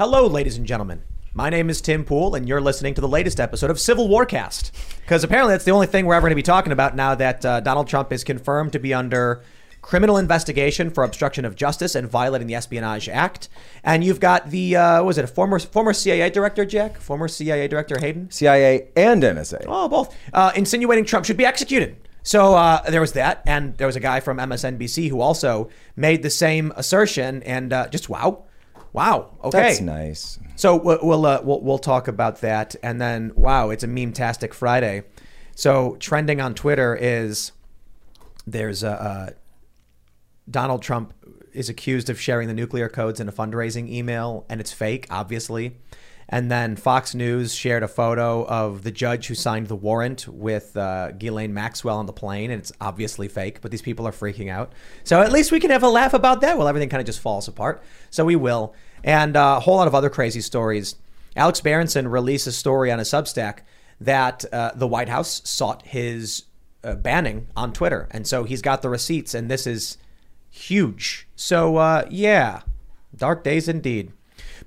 Hello, ladies and gentlemen. My name is Tim Pool, and you're listening to the latest episode of Civil Warcast. Because apparently that's the only thing we're ever going to be talking about now that uh, Donald Trump is confirmed to be under criminal investigation for obstruction of justice and violating the Espionage Act. And you've got the uh, what was it a former former CIA director, Jack? Former CIA director Hayden? CIA and NSA. Oh, both. Uh, insinuating Trump should be executed. So uh, there was that, and there was a guy from MSNBC who also made the same assertion, and uh, just wow, wow. Okay, That's nice. so we'll we'll, uh, we'll we'll talk about that, and then wow, it's a meme-tastic Friday. So trending on Twitter is there's a uh, Donald Trump is accused of sharing the nuclear codes in a fundraising email, and it's fake, obviously. And then Fox News shared a photo of the judge who signed the warrant with uh, Ghislaine Maxwell on the plane, and it's obviously fake, but these people are freaking out. So at least we can have a laugh about that. Well, everything kind of just falls apart. So we will. And uh, a whole lot of other crazy stories. Alex Berenson released a story on a Substack that uh, the White House sought his uh, banning on Twitter. And so he's got the receipts, and this is huge. So, uh, yeah, dark days indeed.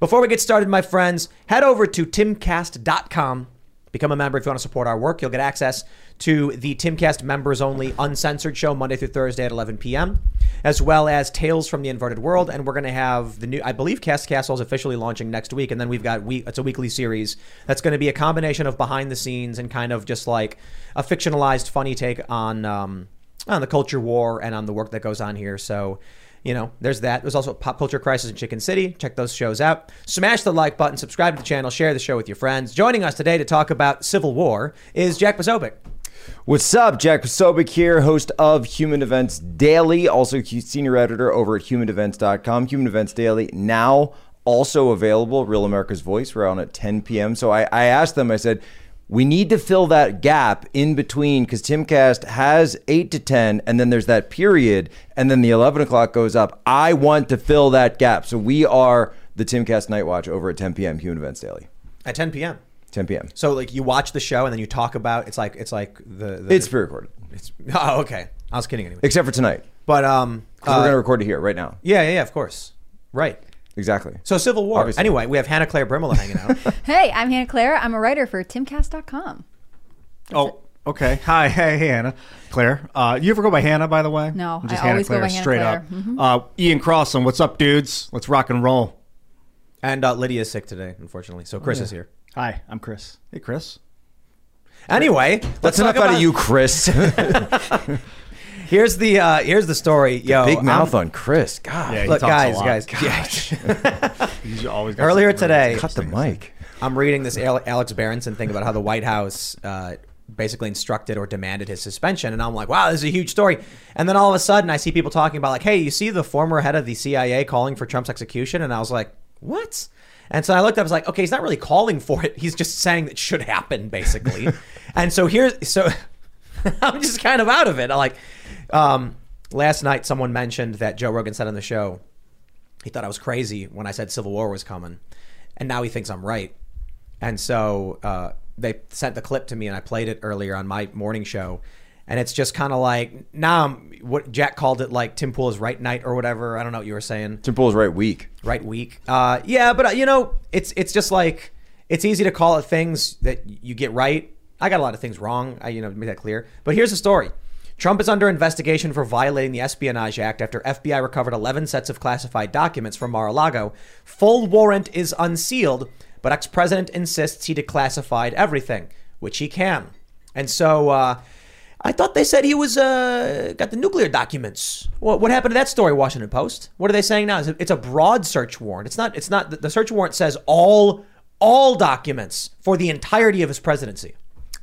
Before we get started, my friends, head over to timcast.com. Become a member if you want to support our work. You'll get access to the Timcast members only uncensored show Monday through Thursday at 11 p.m., as well as Tales from the Inverted World. And we're going to have the new, I believe Cast Castle is officially launching next week. And then we've got, we, it's a weekly series that's going to be a combination of behind the scenes and kind of just like a fictionalized, funny take on, um, on the culture war and on the work that goes on here. So, you know, there's that. There's also Pop Culture Crisis in Chicken City. Check those shows out. Smash the like button, subscribe to the channel, share the show with your friends. Joining us today to talk about Civil War is Jack Posobiec. What's up? Jack Posobiec here, host of Human Events Daily, also senior editor over at humanevents.com. Human Events Daily now also available, Real America's Voice. We're on at 10 p.m. So I, I asked them, I said, we need to fill that gap in between because Timcast has 8 to 10, and then there's that period, and then the 11 o'clock goes up. I want to fill that gap. So we are the Timcast Night Watch over at 10 p.m., Human Events Daily. At 10 p.m. 10 p.m. So like you watch the show and then you talk about it's like it's like the, the It's pre-recorded, it's oh okay I was kidding anyway except for tonight. but um, uh, we're going to record it here right now. yeah yeah yeah of course right Exactly. so Civil War Obviously. anyway we have Hannah Claire Brimelow hanging out Hey, I'm Hannah Claire. I'm a writer for timcast.com. Oh, okay. Hi, hey, hey, Hannah, Claire. Uh, you ever go by Hannah, by the way? No, Or I always go by Hannah straight Claire. Mm-hmm. up. Uh, Ian Crossland, what's up, dudes? Let's rock and roll. and uh, Lydia is sick today unfortunately so Oh, Chris is here Hi, I'm Chris. Hey, Chris. anyway let's That's enough talk out about of you, Chris. here's the uh here's the story yo Big mouth I'm- on Chris. God. Yeah, he look talks a guys lot. guys yeah. He's always got Earlier today- Cut the mic. I'm reading this Alex Berenson thing about how the White House uh, basically instructed or demanded his suspension, and I'm like, wow, this is a huge story. And then all of a sudden, I see people talking about like, hey, you see the former head of the CIA calling for Trump's execution, and I was like, what? And so I looked up, I was like, okay, he's not really calling for it. He's just saying that should happen, basically. and so here's so I'm just kind of out of it. I'm like um, last night, someone mentioned that Joe Rogan said on the show he thought I was crazy when I said Civil War was coming, and now he thinks I'm right. And so uh, they sent the clip to me, and I played it earlier on my morning show. And it's just kind of like now I'm what Jack called it like Tim Pool is right night or whatever. I don't know what you were saying Tim Pool's right week. right week. Uh, yeah, but uh, you know, it's it's just like it's easy to call it things that you get right. I got a lot of things wrong. I you know make that clear. But here's the story. Trump is under investigation for violating the Espionage Act after FBI recovered 11 sets of classified documents from Mar-a-Lago. Full warrant is unsealed, but ex-president insists he declassified everything, which he can. And so uh, I thought they said he was uh, got the nuclear documents. What, what happened to that story, Washington Post? What are they saying now? It's a broad search warrant. It's not. It's not. The search warrant says all all documents for the entirety of his presidency.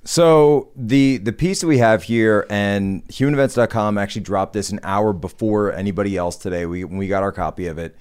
So the the piece that we have here, and HumanEvents.com actually dropped this an hour before anybody else today. We we got our copy of it.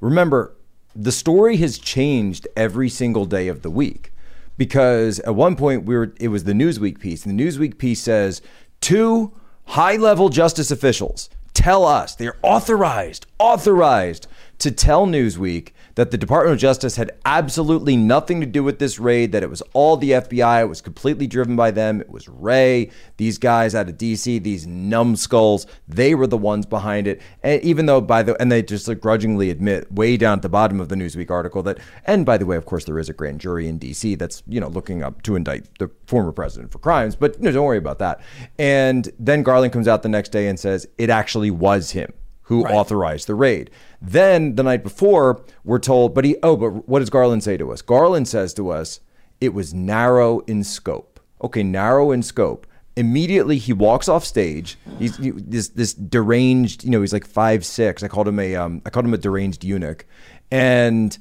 Remember, the story has changed every single day of the week because at one point we were it was the Newsweek piece, and the Newsweek piece says two high-level justice officials tell us they're authorized, authorized to tell Newsweek that the Department of Justice had absolutely nothing to do with this raid, that it was all the FBI, it was completely driven by them, it was Wray, these guys out of DC, these numbskulls, they were the ones behind it. And even though by the and they just like grudgingly admit way down at the bottom of the Newsweek article that and by the way, of course there is a grand jury in DC that's, you know, looking up to indict the former president for crimes, but you know, don't worry about that. And then Garland comes out the next day and says it actually was him who authorized the raid. Then the night before, we're told, but he, oh, but what does Garland say to us? Garland says to us, it was narrow in scope. Okay, narrow in scope. Immediately he walks off stage. He's he- this this deranged, you know, he's like five six. I called him a um, I called him a deranged eunuch, and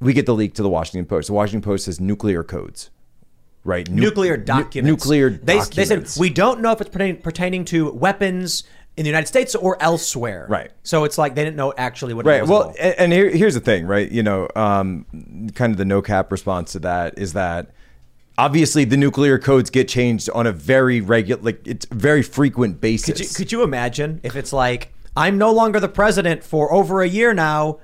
we get the leak to the Washington Post. The Washington Post says nuclear codes, right? Nu- nuclear nu- documents. nuclear They, documents. they said we don't know if it's pertaining, pertaining to weapons in the United States or elsewhere. Right. So it's like they didn't know actually what. it Right. was Well, and, and here, here's the thing, right? You know, um, kind of the no cap response to that is that obviously the nuclear codes get changed on a very regular, like it's very frequent basis. Could you, could you imagine if it's like I'm no longer the president for over a year now,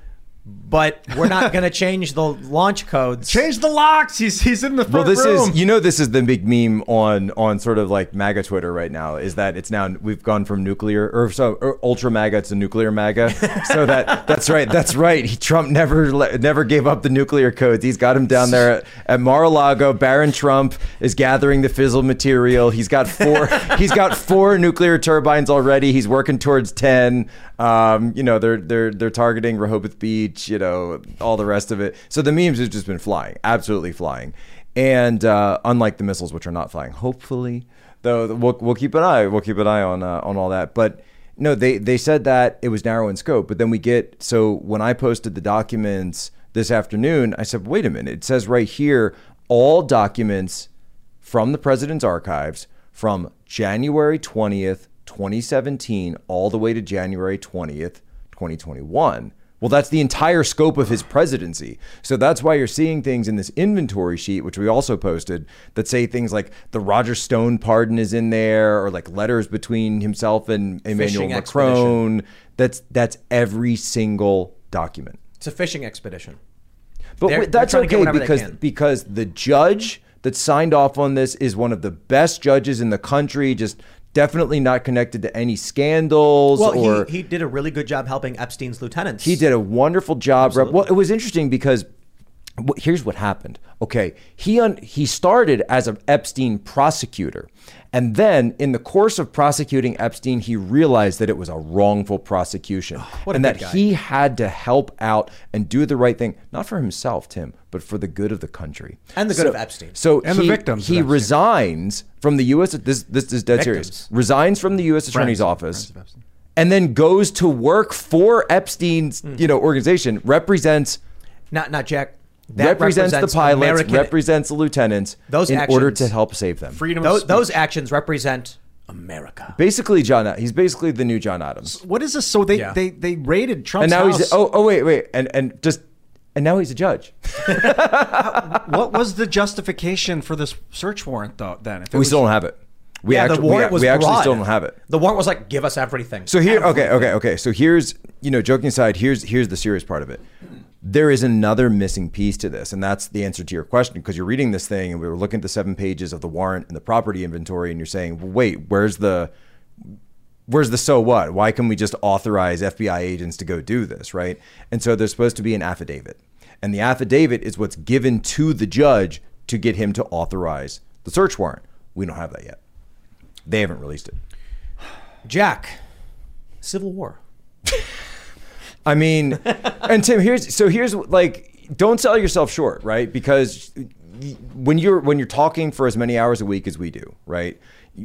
but we're not going to change the launch codes. Change the locks. He's he's in the front well, this room. is you know this is the big meme on on sort of like MAGA Twitter right now is that it's now we've gone from nuclear or so or ultra MAGA to nuclear MAGA. so that that's right, that's right. He, Trump never never gave up the nuclear codes. He's got him down there at, at Mar-a-Lago. Barron Trump is gathering the fissile material. He's got four. he's got four nuclear turbines already. He's working towards ten. Um, you know they're they're they're targeting Rehoboth Beach. You know all the rest of it. So the memes have just been flying, absolutely flying. And uh, unlike the missiles, which are not flying, hopefully, though we'll, we'll keep an eye we'll keep an eye on uh, on all that. But no, they they said that it was narrow in scope. But then we get so when I posted the documents this afternoon, I said, wait a minute, it says right here all documents from the president's archives from January twentieth, twenty seventeen, all the way to January twentieth, twenty twenty one. Well, that's the entire scope of his presidency. So that's why you're seeing things in this inventory sheet, which we also posted, that say things like the Roger Stone pardon is in there, or like letters between himself and Emmanuel Fishing Macron. That's that's every single document. It's a fishing expedition. But They're- they're that's get okay because because the judge that signed off on this is one of the best judges in the country. Just definitely not connected to any scandals Well, or he, he did a really good job helping Epstein's lieutenants. he did a wonderful job. Well, it was interesting because here's what happened. Okay, he un- he started as an Epstein prosecutor, and then in the course of prosecuting Epstein, he realized that it was a wrongful prosecution, what and that guy. he had to help out and do the right thing, not for himself, Tim, but for the good of the country And the good So- of Epstein. So And the he, victims He Epstein. resigns from the U.S. This this is dead serious. Resigns from the U.S. Attorney's Friends. office Friends of and then goes to work for Epstein's, Hmm. you know, organization, represents not not Jack. That represents, the pilots, American- represents the lieutenants Those in order actions- to help save them. freedom those, of those actions represent America. Basically, John. He's basically the new John Adams. What is this? So they Yeah. they they raided Trump's And now house. he's oh oh wait wait and and just and now he's a judge. what was the justification for this search warrant though? Then if we was- still don't have it. We yeah, actually the warrant we, was we actually broad. still don't have it. The warrant was like, give us everything. So here, okay, okay, okay. So here's, you know, joking aside, here's here's the serious part of it. There is another missing piece to this, and that's the answer to your question. Because you're reading this thing, and we were looking at the seven pages of the warrant and the property inventory, and you're saying, well, wait, where's the where's the so what? Why can we just authorize FBI agents to go do this, right? And so there's supposed to be an affidavit. And the affidavit is what's given to the judge to get him to authorize the search warrant. We don't have that yet. They haven't released it. Jack, Civil War. I mean, and Tim, here's so here's like, don't sell yourself short, right? Because when you're when you're talking for as many hours a week as we do, right?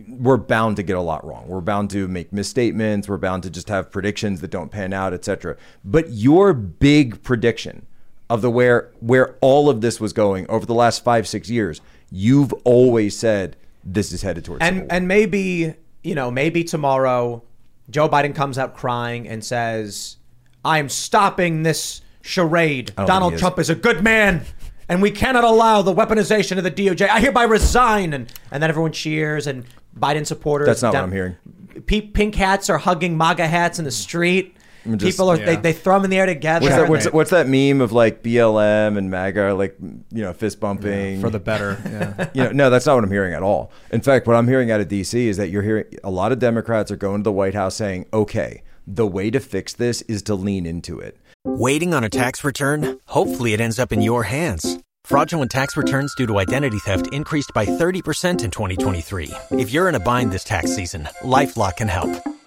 We're bound to get a lot wrong. We're bound to make misstatements. We're bound to just have predictions that don't pan out, etc. But your big prediction of the where where all of this was going over the last five six years, you've always said this is headed towards And and maybe you know maybe tomorrow Joe Biden comes out crying and says, "I am stopping this charade. don't Donald is. Trump is a good man. And we cannot allow the weaponization of the DOJ. I hereby resign. And, and then everyone cheers and Biden supporters. That's not what I'm hearing. Pe- pink hats are hugging MAGA hats in the street. just- People are they, yeah. they throw them in the air together. What's that, what's, they- what's that meme of like BLM and MAGA like you know fist bumping for the better. Yeah. you know, no, that's not what I'm hearing at all. In fact, what I'm hearing out of DC is that you're hearing a lot of Democrats are going to the White House saying, "Okay, the way to fix this is to lean into it." Waiting on a tax return? Hopefully, it ends up in your hands. Fraudulent tax returns due to identity theft increased by 30% in 2023. If you're in a bind this tax season, LifeLock can help.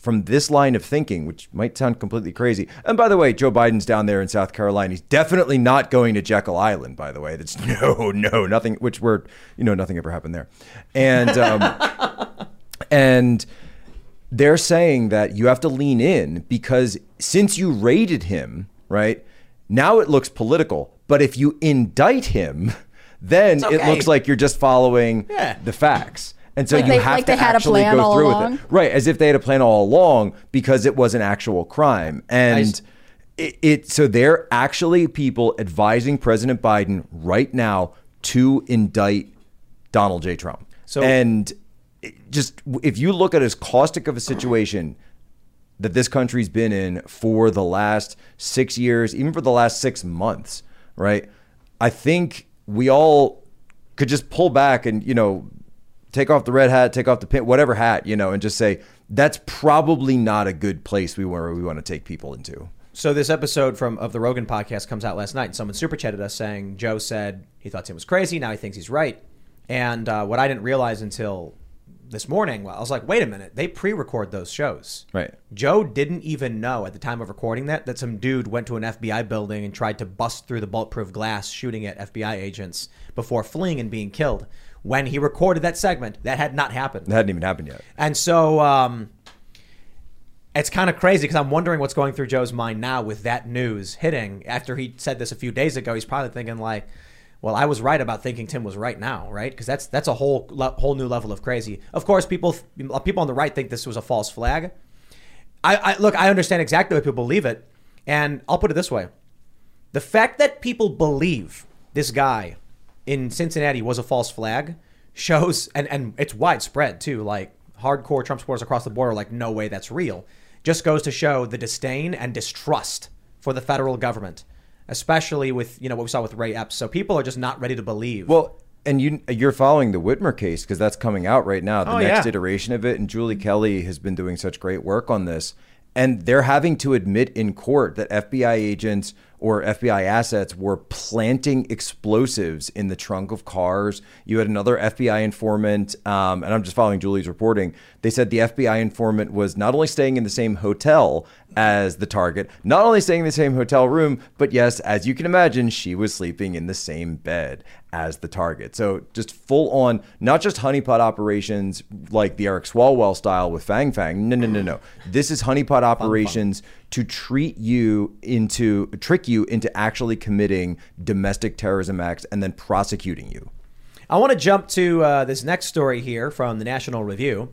from this line of thinking, which might sound completely crazy. And by the way, Joe Biden's down there in South Carolina. He's definitely not going to Jekyll Island. By the way, that's no, no, nothing. Which were you know nothing ever happened there, and um, and they're saying that you have to lean in because since you raided him, right now it looks political. But if you indict him, then it looks like you're just following Yeah. the facts. And so Like you they- have like to they had a actually plan go all through along? with it. Right, as if they had a plan all along because it was an actual crime. And it, it so they're actually people advising President Biden right now to indict Donald J. Trump. So- and just if you look at as caustic of a situation that this country's been in for the last six years, even for the last six months, right? I think we all could just pull back and, you know, take off the red hat, take off the pin, whatever hat, you know, and just say, that's probably not a good place we where we want to take people into. So this episode from of the Rogan podcast comes out last night, and someone super chatted us saying Joe said he thought Tim was crazy. Now he thinks he's right. And uh, what I didn't realize until this morning, well, I was like, wait a minute, they pre-record those shows. Right. Joe didn't even know at the time of recording that that some dude went to an FBI building and tried to bust through the bulletproof glass, shooting at FBI agents before fleeing and being killed. When he recorded that segment, that had not happened. That hadn't even happened yet. And so um, it's kind of crazy because I'm wondering what's going through Joe's mind now with that news hitting. After he said this a few days ago, he's probably thinking like, "Well, I was right about thinking Tim was right now, right?" Because that's that's a whole le- whole new level of crazy. Of course, people people on the right think this was a false flag. I, I look, I understand exactly why people believe it, and I'll put it this way: the fact that people believe this guy in Cincinnati was a false flag shows, and, and it's widespread too. Like hardcore Trump supporters across the board are like, no way that's real. Just goes to show the disdain and distrust for the federal government, especially with you know what we saw with Ray Epps. So people are just not ready to believe. Well, and you you're following the Whitmer case because that's coming out right now, the Oh, next yeah. iteration of it. And Julie Kelly has been doing such great work on this. And they're having to admit in court that FBI agents or FBI assets were planting explosives in the trunk of cars. You had another FBI informant, um, and I'm just following Julie's reporting. They said the FBI informant was not only staying in the same hotel as the target, not only staying in the same hotel room, but yes, as you can imagine, she was sleeping in the same bed as the target. So just full on, not just honeypot operations like the Eric Swalwell style with Fang Fang. No, no, no, no. This is honeypot operations to treat you into, trick you into actually committing domestic terrorism acts and then prosecuting you. I want to jump to uh, this next story here from the National Review.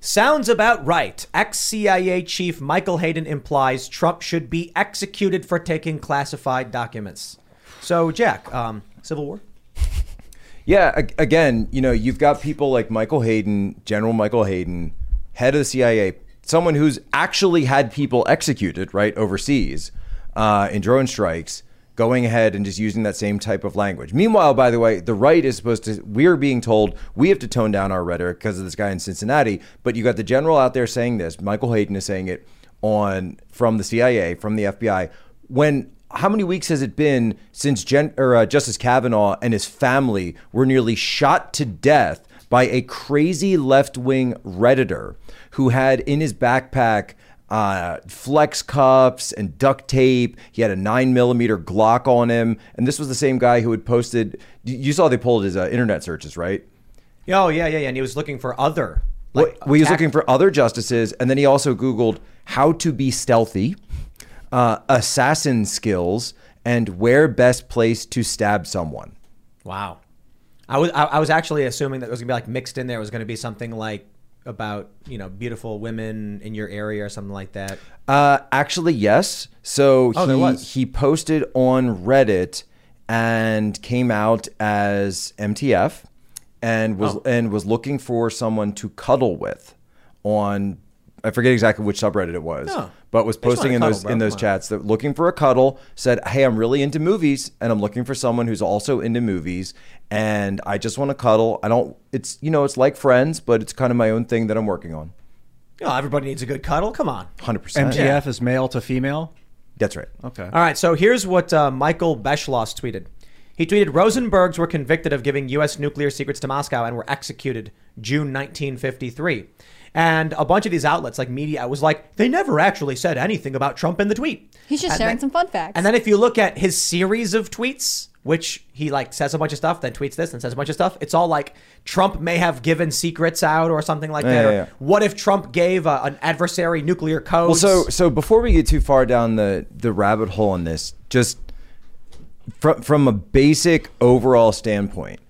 Sounds about right. Ex CIA chief Michael Hayden implies Trump should be executed for taking classified documents. So, Jack, um, Civil War? Yeah, again, you know, you've got people like Michael Hayden, General Michael Hayden, head of the CIA, someone who's actually had people executed, right, overseas uh, in drone strikes, going ahead and just using that same type of language. Meanwhile, by the way, the right is supposed to, we're being told we have to tone down our rhetoric because of this guy in Cincinnati, but you got the general out there saying this. Michael Hayden is saying it on from the CIA, from the FBI, when how many weeks has it been since Gen, or, uh, Justice Kavanaugh and his family were nearly shot to death by a crazy left wing Redditor who had in his backpack uh, flex cuffs and duct tape? He had a nine millimeter Glock on him. And this was the same guy who had posted, you saw they pulled his uh, internet searches, right? Oh, yeah, yeah, yeah. And he was looking for other Like, well, he was looking for other justices, and then he also Googled how to be stealthy, uh, assassin skills, and where best place to stab someone. Wow. I was I, I was actually assuming that it was gonna be like mixed in there. It was gonna be something like about you know beautiful women in your area or something like that. Uh, actually, yes. So Oh, he he posted on Reddit and came out as MTF and was Oh. and was looking for someone to cuddle with on I forget exactly which subreddit it was, No. But was posting in wanna those cuddle, in those Come chats that looking for a cuddle said, "Hey, I'm really into movies and I'm looking for someone who's also into movies and I just want to cuddle. I don't it's you know, it's like friends, but it's kind of my own thing that I'm working on." You know, everybody needs a good cuddle. Come on. 100%. MTF is male to female. That's right. Okay. All right, so here's what uh, Michael Beschloss tweeted. He tweeted Rosenbergs were convicted of giving U.S. nuclear secrets to Moscow and were executed June 1953. And a bunch of these outlets, like media, was like, they never actually said anything about Trump in the tweet. He's just And sharing then- some fun facts. And then if you look at his series of tweets, which he like says a bunch of stuff, then tweets this and says a bunch of stuff, it's all like Trump may have given secrets out or something like that. Yeah, or yeah, yeah. what if Trump gave uh, an adversary nuclear code? Well, so so before we get too far down the the rabbit hole on this, just from from a basic overall standpoint,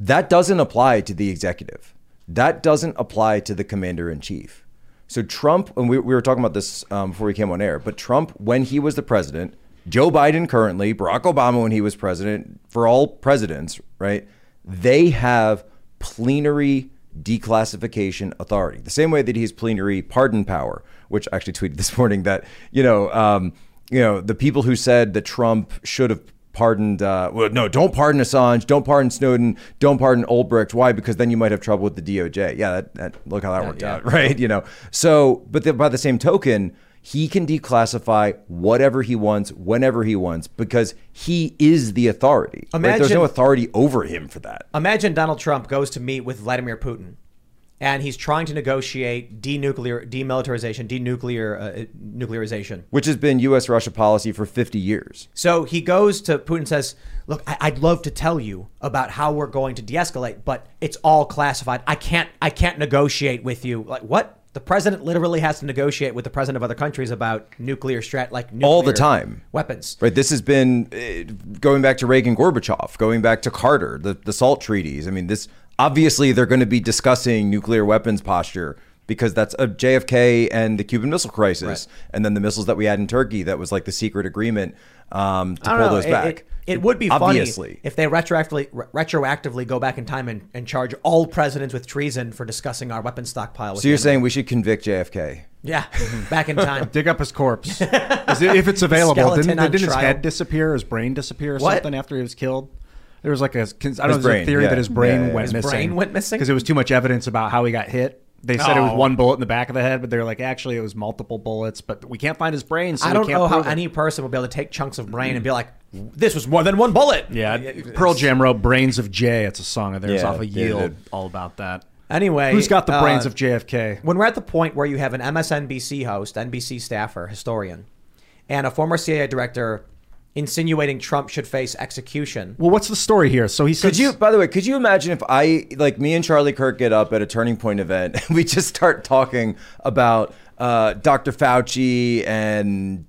that doesn't apply to the executive. That doesn't apply to the commander in chief. So Trump, and we, we were talking about this um, before we came on air, but Trump, when he was the president, Joe Biden currently, Barack Obama when he was president, for all presidents, right? They have plenary declassification authority, the same way that he has plenary pardon power. Which I actually tweeted this morning that you know, um, you know, the people who said that Trump should have pardoned. Uh, well, no, don't pardon Assange, don't pardon Snowden, don't pardon Ulbricht. Why? Because then you might have trouble with the DOJ. Yeah, that, that, look how that worked yeah. out, right? You know, so but the, by the same token. He can declassify whatever he wants, whenever he wants, because he is the authority. right? There's Imagine- no authority over him for that. Imagine Donald Trump goes to meet with Vladimir Putin, and he's trying to negotiate denuclear, demilitarization, denuclear, uh, nuclearization. which has been U.S. Russia policy for 50 years. So he goes to Putin and says, "Look, I- I'd love to tell you about how we're going to de-escalate, but it's all classified. I can't, I can't negotiate with you. Like what? The president literally has to negotiate with the president of other countries about nuclear strat, like nuclear All the time. weapons. Right. This has been uh, going back to Reagan Gorbachev, going back to Carter, the, the SALT treaties. I mean, this obviously they're going to be discussing nuclear weapons posture because that's a JFK and the Cuban Missile Crisis, and then the missiles that we had in Turkey that was like the secret agreement um, to pull know. those It- back. It, it would be obviously. funny if they retroactively re- retroactively go back in time and, and charge all presidents with treason for discussing our weapons stockpile. with So you're saying we should convict JFK? yeah, back in time. Dig up his corpse. Is it- if it's available. Skeleton Didn't, didn't his head disappear? His brain disappear or What? something after he was killed? There was like a, I don't know, His there's brain, a theory yeah. that his brain Yeah, yeah, went yeah. His missing. brain went missing? because there was too much evidence about how he got hit. They said it was Oh. one bullet in the back of the head, but they're like, actually, it was multiple bullets. But we can't find his brain, so I don't can't know how it. any person would be able to take chunks of brain and be like, "This was more than one bullet." Yeah, Pearl Jam wrote "Brains of Jay." It's a song of theirs Yeah, off of Yield, all about that. Anyway, Who's got the brains uh, of JFK? when we're at the point where you have an MSNBC host, NBC staffer, historian, and a former CIA director insinuating Trump should face execution. Well, what's the story here? So he says, Could you, by the way, could you imagine if I, like me and Charlie Kirk get up at a Turning Point event and we just start talking about uh, Dr. Fauci and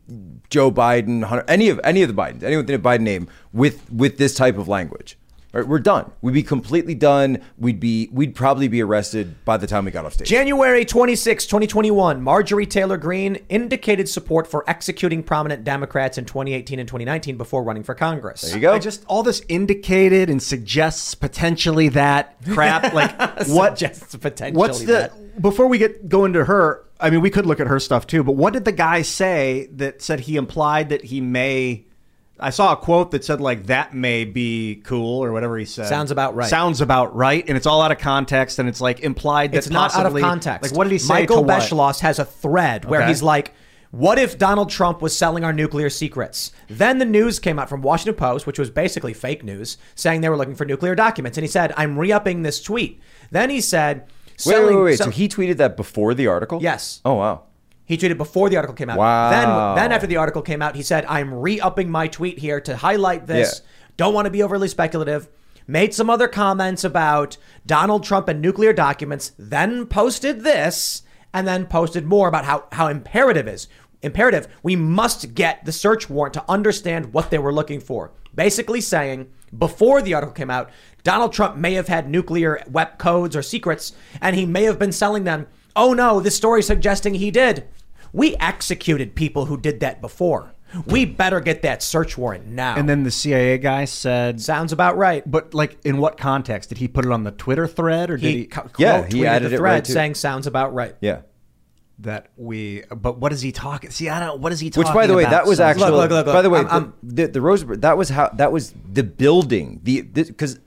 Joe Biden, Hunter, any of any of the Bidens, anyone with a Biden name, with with this type of language? Right, we're done. We'd be completely done. We'd be we'd probably be arrested by the time we got off stage. January 26, 2021, Marjorie Taylor Greene indicated support for executing prominent Democrats in 2018 and 2019 before running for Congress. there you go. I just all this indicated and suggests potentially that crap. Like what? Suggests potentially What's the that. before we get go into her? I mean, we could look at her stuff too. But what did the guy say that said he implied that he may? I saw a quote that said like that may be cool or whatever he said. Sounds about right. Sounds about right, and it's all out of context, and it's like implied that It's not out of context. Like what did he say? Michael? Beschloss has a thread where Okay. he's like, "What if Donald Trump was selling our nuclear secrets?" Then the news came out from Washington Post, which was basically fake news, saying they were looking for nuclear documents, and he said, "I'm re-upping this tweet." Then he said, wait, wait, wait, wait. sell- So he tweeted that before the article? Yes. Oh wow. He tweeted before the article came out. Wow. Then, then after the article came out, he said, "I'm re-upping my tweet here to highlight this. Yeah. Don't want to be overly speculative, made some other comments about Donald Trump and nuclear documents, then posted this, and then posted more about how, how imperative is imperative we must get the search warrant to understand what they were looking for. Basically saying before the article came out, Donald Trump may have had nuclear web codes or secrets, and he may have been selling them. Oh no, this story suggesting he did. We executed people who did that before. We better get that search warrant now. And then the CIA guy said, sounds about right. but like in what context? Did he put it on the Twitter thread or did He, he, co- Yeah, he added the it thread right to- saying sounds about right. Yeah. that we? But what is he talking? See, I don't. What is he talking? About? Which, by the way, about? that was actually. Look, look, look, by the way. I'm- the, the, the Rosenberg. That was how. That was the building. The because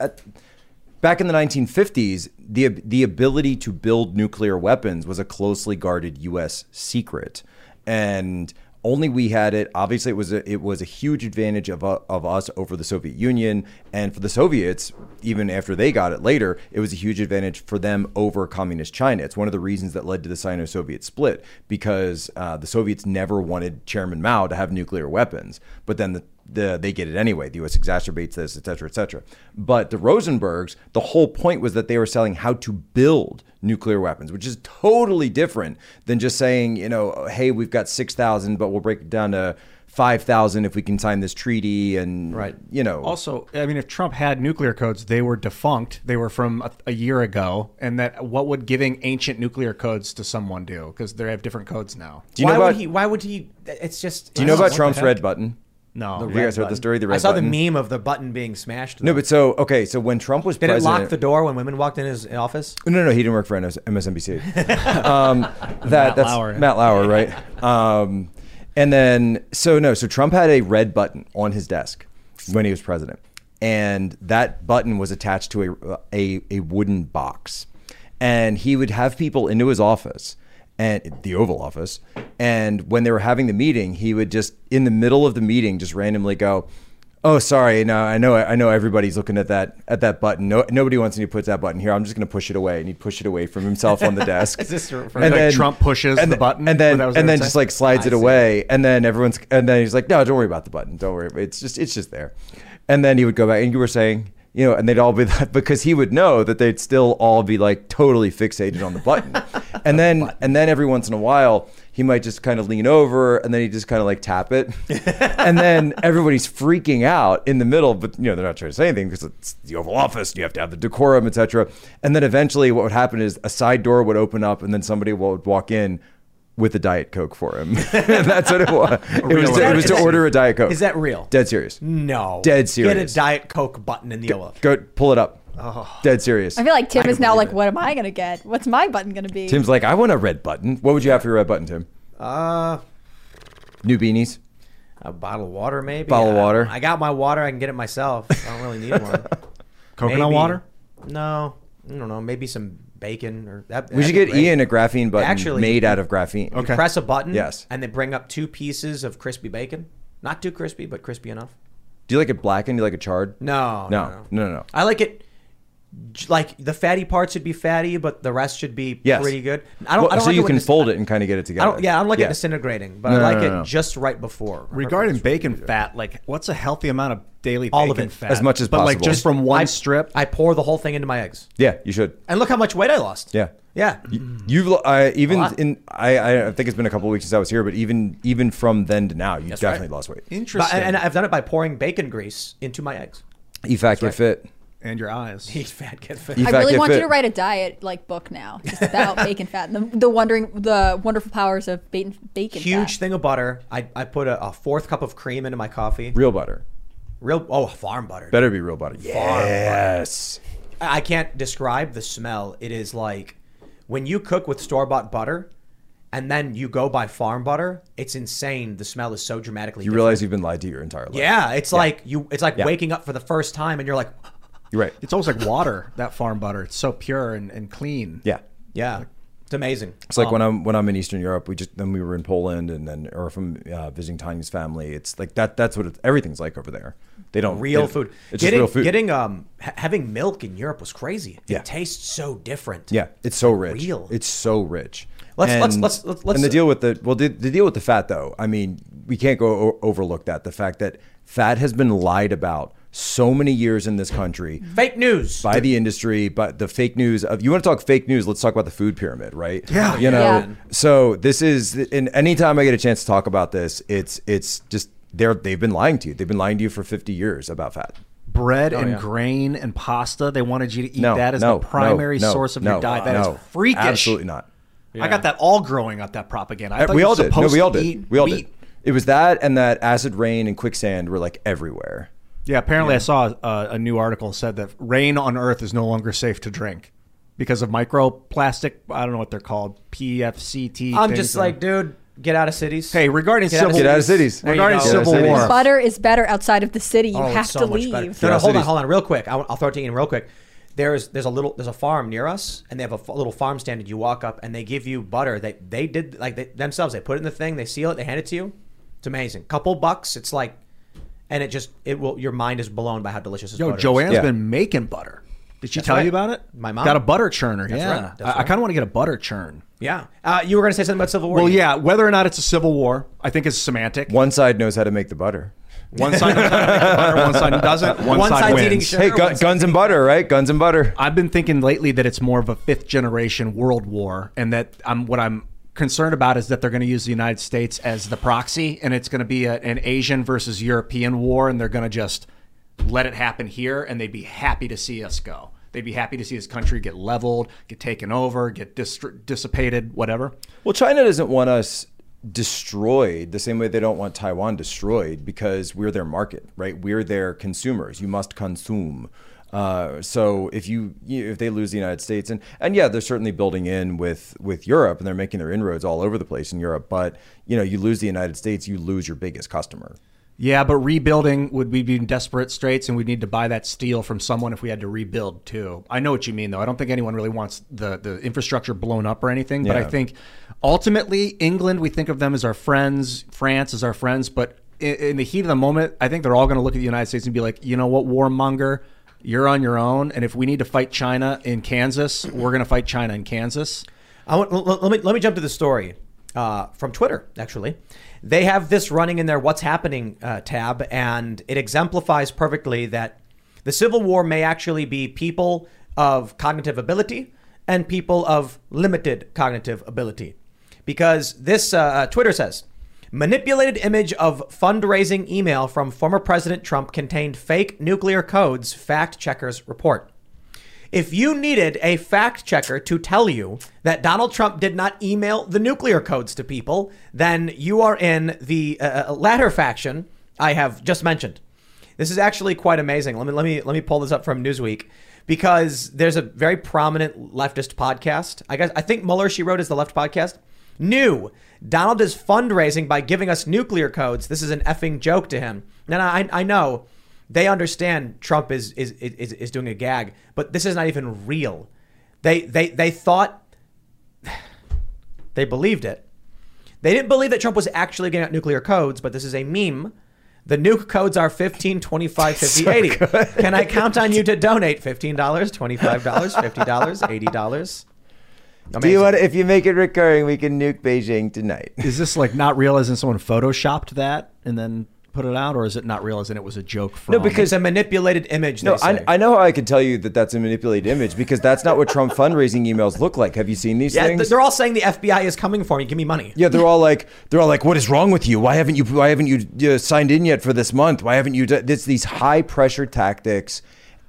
back in the 1950s, the the ability to build nuclear weapons was a closely guarded U.S. secret, and only we had it. Obviously, it was a, it was a huge advantage of uh, of us over the Soviet Union, and for the Soviets, even after they got it later, it was a huge advantage for them over communist China. It's one of the reasons that led to the Sino-Soviet split because uh, the Soviets never wanted Chairman Mao to have nuclear weapons, but then the the, they get it anyway. The U.S. exacerbates this, et cetera, et cetera. But the Rosenbergs, the whole point was that they were selling how to build nuclear weapons, which is totally different than just saying, you know, hey, we've got 6,000, but we'll break it down to 5,000 if we can sign this treaty. And, Right. you know, Also, I mean, if Trump had nuclear codes, they were defunct. They were from a, a year ago, and that what would giving ancient nuclear codes to someone do? Because they have different codes now. do you why know would about, he? Why would he? It's just. do you know about Trump's red button? No, you guys heard the story? The red I saw button? the meme of the button being smashed. No, but so, okay, so when Trump was did it lock the door when women walked in his office? No, no, he didn't work for MSNBC. um, that that's Lauer. Matt Lauer, right? Um, and then so no, so Trump had a red button on his desk when he was president, and that button was attached to a a, a wooden box, and he would have people into his office and the Oval Office, and when they were having the meeting, he would just in the middle of the meeting just randomly go. Oh, sorry. No, I know. I know everybody's looking at that at that button. No, nobody wants me to put that button here. I'm just going to push it away, and he'd push it away from himself on the desk. Is this from- and Like Trump pushes and the then- button? and then that was and then just like slides I it see. away, and then everyone's and then he's like, no, don't worry about the button. Don't worry. It's just it's just there. And then he would go back, and you were saying. You know, and they'd all be that because he would know that they'd still all be like totally fixated on the button, and then and then every once in a while he might just kind of lean over and then he just kind of like tap it, and then everybody's freaking out in the middle, but you know they're not trying to say anything because it's the Oval Office, you have to have the decorum, etc. And then eventually, what would happen is a side door would open up, and then somebody would walk in with a diet coke for him. that's what it was. It was, to, it was to order a diet coke. Is that real? dead serious? No. Dead serious. Get a Diet Coke button in the Oval. Go pull it up. Dead serious. I feel like Tim I is now like, it. what am I gonna get? What's my button gonna be? Tim's like, I want a red button. What would you have for your red button, Tim? Uh, New beanies. a bottle of water, maybe. Bottle of I- water. I got my water. I can get it myself. I don't really need one. Coconut Maybe- water. No, I don't know. Maybe some bacon or that. We should get great. Ian a graphene button Actually, made out of graphene. Okay. press a button. Yes. And they bring up two pieces of crispy bacon. Not too crispy, but crispy enough. Do you like it blackened? Do you like it charred? No. No, no, no, no. I like it. J- Like the fatty part should be fatty, but the rest should be Yes. pretty good. I don't. Well, I don't so like you it can this- fold it and kind of get it I together. don't. Yeah, I don't like it disintegrating, but No, I no, like no, it just right before. Regarding bacon fat, like what's a healthy amount of daily All of it. fat? As much as possible. but like just from one I- strip. I pour the whole thing into my eggs, Yeah, you should. and look how much weight I lost. Yeah. Yeah. You've I, even in I, I think it's been a couple of weeks since I was here, but even even from then to now, you That's definitely right. lost weight. But, Interesting. and I've done it by pouring bacon grease into my eggs. Eat fat, get fit. And your eyes. Eat fat, get fit. Eat I fat, really get want you to write a diet like book now, just about bacon fat, and the, the wondering, the wonderful powers of bacon. Bacon. Huge fat. thing of butter. I, I put a, a fourth cup of cream into my coffee. Real butter. Real oh farm butter. Better be real butter. Yes. I I can't describe the smell. It is like when you cook with store bought butter, and then you go buy farm butter. It's insane. The smell is so dramatically. You different. realize you've been lied to your entire life. Yeah, it's like you. It's like Yeah. waking up for the first time, and you're like, You're right. It's almost like water. That farm butter. It's so pure and, and clean. Yeah. yeah, it's amazing. It's like when I'm when I'm in Eastern Europe, we just then we were in Poland and then or from uh, visiting Tanya's family. It's like that. That's what it, everything's like over there. They don't real they- food. It's getting, just real food. Getting um ha- having milk in Europe was crazy. Yeah. It tastes so different. Yeah, it's so rich. Real. It's so rich. Let's- let's- And- let's- let's- let's- and the deal with the well, the, the deal with the fat though. I mean, we can't go o- overlook that. The fact that fat has been lied about so many years in this country Fake news. by the industry, but the fake news of you want to talk fake news, let's talk about the food pyramid, right? Yeah. You know, Yeah. so this is and anytime I get a chance to talk about this, it's it's just they're they've been lying to you. They've been lying to you for 50 years about fat. bread and Oh, yeah. grain and pasta. They wanted you to eat No, that as no, the primary no, no, source of no, your diet. That is no, freakish. Absolutely not. I got that all growing up. That propaganda. I Uh, thought we you were all did. No, we all did. We all wheat. did. It was that and that acid rain and quicksand were like everywhere. Yeah, apparently I saw a, a new article said that rain on Earth is no longer safe to drink because of microplastic. I don't know what they're called. PFCT. I'm things just or- like, dude, get out of cities. hey, regarding Get civil Get out of cities. There regarding go. Get out of civil cities. war. Butter is better outside of the city. You Oh, have so to leave. No, no, hold on, hold on, real quick. I'll, I'll throw it to you, Ian real quick. There's there's a little there's a farm near us, and they have a f- little farm stand. And you walk up, and they give you butter. They they did like they, themselves. They put it in the thing. They seal it. They hand it to you. It's amazing. Couple bucks. It's like, and it just it will. Your mind is blown by how delicious this Yo, butter is. Joanne's Yeah. been making butter. Did she That's tell right. you about it? My mom. got a butter churner. That's yeah, right. That's I, I right. kind of want to get a butter churn. Yeah. Uh, you were gonna say something about Civil War. Well, Ian. yeah, whether or not it's a civil war, I think is semantic. One side knows how to make the butter. One side knows how to make butter, one side doesn't. One, One side side's wins. eating sugar. Hey, one gun, side's guns and butter, right? Guns and butter. I've been thinking lately that it's more of a fifth generation world war, and that I'm what I'm concerned about is that they're going to use the United States as the proxy, and it's going to be a, an Asian versus European war, and they're going to just let it happen here, and they'd be happy to see us go. They'd be happy to see this country get leveled, get taken over, get dis- dissipated, whatever. Well, China doesn't want us destroyed the same way they don't want Taiwan destroyed because we're their market, right? We're their consumers. You must consume. Uh, so if you, you if they lose the United States and and yeah, they're certainly building in with with Europe and they're making their inroads all over the place in Europe. But you know, you lose the United States, you lose your biggest customer. Yeah, but rebuilding would we be in desperate straits and we'd need to buy that steel from someone if we had to rebuild too. I know what you mean though. I don't think anyone really wants the, the infrastructure blown up or anything, but I think ultimately England we think of them as our friends, France as our friends, but in, in the heat of the moment, I think they're all going to look at the United States and be like, "You know what, warmonger, you're on your own, and if we need to fight China in Kansas, we're going to fight China in Kansas." I want, let me let me jump to the story uh, from Twitter. Actually, they have this running in their "What's Happening" uh, tab, and it exemplifies perfectly that the Civil War may actually be people of cognitive ability and people of limited cognitive ability, because this uh, uh, Twitter says. Manipulated image of fundraising email from former President Trump contained fake nuclear codes, fact checkers report. If you needed a fact checker to tell you that Donald Trump did not email the nuclear codes to people, then you are in the uh, latter faction I have just mentioned. This is actually quite amazing. Let me let me let me pull this up from Newsweek because there's a very prominent leftist podcast. I guess I think Mueller she wrote is the left podcast. New Donald is fundraising by giving us nuclear codes. This is an effing joke to him. And I I know they understand Trump is is is, is doing a gag, but this is not even real. They they they thought they believed it. They didn't believe that Trump was actually getting out nuclear codes, but this is a meme. The nuke codes are 15, 25, 50, 80. Can I count on you to donate $15, $25, $50, $80? Do you want? If you make it recurring, we can nuke Beijing tonight. Is this like not real as in someone photoshopped that and then put it out, or is it not real as in it was a joke from? No, because a manipulated image. No. I, I know how I can tell you that that's a manipulated image because that's not what Trump fundraising emails look like. Have you seen these yeah, things? they're all saying the FBI is coming for me. Give me money. yeah, they're all like, they're all like, what is wrong with you? Why haven't you? Why haven't you uh, signed in yet for this month? Why haven't you? d-" It's these high pressure tactics,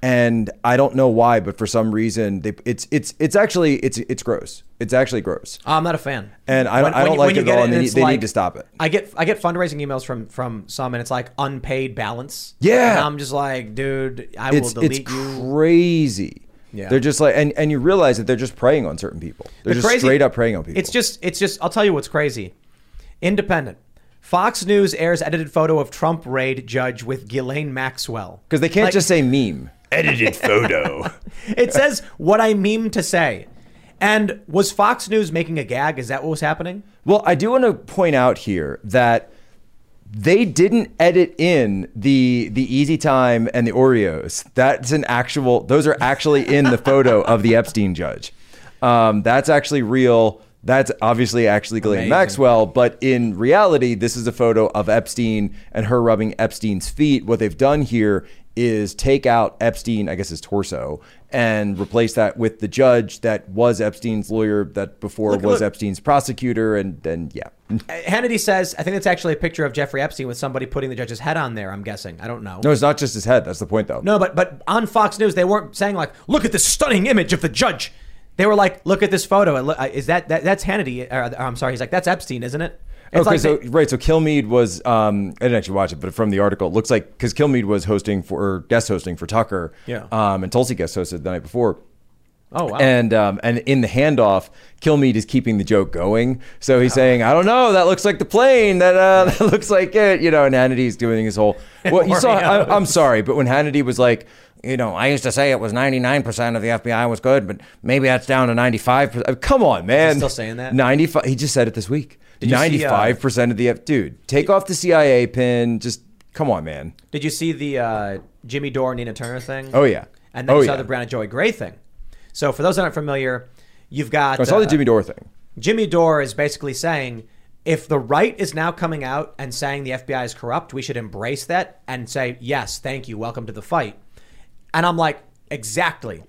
and I don't know why, but for some reason, they, it's it's it's actually it's it's gross. It's actually gross. Oh, I'm not a fan. And I don't- I don't like it at all, and they it's need- need to stop it. I get I get fundraising emails from from some, and it's like unpaid balance. Yeah. and I'm just like, dude, I It's will delete it's you. crazy. Yeah. They're just like, and, and you realize that they're just preying on certain people. They're The just crazy- straight up preying on people. It's just, it's just. I'll tell you what's crazy. Independent. Fox News airs edited photo of Trump raid judge with Ghislaine Maxwell. because they can't Like- just say meme. Edited photo. It says what I mean to say. And was Fox News making a gag? Is that what was happening? Well, I do want to point out here that they didn't edit in the the Easy Time and the Oreos. That's an actual; those are actually in the photo of the Epstein judge. Um, that's actually real. That's obviously actually Ghislaine Maxwell, but in reality, this is a photo of Epstein and her rubbing Epstein's feet. What they've done here is take out Epstein, I guess his torso, and replace that with the judge that was Epstein's lawyer, that before Look- was look. Epstein's prosecutor, and then yeah. Hannity says, I think it's actually a picture of Jeffrey Epstein with somebody putting the judge's head on there. I'm guessing. I don't know. No, it's not just his head. That's the point, though. No, but but on Fox News they weren't saying like, look at this stunning image of the judge. They were like, look at this photo. Uh, is that, that that's Hannity? Or, or, I'm sorry. He's like, that's Epstein, isn't it? It's okay, like so they- right, so Kilmeade was um, I didn't actually watch it, but from the article, it looks like because Kilmeade was hosting for or guest hosting for Tucker, Yeah. um, and Tulsi guest hosted the night before. oh wow. And um, and in the handoff, Kilmeade is keeping the joke going. So he's saying, "I don't know, that looks like the plane. That uh, that looks like it." You know, and Hannity's doing his whole. Well, you saw. I, I'm sorry, but when Hannity was like, you know, I used to say it was 99 percent of the FBI was good, but maybe that's down to 95 percent. Come on, man. still saying that? 95. He just said it this week. Uh, 95 percent of the F. Dude, take off the CIA pin. Just come on, man. Did you see the uh, Jimmy Dore Nina Turner thing? Oh yeah. And then oh you saw yeah. the Briahna Joy Gray thing. So for those that aren't familiar, you've got I saw the uh, Jimmy Dore thing. Jimmy Dore is basically saying if the right is now coming out and saying the FBI is corrupt, we should embrace that and say, yes, thank you, welcome to the fight. And I'm like, exactly.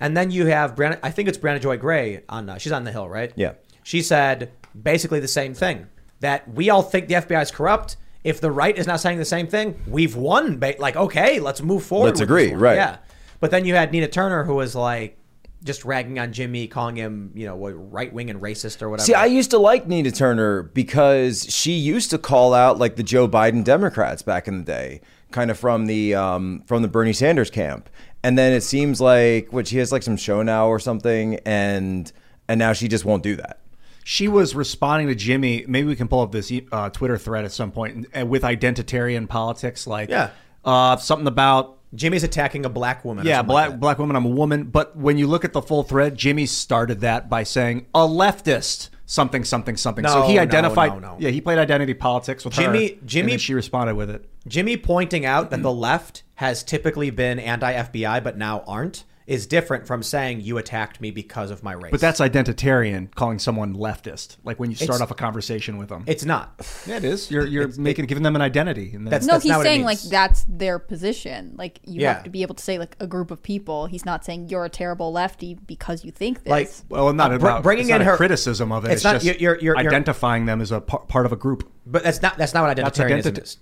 And then you have Briahna, I think it's Briahna Joy Gray on, uh, she's on the Hill, right? Yeah. She said basically the same thing that we all think the FBI is corrupt. If the right is not saying the same thing, we've won. Ba- Like, okay, let's move forward. Let's agree, right. Yeah. But then you had Nina Turner, who was like, just ragging on Jimmy, calling him, you know, right wing and racist or whatever. See, I used to like Nina Turner because she used to call out like the Joe Biden Democrats back in the day, kind of from the um, from the Bernie Sanders camp. And then it seems like what she has like some show now or something, and and now she just won't do that. She was responding to Jimmy. Maybe we can pull up this uh, Twitter thread at some point uh, with identitarian politics, like Yeah. uh, something about Jimmy's attacking a black woman. yeah, black like black woman. I'm a woman. But when you look at the full thread, Jimmy started that by saying a leftist something something something. so No, he no, identified. no, no. Yeah, he played identity politics with Jimmy- her. Jimmy- she responded with it. Jimmy pointing out that the left has typically been anti FBI but now aren't is different from saying you attacked me because of my race. But that's identitarian, calling someone leftist. Like when you start It's- off a conversation with them. it's not. yeah, it is. You're you're making giving them an identity. And then, That's- No, he's not saying like that's their position. Like you Yeah. have to be able to say like a group of people. He's not saying you're a terrible lefty because you think this. Like well, I'm not Uh, about bringing it's not in a her- criticism of it. It's It's, not- just you're- you're- you're- you're- identifying them as a par- part of a group. But that's not that's not what That's identitarianism identi- is.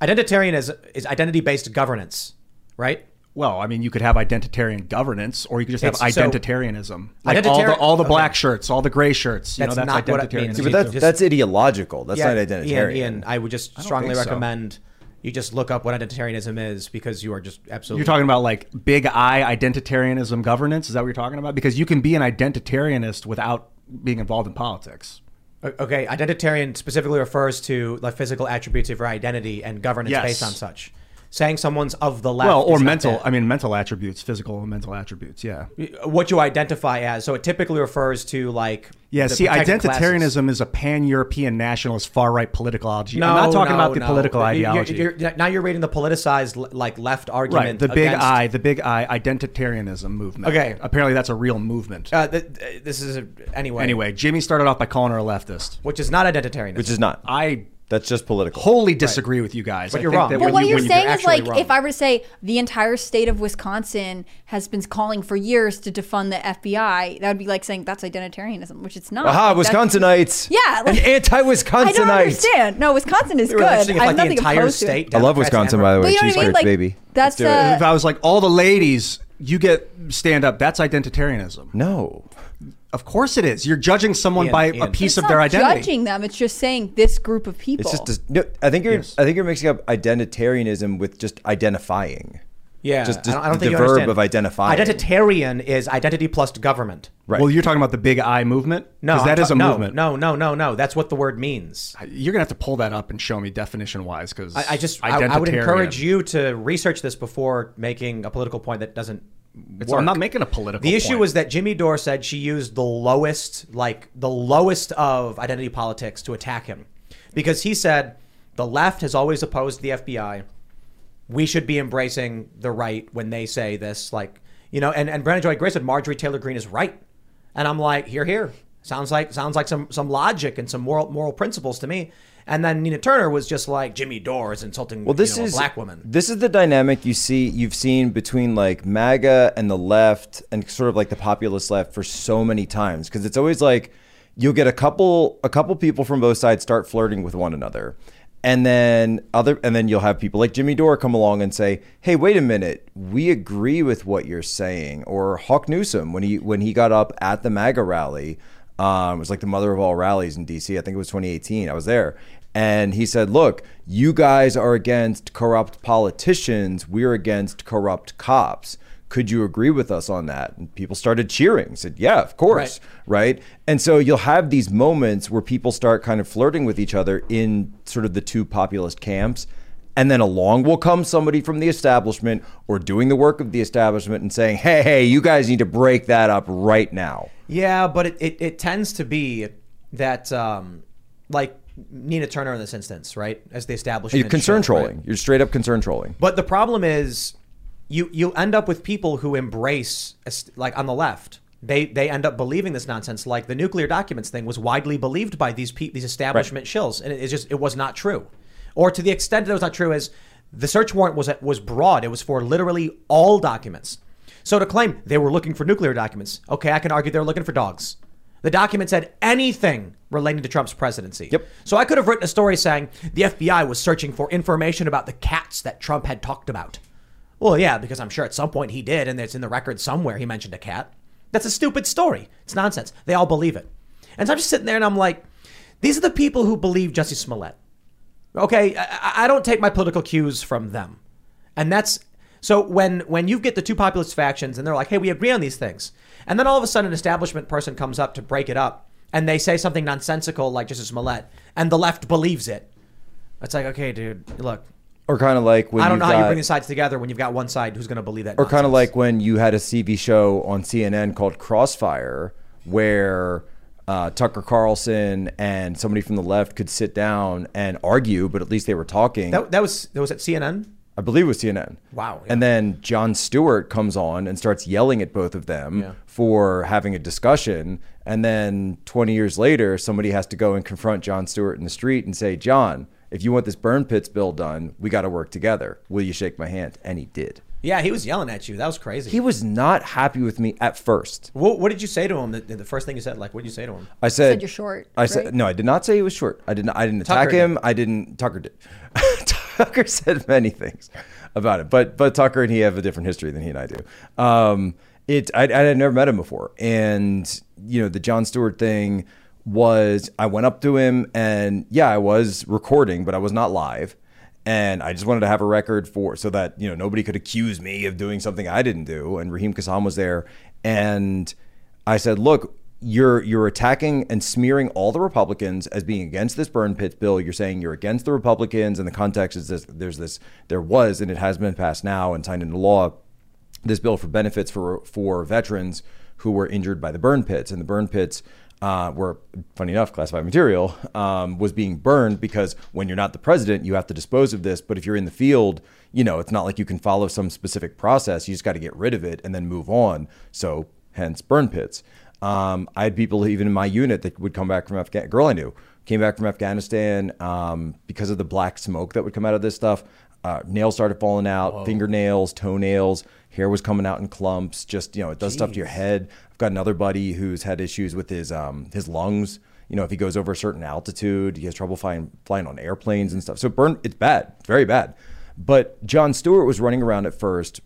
Identitarian is is identity based governance, right? Well, I mean, you could have identitarian governance, or you could just have It's- so- identitarianism. Like all the all the black okay. shirts, all the gray shirts. You That's know, that's not what it identitarianism. means. Yeah, Me but that's too. that's ideological. That's not Ian, identitarian. Ian, I would just strongly think so. recommend you just look up what identitarianism is because you are just absolutely You're talking about like big I identitarianism governance. Is that what you're talking about? Because you can be an identitarianist without being involved in politics. Okay, identitarian specifically refers to the physical attributes of your identity and governance Yes. based on such. Saying someone's of the left. well, or mental. I mean, mental attributes, physical and mental attributes. Yeah. what you identify as. So it typically refers to like. Yeah, see, identitarianism classes. is a pan-European nationalist far-right political ideology. No, I'm not talking no, about the no. political You- you're- ideology. you're- now you're reading the politicized like left argument. right, the big against- I, the big I identitarianism movement. Okay. apparently that's a real movement. Uh, th- th- this is a, anyway. anyway, Jimmy started off by calling her a leftist. which is not identitarianism. which is not. I That's just political. wholly disagree with you guys. But I you're think wrong. that But what you- you're when saying is like wrong. if I were to say the entire state of Wisconsin has been calling for years to defund the FBI, that would be like saying that's identitarianism, which it's not. Aha, Like, Wisconsinites. Yeah, like- an anti-Wisconsinites. I don't understand. No, Wisconsin is It would be good. interesting if I like the entire opposed to it. state. I love Wisconsin, ever- by the way. But you Cheese mean? curds, Like baby. that's Let's do it. uh, if I was like all the ladies, you get stand up. That's identitarianism. No. Of course it is. You're judging someone Ian, by a piece it's of not their identity. judging them. It's just saying this group of people. It's just a, no, I think you're Yes. I think you're mixing up identitarianism with just identifying. Yeah, Just- I don't, I don't the think you verb understand. of identifying. Identitarian is identity plus government. Right. Well, you're talking about the big I movement. No, 'Cause I'm that is ta- a no, movement. No, no, no, no. That's what the word means. You're gonna have to pull that up and show me definition wise because I, I just I, I would encourage you to research this before making a political point that doesn't. I'm not making a political. The issue point. was that Jimmy Dore said she used the lowest, like the lowest of identity politics to attack him, because he said the left has always opposed the FBI. We should be embracing the right when they say this, like you know. And and Briahna Joy Gray said Marjorie Taylor Greene is right, and I'm like, here, here. Sounds like sounds like some some logic and some moral moral principles to me. And then Nina Turner was just like Jimmy Dore is insulting Well, this you know, is a black woman. This is the dynamic you see you've seen between like MAGA and the left and sort of like the populist left for so many times because it's always like you'll get a couple a couple people from both sides start flirting with one another. And then other and then you'll have people like Jimmy Dore come along and say, "Hey, wait a minute. We agree with what you're saying." Or Hawk Newsom when he when he got up at the MAGA rally, um, it was like the mother of all rallies in DC. I think it was 2018. I was there. And he said, Look, you guys are against corrupt politicians. We're against corrupt cops. Could you agree with us on that? And people started cheering. Said, Yeah, of course. Right. And so you'll have these moments where people start kind of flirting with each other in sort of the two populist camps. And then along will come somebody from the establishment or doing the work of the establishment and saying, Hey, hey, you guys need to break that up right now. Yeah, but it, it, it tends to be that um, like Nina Turner in this instance, right? As the establishment. You're concern show, right? trolling. You're straight up concern trolling. But the problem is, you you end up with people who embrace like on the left. They they end up believing this nonsense. Like the nuclear documents thing was widely believed by these pe- these establishment shills, and it, it's just it was not true, or to the extent that it was not true is the search warrant was was broad. It was for literally all documents. So to claim they were looking for nuclear documents, okay, I can argue they're looking for dogs. The document said anything relating to Trump's presidency. Yep. So I could have written a story saying the FBI was searching for information about the cats that Trump had talked about. Well, yeah, because I'm sure at some point he did, and it's in the record somewhere he mentioned a cat. That's a stupid story. It's nonsense. They all believe it. And so I'm just sitting there and I'm like, these are the people who believe Jussie Smollett. Okay, I, I don't take my political cues from them. And that's so when when you get the two populist factions and they're like, hey, we agree on these things. And then all of a sudden an establishment person comes up to break it up and they say something nonsensical like Jussie Smollett and the left believes it. It's like, okay, dude, look, Or kind of like when I don't know how you bring the sides together when you've got one side who's going to believe that. or kind of like when you had a TV show on CNN called Crossfire, where uh, Tucker Carlson and somebody from the left could sit down and argue, but at least they were talking. that, that was that was at CNN. I believe it was CNN. Wow, yeah. And then Jon Stewart comes on and starts yelling at both of them Yeah. for having a discussion. And then 20 years later, somebody has to go and confront Jon Stewart in the street and say, Jon, if you want this burn pits bill done, we got to work together. Will you shake my hand? And he did. Yeah, he was yelling at you. That was crazy. He was not happy with me at first. what, what did you say to him? The, the first thing you said, like, what did you say to him? I said, Said you're short, I said no. I did not say he was short. I didn't. I didn't attack Tucker him. did. I didn't. Tucker did. Tucker said many things about it, but but Tucker and he have a different history than he and I do. Um, it. I, I had never met him before, and you know the Jon Stewart thing was. I went up to him, and yeah, I was recording, but I was not live. And I just wanted to have a record for so that you know nobody could accuse me of doing something I didn't do. And Raheem Kassam was there, and I said, "Look, you're you're attacking and smearing all the Republicans as being against this burn pits bill. You're saying you're against the Republicans, and the context is this: there's this, there was, and it has been passed now and signed into law, this bill for benefits for for veterans who were injured by the burn pits, and the burn pits." Uh, were funny enough classified material um, was being burned because when you're not the president you have to dispose of this but if you're in the field you know it's not like you can follow some specific process you just got to get rid of it and then move on so hence burn pits um, I had people even in my unit that would come back from Afghanistan. Girl I knew came back from Afghanistan um, because of the black smoke that would come out of this stuff. Uh, nails started falling out, fingernails, toenails, hair was coming out in clumps. Just you know, it does stuff to your head. I've got another buddy who's had issues with his um, his lungs. You know, if he goes over a certain altitude, he has trouble flying flying on airplanes and stuff. So burn, it's bad, it's very bad. But Jon Stewart was running around at first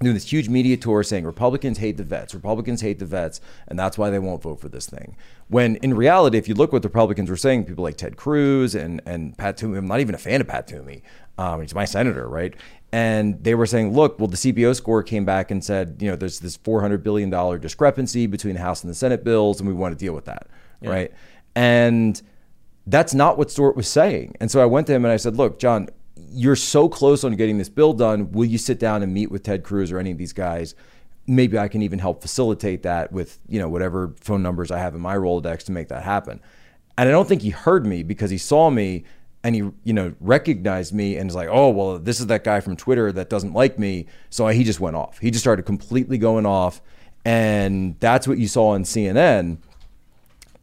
doing this huge media tour saying Republicans hate the vets, Republicans hate the vets, and that's why they won't vote for this thing. When in reality, if you look what the Republicans were saying, people like Ted Cruz and and Pat Toomey, I'm not even a fan of Pat Toomey. Um, he's my senator, right? And they were saying, look, well, the CBO score came back and said, you know, there's this 400 billion dollar discrepancy between the House and the Senate bills, and we want to deal with that, right? And that's not what Stewart was saying. And so I went to him and I said, look, Jon, you're so close on getting this bill done. Will you sit down and meet with Ted Cruz or any of these guys? Maybe I can even help facilitate that with, you know, whatever phone numbers I have in my Rolodex to make that happen. And I don't think he heard me because he saw me and he, you know, recognized me and was like, oh, well, this is that guy from Twitter that doesn't like me. So he just went off. He just started completely going off. And that's what you saw on CNN.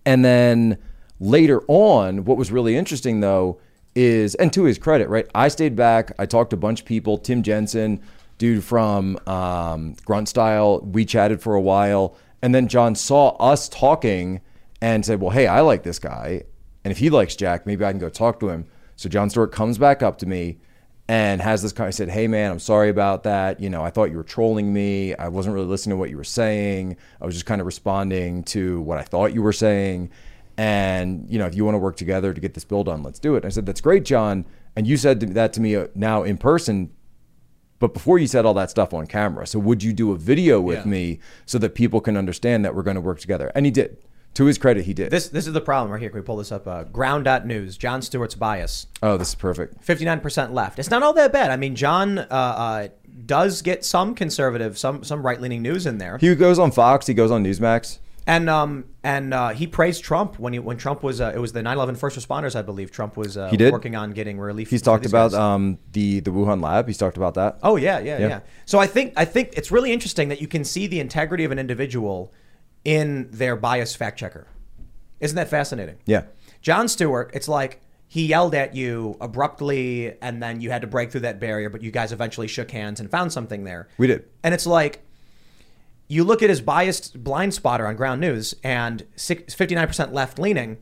And then later on, what was really interesting though is, and to his credit, right? I stayed back. I talked to a bunch of people. Tim Jensen, dude from um, Grunt Style. We chatted for a while, and then Jon saw us talking and said, "Well, hey, I like this guy, and if he likes Jack, maybe I can go talk to him." So Jon Stewart comes back up to me and has this kind I said, Hey man, I'm sorry about that. You know, I thought you were trolling me. I wasn't really listening to what you were saying. I was just kind of responding to what I thought you were saying. And, you know, if you want to work together to get this bill done, let's do it. And I said, That's great, Jon. And you said that to me uh, now in person, but before you said all that stuff on camera. So would you do a video with Yeah. me so that people can understand that we're going to work together? And he did. To his credit, he did. This this is the problem right here. Can we pull this up? Uh, Ground.news, Jon Stewart's bias. oh, this is perfect. 59% left. It's not all that bad. I mean, Jon uh, uh, does get some conservative, some some right leaning news in there, He goes on Fox. He goes on Newsmax. And um and uh, he praised Trump when he when Trump was uh, it was the 9/11 first responders, I believe. Trump was uh, He did? working on getting relief. He's talked about guys. um, the the Wuhan lab. He's talked about that. Oh yeah, yeah, Yeah. yeah, So I think I think it's really interesting that you can see the integrity of an individual in their bias fact checker. Isn't that fascinating? Yeah. Jon Stewart, it's like he yelled at you abruptly and then you had to break through that barrier, but you guys eventually shook hands and found something there. We did. And it's like you look at his biased blind spotter on ground news and 59% left leaning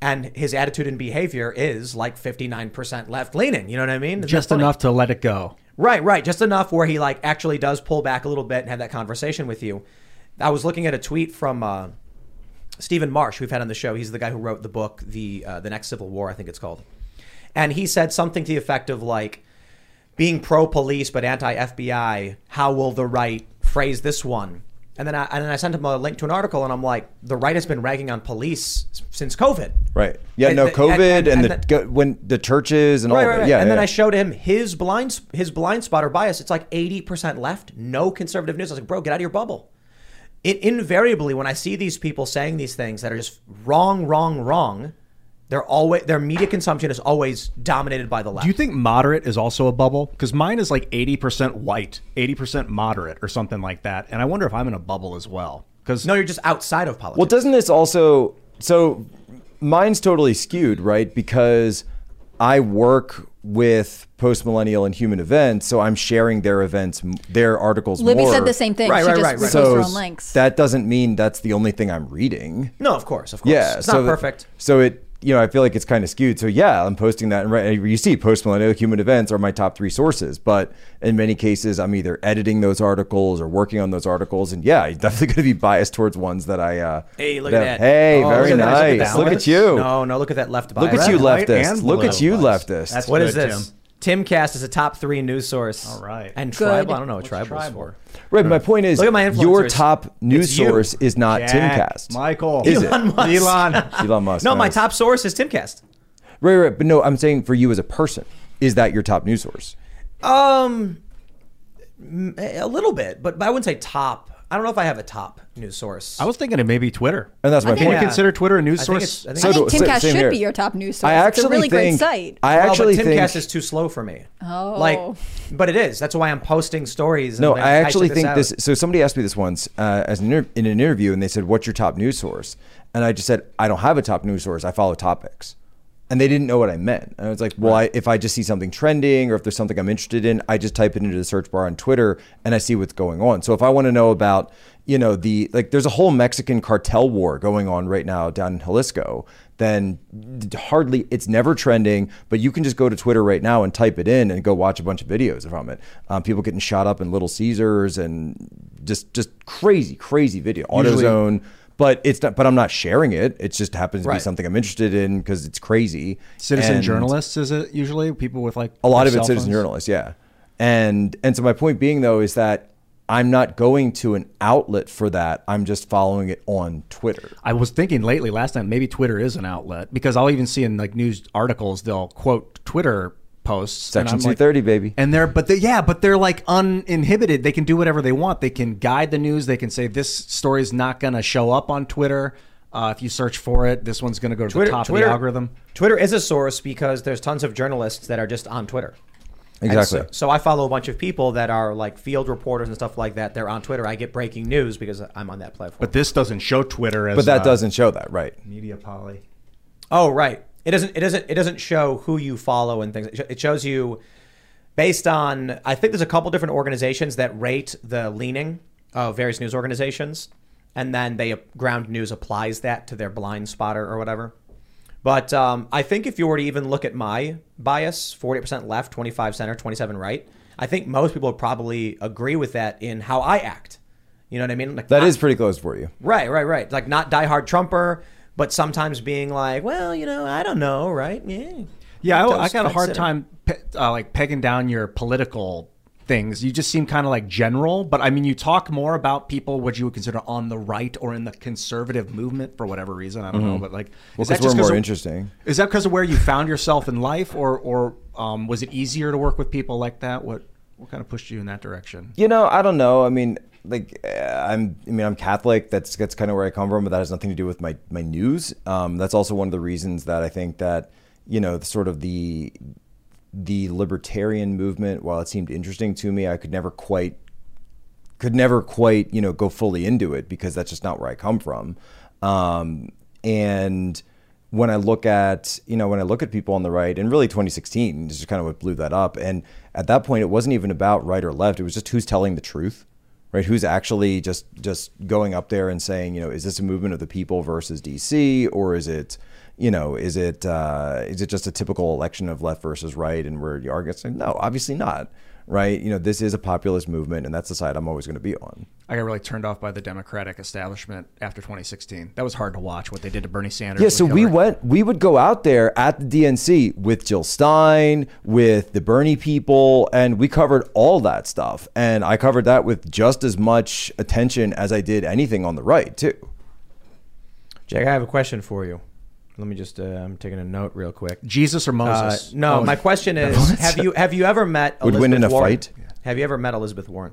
and his attitude and behavior is like 59% left leaning. You know what I mean? Isn't Just enough to let it go. Right, right. Just enough where he like actually does pull back a little bit and have that conversation with you. I was looking at a tweet from uh, Stephen Marche, we've had on the show. He's the guy who wrote the book, the uh, the next Civil War, I think it's called. And he said something to the effect of like, being pro police but anti FBI. How will the right phrase this one? And then I and then I sent him a link to an article, and I'm like, the right has been ragging on police since COVID. Right. Yeah. And no. the- COVID and- and, and- the go, when the churches and all Right, of right, right. Yeah. and then. I showed him his blind his blind spotter bias. It's like eighty percent left, no conservative news. I was like, bro, get out of your bubble. It invariably when I see these people saying these things that are just wrong, wrong, wrong, they're always their media consumption is always dominated by the left. Do you think moderate is also a bubble? Because mine is like 80% white, 80% moderate, or something like that. And I wonder if I'm in a bubble as well. Because no, you're just outside of politics. Well, doesn't this also so mine's totally skewed, right? Because I work with post millennial and human events, so I'm sharing their events, their articles Libby more. said the same thing. Right, she right, just right, right. reposted her So own links. that doesn't mean that's the only thing I'm reading. no, of course, of course. Yeah, it's so not that- perfect. So it, you know, I feel like it's kind of skewed. So yeah, I'm posting that, and right, you see, post millennial human events are my top three sources. But in many cases, I'm either editing those articles or working on those articles, and yeah, I'm definitely going to be biased towards ones that I. Uh, Hey, look at that. Hey, Oh, very look at nice. Look Look at at you. No, no, look at that left bias. Look at you, Red, leftist. Look at you, leftist. That's What is good, this? Timcast is a top three news source. All right. And Good. tribal. I don't know what What's tribal is for. Right. My point is, Look at my your top news It's you. source is not Jack, Timcast. Michael. Is Elon it? Musk. Elon. Elon Musk. No, my top source is Timcast. Right, right. But no, I'm saying for you as a person, is that your top news source? Um, m- a little bit, but, but I wouldn't say top. I don't know if I have a top news source. I was thinking of maybe Twitter. And that's my I think- Can point. you Yeah. consider Twitter a news I think source? it's- I think So do- think Timcast same should here. be your top news source. I actually it's a really great think site. I well, actually but think Timcast is too slow for me. Oh. like, but it is. That's why I'm posting stories. and No, like, I actually check think out. this. So somebody asked me this once uh, as an inter- in an interview, and they said, "What's your top news source?" And I just said, "I don't have a top news source. I follow topics." And they didn't know what I meant. And I was like, "Well, I, if I just see something trending, or if there's something I'm interested in, I just type it into the search bar on Twitter, and I see what's going on. So if I want to know about, you know, the like, there's a whole Mexican cartel war going on right now down in Jalisco." Then hardly it's never trending, but you can just go to Twitter right now and type it in and go watch a bunch of videos from it. Um, people getting shot up in Little Caesars and just just crazy, crazy video. Usually- AutoZone, but it's not. But I'm not sharing it. It just happens to be something I'm interested in because it's crazy. Citizen And journalists, is it usually? People with like A lot of it's citizen phones? journalists, yeah. And and so my point being though is that I'm not going to an outlet for that. I'm just following it on Twitter. I was thinking lately, last time, maybe Twitter is an outlet because I'll even see in like news articles they'll quote Twitter posts. Section I'm like- 230, baby. And they're, but they, yeah, but they're like uninhibited. They can do whatever they want. They can guide the news. They can say this story is not going to show up on Twitter. Uh, if you search for it, this one's going to go to Twitter, the top Twitter, of the algorithm. Twitter is a source because there's tons of journalists that are just on Twitter. Exactly. So, so I follow a bunch of people that are like field reporters and stuff like that. They're on Twitter. I get breaking news because I'm on that platform. But this doesn't show Twitter as But that uh, doesn't show that, right? media poly. Oh, right. It doesn't. It doesn't. It doesn't show who you follow and things. It shows you based on. I think there's a couple different organizations that rate the leaning of various news organizations, and then they Ground News applies that to their blind spotter or whatever. But um, I think if you were to even look at my bias, 40% left, 25 center, 27 right, I think most people would probably agree with that in how I act. You know what I mean? Like That not- is pretty close for you. Right, right, right. Like not diehard Trumper, but sometimes being like, well, you know, I don't know, right? Yeah. Yeah, I, I got a hard time uh, like pegging down your political things. You just seem kind of like general, but I mean, you talk more about people what you would consider on the right or in the conservative movement for whatever reason. I don't know, but like, Mm-hmm. Well, is that because we're just 'cause more of- interesting. Is that because of where you found yourself in life, or or um, was it easier to work with people like that? What what kind of pushed you in that direction? You know, I don't know. I mean, like uh, I'm. I mean, I'm Catholic. That's that's kind of where I come from, but that has nothing to do with my my news. Um, that's also one of the reasons that I think that you know, the, sort of the the libertarian movement, while it seemed interesting to me, I could never quite could never quite you know go fully into it because that's just not where I come from. Um, and when I look at you know when I look at people on the right, and really 2016 is kind of what blew that up. And at that point, it wasn't even about right or left; it was just who's telling the truth, right? Who's actually just just going up there and saying, you know, is this a movement of the people versus DC, or is it you know, is it uh, is it just a typical election of left versus right, and where you are to no, obviously not, right? You know, this is a populist movement, and that's the side I'm always going to be on. I got really turned off by the Democratic establishment after 2016. That was hard to watch what they did to Bernie Sanders. Yeah, with so we went. We would go out there at the DNC with Jill Stein, with the Bernie people, and we covered all that stuff. And I covered that with just as much attention as I did anything on the right too. Jack, I have a question for you. Let me just. Uh, I'm taking a note real quick. Jesus or Uh, Moses? no, Oh, my question is: Have you have you ever met Elizabeth Would Elizabeth win in a Warren? fight? Have you ever met Elizabeth Warren?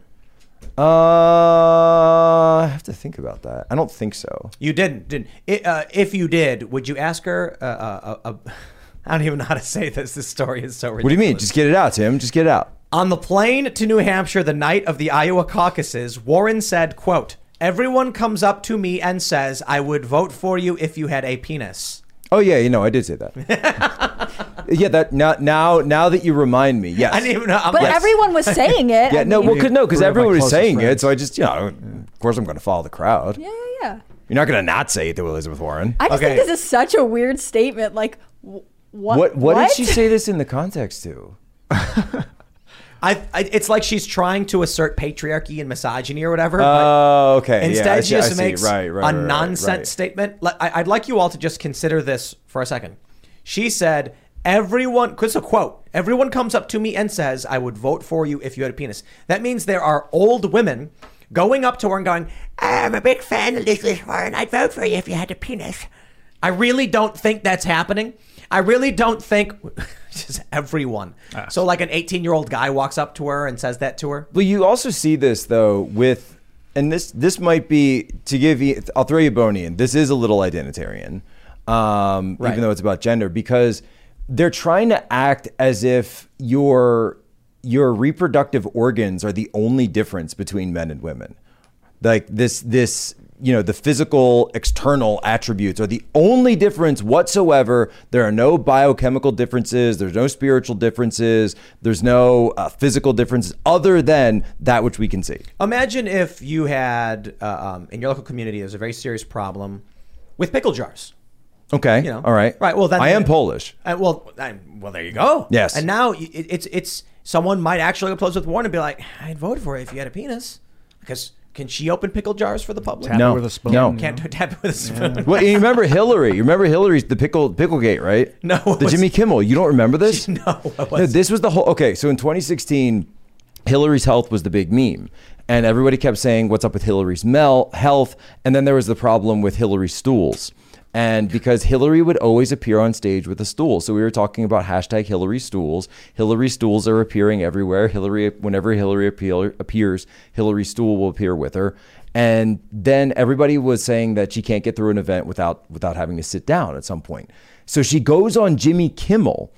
Uh, I have to think about that. I don't think so. You didn't. Didn't. It, uh, if you did, would you ask her? Uh, uh, uh, uh, I don't even know how to say this. This story is so ridiculous. What do you mean? Just get it out, Tim. Just get it out. On the plane to New Hampshire the night of the Iowa caucuses, Warren said, quote, Everyone comes up to me and says, I would vote for you if you had a penis. Oh yeah, you know I did say that. yeah, that now now now that you remind me, yes. I didn't even know. I'm But like- everyone was saying it. yeah, I no, mean- well, cause, no, because everyone was closest saying it, so I just, you know, of course I'm going to follow the crowd. yeah, yeah, yeah. You're not going to not say it to Elizabeth Warren. I just Okay. think this is such a weird statement. Like, wh- what? What, what did she say this in the context to? I, I, it's like she's trying to assert patriarchy and misogyny or whatever. Oh, okay. Instead, yeah, I she see- just makes right, right, a right, nonsense statement. I, I'd like you all to just consider this for a second. She said, "Everyone," it's a quote. Everyone comes up to me and says, "I would vote for you if you had a penis." That means there are old women going up to her and going, "I'm a big fan of Elizabeth Warren. I'd vote for you if you had a penis." I really don't think that's happening. I really don't think just everyone. So, like an 18 year old guy walks up to her and says that to her. Well, you also see this though with, and this this might be to give you. I'll throw you a bone in. This is a little identitarian, um, Right. even though it's about gender, because they're trying to act as if your your reproductive organs are the only difference between men and women. Like this this you know the physical external attributes are the only difference whatsoever there are no biochemical differences there's no spiritual differences there's no uh, physical differences other than that which we can see Imagine if you had uh, um, in your local community there's a very serious problem with pickle jars. okay You know, all right right? Well, then i am polish Uh, well, I, well, there you go. Yes. And now it, it's it's someone might actually oppose with Warren and be like, I'd vote for it if you had a penis, because can she open pickle jars for the public? Tap No. it with a spoon. No. you? Can't do tap it with a spoon. well you remember hillary you remember hillary's the pickle picklegate right No, the was- jimmy kimmel you don't remember this no, what No, this was the whole. Okay, so in 2016, Hillary's health was the big meme, and everybody kept saying, "What's up with Hillary's mel- health?" And then there was the problem with Hillary's stools. And because Hillary would always appear on stage with a stool, so we were talking about hashtag Hillary stools. Hillary stools are appearing everywhere. Hillary, whenever Hillary appear, appears, Hillary stool will appear with her. And then everybody was saying that she can't get through an event without without having to sit down at some point. So she goes on Jimmy Kimmel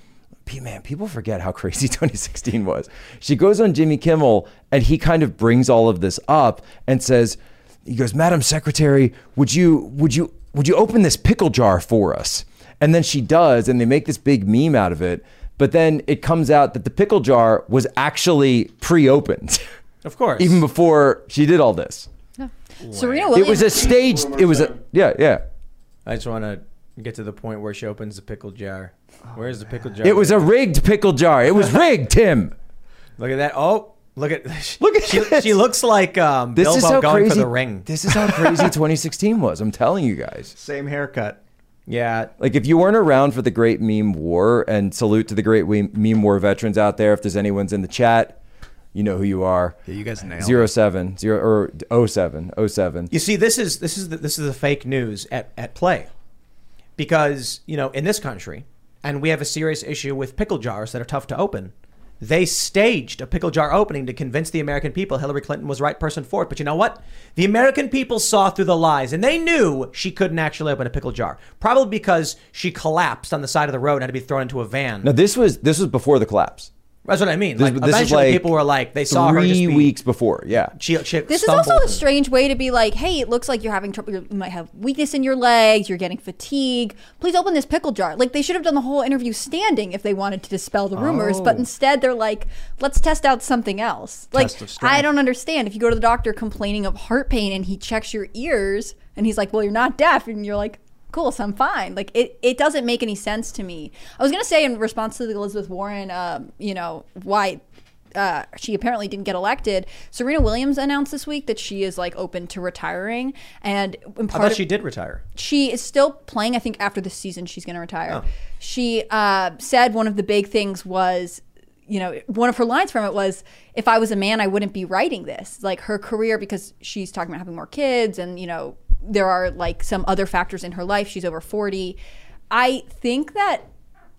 man, people forget how crazy 2016 was. She goes on Jimmy Kimmel and he kind of brings all of this up and says, he goes, Madam Secretary, would you would you would you open this pickle jar for us? And then she does, and they make this big meme out of it. But then it comes out that the pickle jar was actually pre-opened, Of course. even before she did all this. Serena Williams. It was a staged. It was a yeah yeah. I just want to get to the point where she opens the pickle jar. Oh, Where's the pickle jar? It was a rigged pickle jar. It was rigged, Tim. Look at that. Oh, look at Look at she, this. She looks like um, This Bilbo is how going crazy for the ring. This is how crazy 2016 was. I'm telling you guys. Same haircut. Yeah. Like if you weren't around for the Great Meme War, and salute to the Great Meme War veterans out there. If there's anyone's in the chat, you know who you are. Yeah, you guys nailed Zero seven zero or oh seven oh seven. You see, this is this is the, this is the fake news at, at play, because you know in this country, and we have a serious issue with pickle jars that are tough to open. They staged a pickle jar opening to convince the American people Hillary Clinton was right person for it. But you know what? The American people saw through the lies, and they knew she couldn't actually open a pickle jar. Probably because she collapsed on the side of the road and had to be thrown into a van. Now this was this was before the collapse. That's what I mean. This, Like, this is eventually, like people were like, they saw her three just weeks before. Yeah. She, she This is also a strange way to be like, hey, it looks like you're having trouble. You might have weakness in your legs. You're getting fatigue. Please open this pickle jar. Like they should have done the whole interview standing if they wanted to dispel the rumors, but Oh. instead they're like, let's test out something else. Like Test of strength. I don't understand. If you go to the doctor complaining of heart pain and he checks your ears and he's like, well, you're not deaf, and you're like. Cool, so I'm fine. Like it, it doesn't make any sense to me. I was gonna say in response to the Elizabeth Warren, um, you know, why uh, she apparently didn't get elected. Serena Williams announced this week that she is like open to retiring, and in I part thought of- she did retire. she is still playing. I think after this season, she's going to retire. Oh. She uh, said one of the big things was, you know, one of her lines from it was, "If I was a man, I wouldn't be writing this." Like her career, because she's talking about having more kids, and you know, there are like some other factors in her life. She's over forty. I think that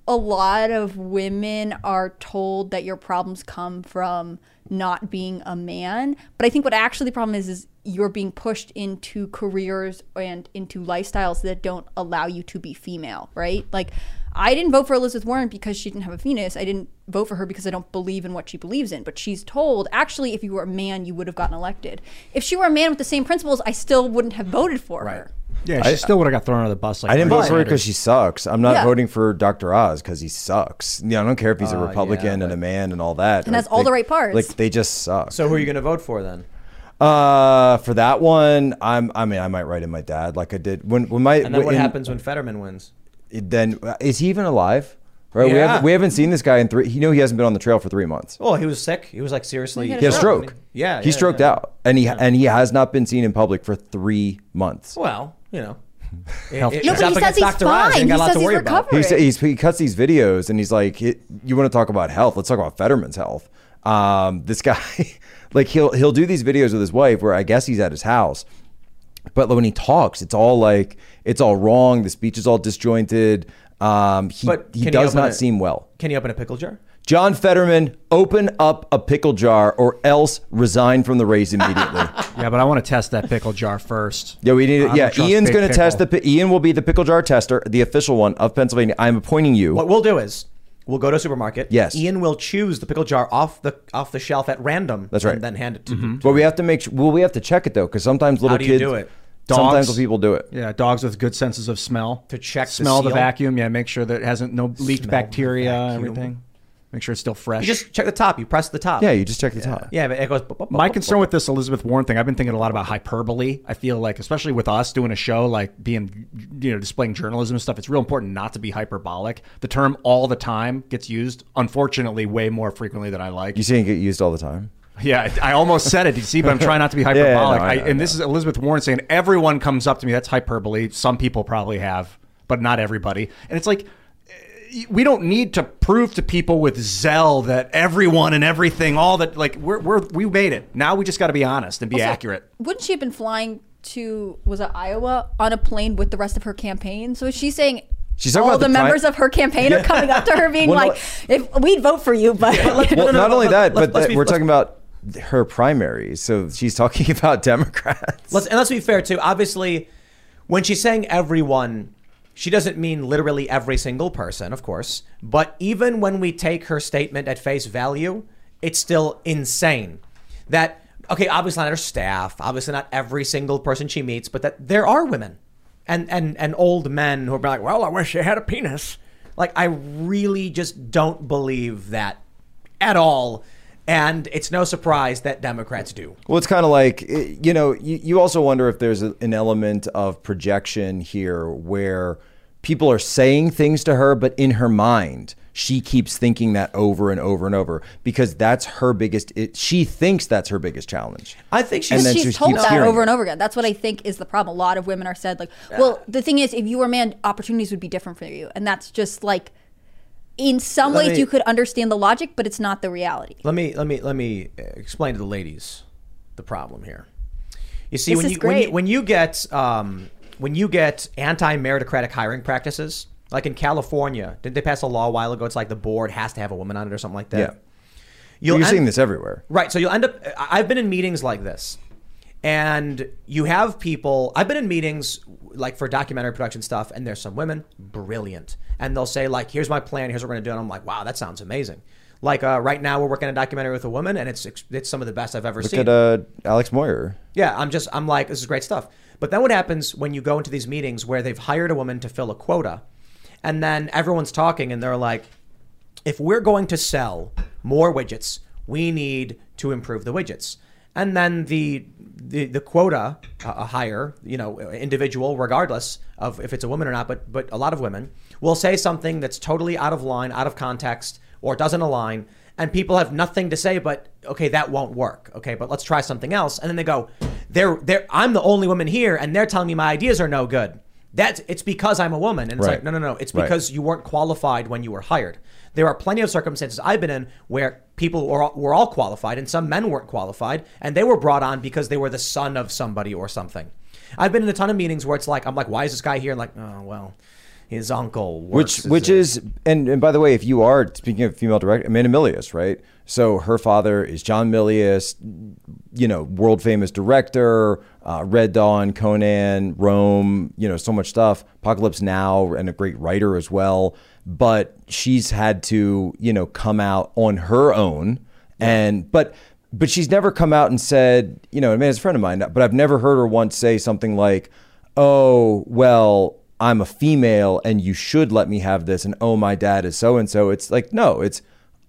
a lot of women are told that your problems come from not being a man but i think what actually the problem is is you're being pushed into careers and into lifestyles that don't allow you to be female right like i didn't vote for elizabeth warren because she didn't have a penis i didn't vote for her because i don't believe in what she believes in but she's told actually if you were a man you would have gotten elected if she were a man with the same principles i still wouldn't have voted for her Yeah, she still would have got thrown under the bus. Like I didn't vote for her because she sucks. I'm not Yeah. voting for Dr. Oz because he sucks. Yeah, I don't care if he's a Uh, Republican yeah, and a man and all that. And has all the right parts. Like they just suck. So who are you going to vote for then? Uh, for that one, I'm. I mean, I might write in my dad like I did when when my. And then what in- happens when Fetterman wins? Then is he even alive? Right. We haven't we haven't seen this guy in three. You know he hasn't been on the trail for three months. Oh, he was sick. He was like seriously. He had He a stroke. stroke. Yeah, he yeah, stroked yeah. out, and he and he has not been seen in public for three months. Well, you know. Health It- No, but he says he's Dr. Fine. He says he's worry about. recovering. He, sa- he's, he cuts these videos and he's like, "It- "You want to talk about health? Let's talk about Fetterman's health." Um, this guy, like he'll he'll do these videos with his wife where I guess he's at his house, but when he talks, it's all like it's all wrong. The speech is all disjointed. Um, he But he can he does not a- seem well. Can you open a pickle jar? John Fetterman, open up a pickle jar or else resign from the race immediately. Yeah, but I want to test that pickle jar first. Yeah, we need. I don't Yeah, Ian's going to test the. Ian will be the pickle jar tester, the official one of Pennsylvania. I'm appointing you. What we'll do is we'll go to a supermarket. Yes. Ian will choose the pickle jar off the off the shelf at random. That's right. And then hand it to mm-hmm. you. But we have to make sure. Well, we have to check it though, because sometimes little How do you kids do it? Sometimes Dogs. people do it. Yeah, dogs with good senses of smell To check the smell the, seal? vacuum. Yeah, make sure that it hasn't no leaked Smell the bacteria, vacuum. everything. Make sure it's still fresh. You just check the top. You press the top. Yeah, you just check the top. Yeah, but it goes. bop, bop, My bop, concern bop, with this Elizabeth Warren thing, I've been thinking a lot about hyperbole. I feel like, especially with us doing a show, like being, you know, displaying journalism and stuff, it's real important not to be hyperbolic. The term all the time gets used, unfortunately, way more frequently than I like. You see it get used all the time. Yeah, I almost said it. You see, but I'm trying not to be yeah, hyperbolic. no, I I and I this is Elizabeth Warren saying everyone comes up to me. That's hyperbole. Some people probably have, but not everybody. And it's like we don't need to prove to people with zeal that everyone and everything, all that, like we're, we're we made it. Now we just got to be honest and be Also, accurate. Wouldn't she have been flying to was it Iowa on a plane with the rest of her campaign? So is she saying She's all about the, the pri- members of her campaign are coming up to her, being Well, no- like, "If we'd vote for you, but Well, not only that, let's- but let's that be- we're talking about her primaries. So she's talking about Democrats. Let's and let's be fair too. Obviously, when she's saying everyone, She doesn't mean literally every single person, of course, but even when we take her statement at face value, it's still insane. That okay, obviously not her staff, obviously not every single person she meets, but that there are women and and and old men who are like, "Well, I wish I had a penis." Like I really just don't believe that at all. And it's no surprise that Democrats do. Well, it's kind of like, eh, you know, you, you also wonder if there's a, an element of projection here where people are saying things to her, but in her mind, she keeps thinking that over and over and over because that's her biggest, it, she thinks that's her biggest challenge. I think she's she's she told keeps that over it. and over again. That's what I think is the problem. A lot of women are said like, "Well, the thing is, if you were a man, opportunities would be different for you," and that's just like, in some Let ways, me- you could understand the logic, but it's not the reality. Let me let me let me uh, explain to the ladies the problem here. You see, This when is you, when you when you get um, when you get anti-meritocratic hiring practices, like in California, did they pass a law a while ago? It's like the board has to have a woman on it or something like that. Yeah. You'll You're end- seeing this everywhere. Right. So you'll end up. I've been in meetings like this, and you have people. I've been in meetings like for documentary production stuff, and there's some women brilliant, and they'll say like, "Here's my plan. Here's what we're gonna do," and I'm like, "Wow, that sounds amazing." Like uh, right now, we're working a documentary with a woman, and it's it's some of the best I've ever Look seen. at uh, Alex Moyer. Yeah, I'm just I'm like this is great stuff. But then what happens when you go into these meetings where they've hired a woman to fill a quota, and then everyone's talking and they're like, if we're going to sell more widgets, we need to improve the widgets. And then the the, the quota, a hire, you know, individual, regardless of if it's a woman or not, but but a lot of women will say something that's totally out of line, out of context, or doesn't align, and people have nothing to say but okay, that won't work. Okay, but let's try something else. And then they go, they're they're I'm the only woman here, and they're telling me my ideas are no good. That's it's because I'm a woman, and it's Right. like no no no, it's Right. because you weren't qualified when you were hired. There are plenty of circumstances I've been in where people were all, were all qualified and some men weren't qualified and they were brought on because they were the son of somebody or something. I've been in a ton of meetings where it's like I'm like, why is this guy here? And like, oh well, his uncle works Which which a- is and, and by the way, if you are speaking of female director, Amanda Milius, right? So her father is John Milius, you know, world famous director, uh, Red Dawn, Conan, Rome, you know, so much stuff. Apocalypse Now, and a great writer as well. But she's had to, you know, come out on her own, and but but she's never come out and said, you know, Amanda's a friend of mine, but I've never heard her once say something like, "Oh, well." I'm a female and you should let me have this and oh my dad is so and so it's like no it's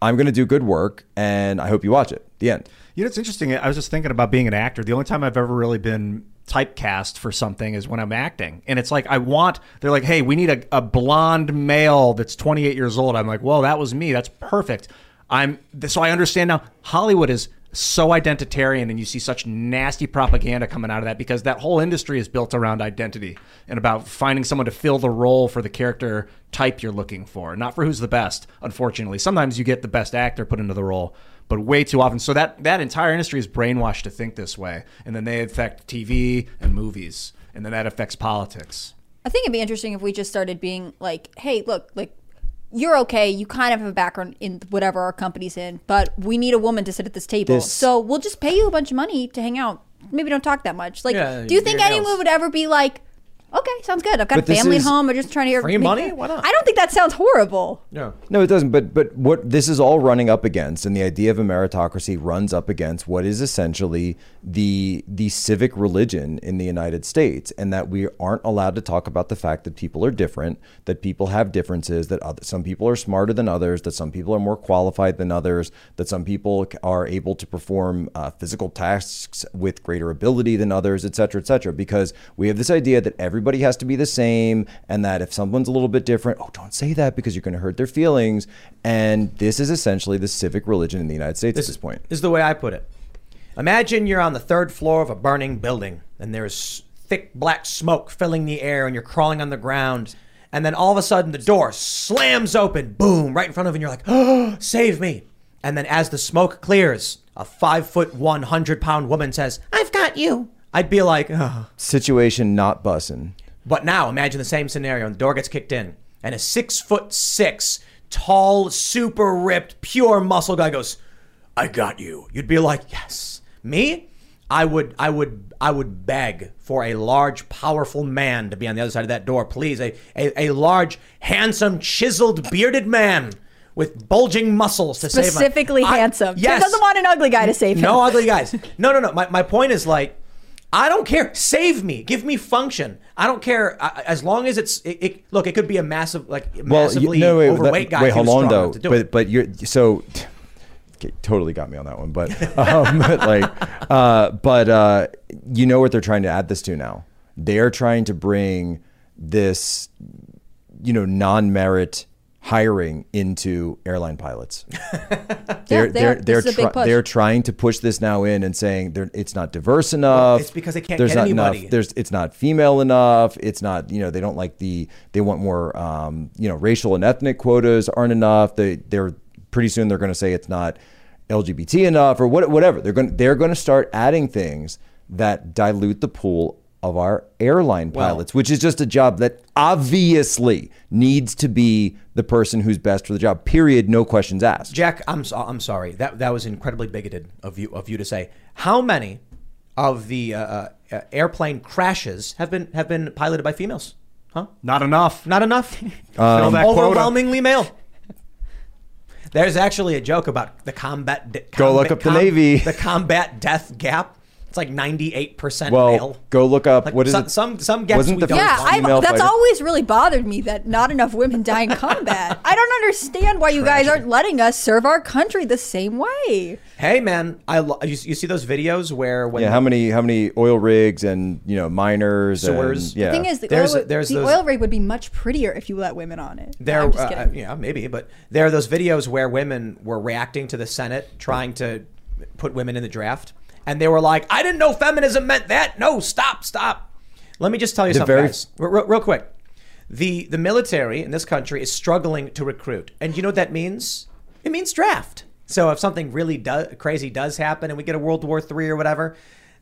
I'm going to do good work and I hope you watch it the end You know, it's interesting. I was just thinking about being an actor. The only time I've ever really been typecast for something is when I'm acting. And it's like, I want, they're like, hey, we need a, a blonde male that's 28 years old. I'm like, well, that was me. That's perfect. I'm, so I understand now Hollywood is so identitarian and you see such nasty propaganda coming out of that because that whole industry is built around identity and about finding someone to fill the role for the character type you're looking for, not for who's the best, unfortunately. Sometimes you get the best actor put into the role, but way too often. So that that entire industry is brainwashed to think this way, and then they affect TV and movies, and then that affects politics. I think it'd be interesting if we just started being like, hey, look, like you're okay. You kind of have a background in whatever our company's in, but we need a woman to sit at this table. This- so we'll just pay you a bunch of money to hang out. Maybe don't talk that much. Like, Yeah, do you think anyone nails. would ever be like, okay, sounds good. I've got But a family at home. I'm just trying to Free make- money? Why not? I don't think that sounds horrible. Yeah. No, it doesn't. But but what this is all running up against, and the idea of a meritocracy runs up against what is essentially the the civic religion in the United States, and that we aren't allowed to talk about the fact that people are different, that people have differences, that other, some people are smarter than others, that some people are more qualified than others, that some people are able to perform uh, physical tasks with greater ability than others, et cetera, et cetera. Because we have this idea that everybody has to be the same, and that if someone's a little bit different, oh, don't say that because you're going to hurt their feelings. And this is essentially the civic religion in the United States this, at this point. This is the way I put it. Imagine you're on the third floor of a burning building and there's thick black smoke filling the air and you're crawling on the ground. And then all of a sudden the door slams open, boom, right in front of you. And you're like, oh, save me. And then as the smoke clears, a five foot, 100 pound woman says, I've got you. I'd be like, oh. Situation not bussing. But now imagine the same scenario and the door gets kicked in and a six foot six, tall, super ripped, pure muscle guy goes, I got you. You'd be like, yes. Me? I would, I would, I would beg for a large, powerful man to be on the other side of that door, please. A, a, a large, handsome, chiseled, bearded man with bulging muscles to save my- Specifically I- handsome. Yes. Tim doesn't want an ugly guy to save him. No ugly guys. No, no, no. My, my point is like, I don't care. Save me. Give me function. I don't care I, as long as it's. It, it, look, it could be a massive, like Well, massively you, no, wait, overweight that- guy. Wait, hold on though. But it. but you're so. Okay, totally got me on that one, but um, like, uh, but uh, you know what they're trying to add this to now? They're trying to bring this, you know, non-merit hiring into airline pilots. they're they they're they're This is a big try- push. they're trying to push this now in and saying they're, it's not diverse enough. it's because they can't there's get not anybody. Enough, there's it's not female enough. It's not you know they don't like the they want more um, you know racial and ethnic quotas aren't enough. They they're pretty soon they're going to say it's not LGBT enough or what, whatever. They're going they're going to start adding things that dilute the pool of our airline pilots, which is just a job that obviously needs to be the person who's best for the job. Period. No questions asked. Jack, I'm so, I'm sorry. That that was incredibly bigoted of you of you to say. How many of the uh, uh, airplane crashes have been have been piloted by females? Huh? Not enough. Not enough. Fill that quota. Overwhelmingly male. There's actually a joke about the combat. de- Go look combat- up the Navy. The combat death gap. It's like 98 percent Well, male. go look up Like what is some, it? some some gaps Wasn't we the don't. Yeah, I've, female that's fighter- always really bothered me that not enough women die in combat. I don't understand why you guys aren't letting us serve our country the same way. Hey man, I lo- you, you see those videos where when Yeah, how many how many oil rigs and you know miners Sewers. and yeah. The thing is, the, There's- oil, there's the those- oil rig would be much prettier if you let women on it. There, I'm just uh, kidding. yeah, maybe, but there are those videos where women were reacting to the Senate, trying to put women in the draft, and they were like, "I didn't know feminism meant that." No, stop, stop. Let me just tell you The something, very- guys, real, real- real quick. The the military in this country is struggling to recruit, and you know what that means? It means draft. So if something really do- crazy does happen, and we get a World War III or whatever,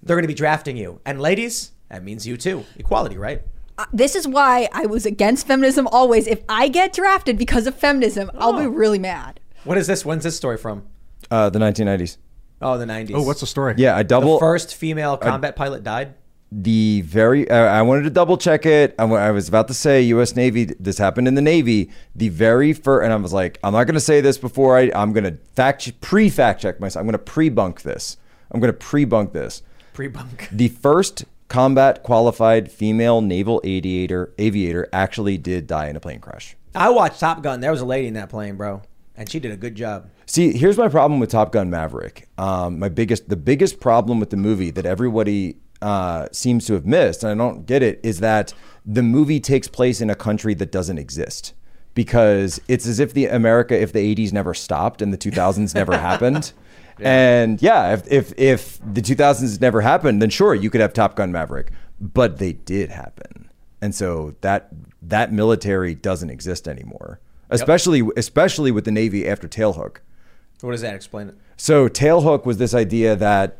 they're going to be drafting you. And ladies, that means you too. Equality, right? Uh, this is why I was against feminism always. If I get drafted because of feminism, I'll Oh. be really mad. What is this? When's this story from? uh, the 1990s. Oh, the 90s. Oh, what's the story? Yeah, I double the first female combat pilot died. the very uh, I wanted to double check it. I, I was about to say U.S. Navy. This happened in the Navy. The very first, and I was like, I'm not going to say this before I. I'm going to fact pre fact check myself. I'm going to pre bunk this. I'm going to pre bunk this. Pre-bunk. The first combat qualified female naval aviator aviator actually did die in a plane crash. I watched Top Gun. There was a lady in that plane, bro, and she did a good job. See, here's my problem with Top Gun Maverick. Um, my biggest, the biggest problem with the movie that everybody uh, seems to have missed, and I don't get it, is that the movie takes place in a country that doesn't exist. Because it's as if the America, if the '80s never stopped and the 2000s never happened, and yeah, if, if if the 2000s never happened, then sure you could have Top Gun Maverick, but they did happen, and so that that military doesn't exist anymore. Especially especially with the Navy after Tailhook. What does that explain? It. So Tailhook was this idea that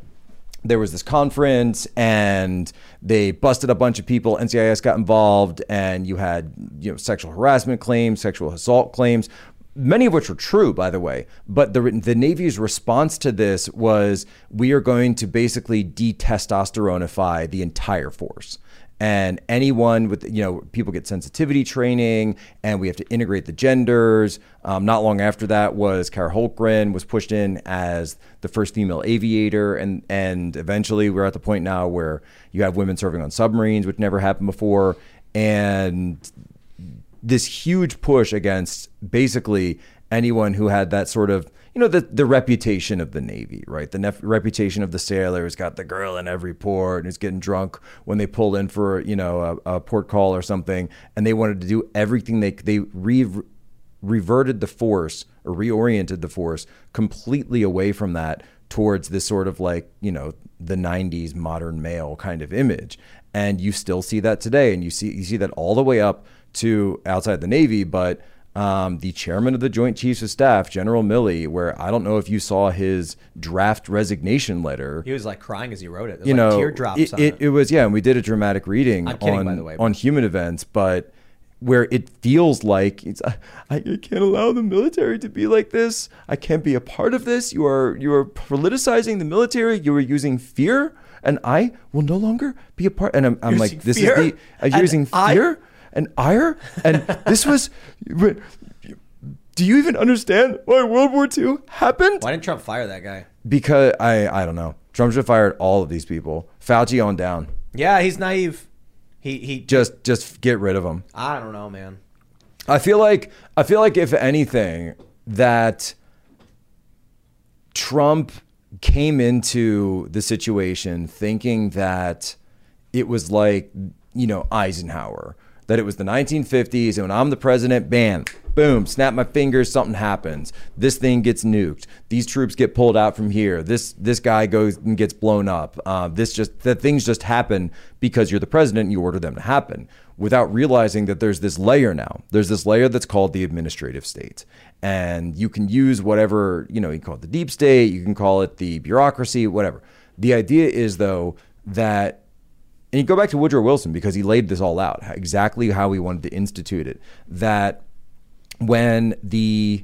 there was this conference and they busted a bunch of people. NCIS got involved, and you had you know sexual harassment claims, sexual assault claims, many of which were true, by the way. But the the Navy's response to this was, we are going to basically de-testosteronify the entire force and anyone with you know people get sensitivity training and we have to integrate the genders. Um, not long after that was Kara Hultgreen was pushed in as the first female aviator. And and eventually we're at the point now where you have women serving on submarines which never happened before. And this huge push against basically anyone who had that sort of you know the the reputation of the Navy, right? The nef- reputation of the sailor who's got the girl in every port and who's getting drunk when they pull in for you know a, a port call or something, and they wanted to do everything they they re- reverted the force or reoriented the force completely away from that towards this sort of like you know the 90s modern male kind of image and you still see that today and you see you see that all the way up to outside the navy but um, the chairman of the joint chiefs of staff general milley where i don't know if you saw his draft resignation letter He was like crying as he wrote it. There's you like know, teardrops it, on it, it. was yeah, and we did a dramatic reading I'm kidding, on way, on human events, but where it feels like it's I, I can't allow the military to be like this. I can't be a part of this. You are you are politicizing the military. You are using fear and I will no longer be a part. And I'm, I'm like, this fear is the and using I- fear and ire, and this was. Do you even understand why World War II happened? Why didn't Trump fire that guy? Because I I don't know. Trump should have fired all of these people. Fauci on down. Yeah, he's naive. He he. Just just get rid of him. I don't know, man. I feel like I feel like if anything that Trump came into the situation thinking that it was like you know Eisenhower that it was the 1950s and when I'm the president bam boom snap my fingers something happens. This thing gets nuked. These troops get pulled out from here. This this guy goes and gets blown up. Uh, this just that things just happen because you're the president and you order them to happen without realizing that there's this layer now. There's this layer that's called the administrative state. And you can use whatever you know you can call it the deep state you can call it the bureaucracy whatever. The idea is though that and you go back to Woodrow Wilson because he laid this all out exactly how he wanted to institute it. That when the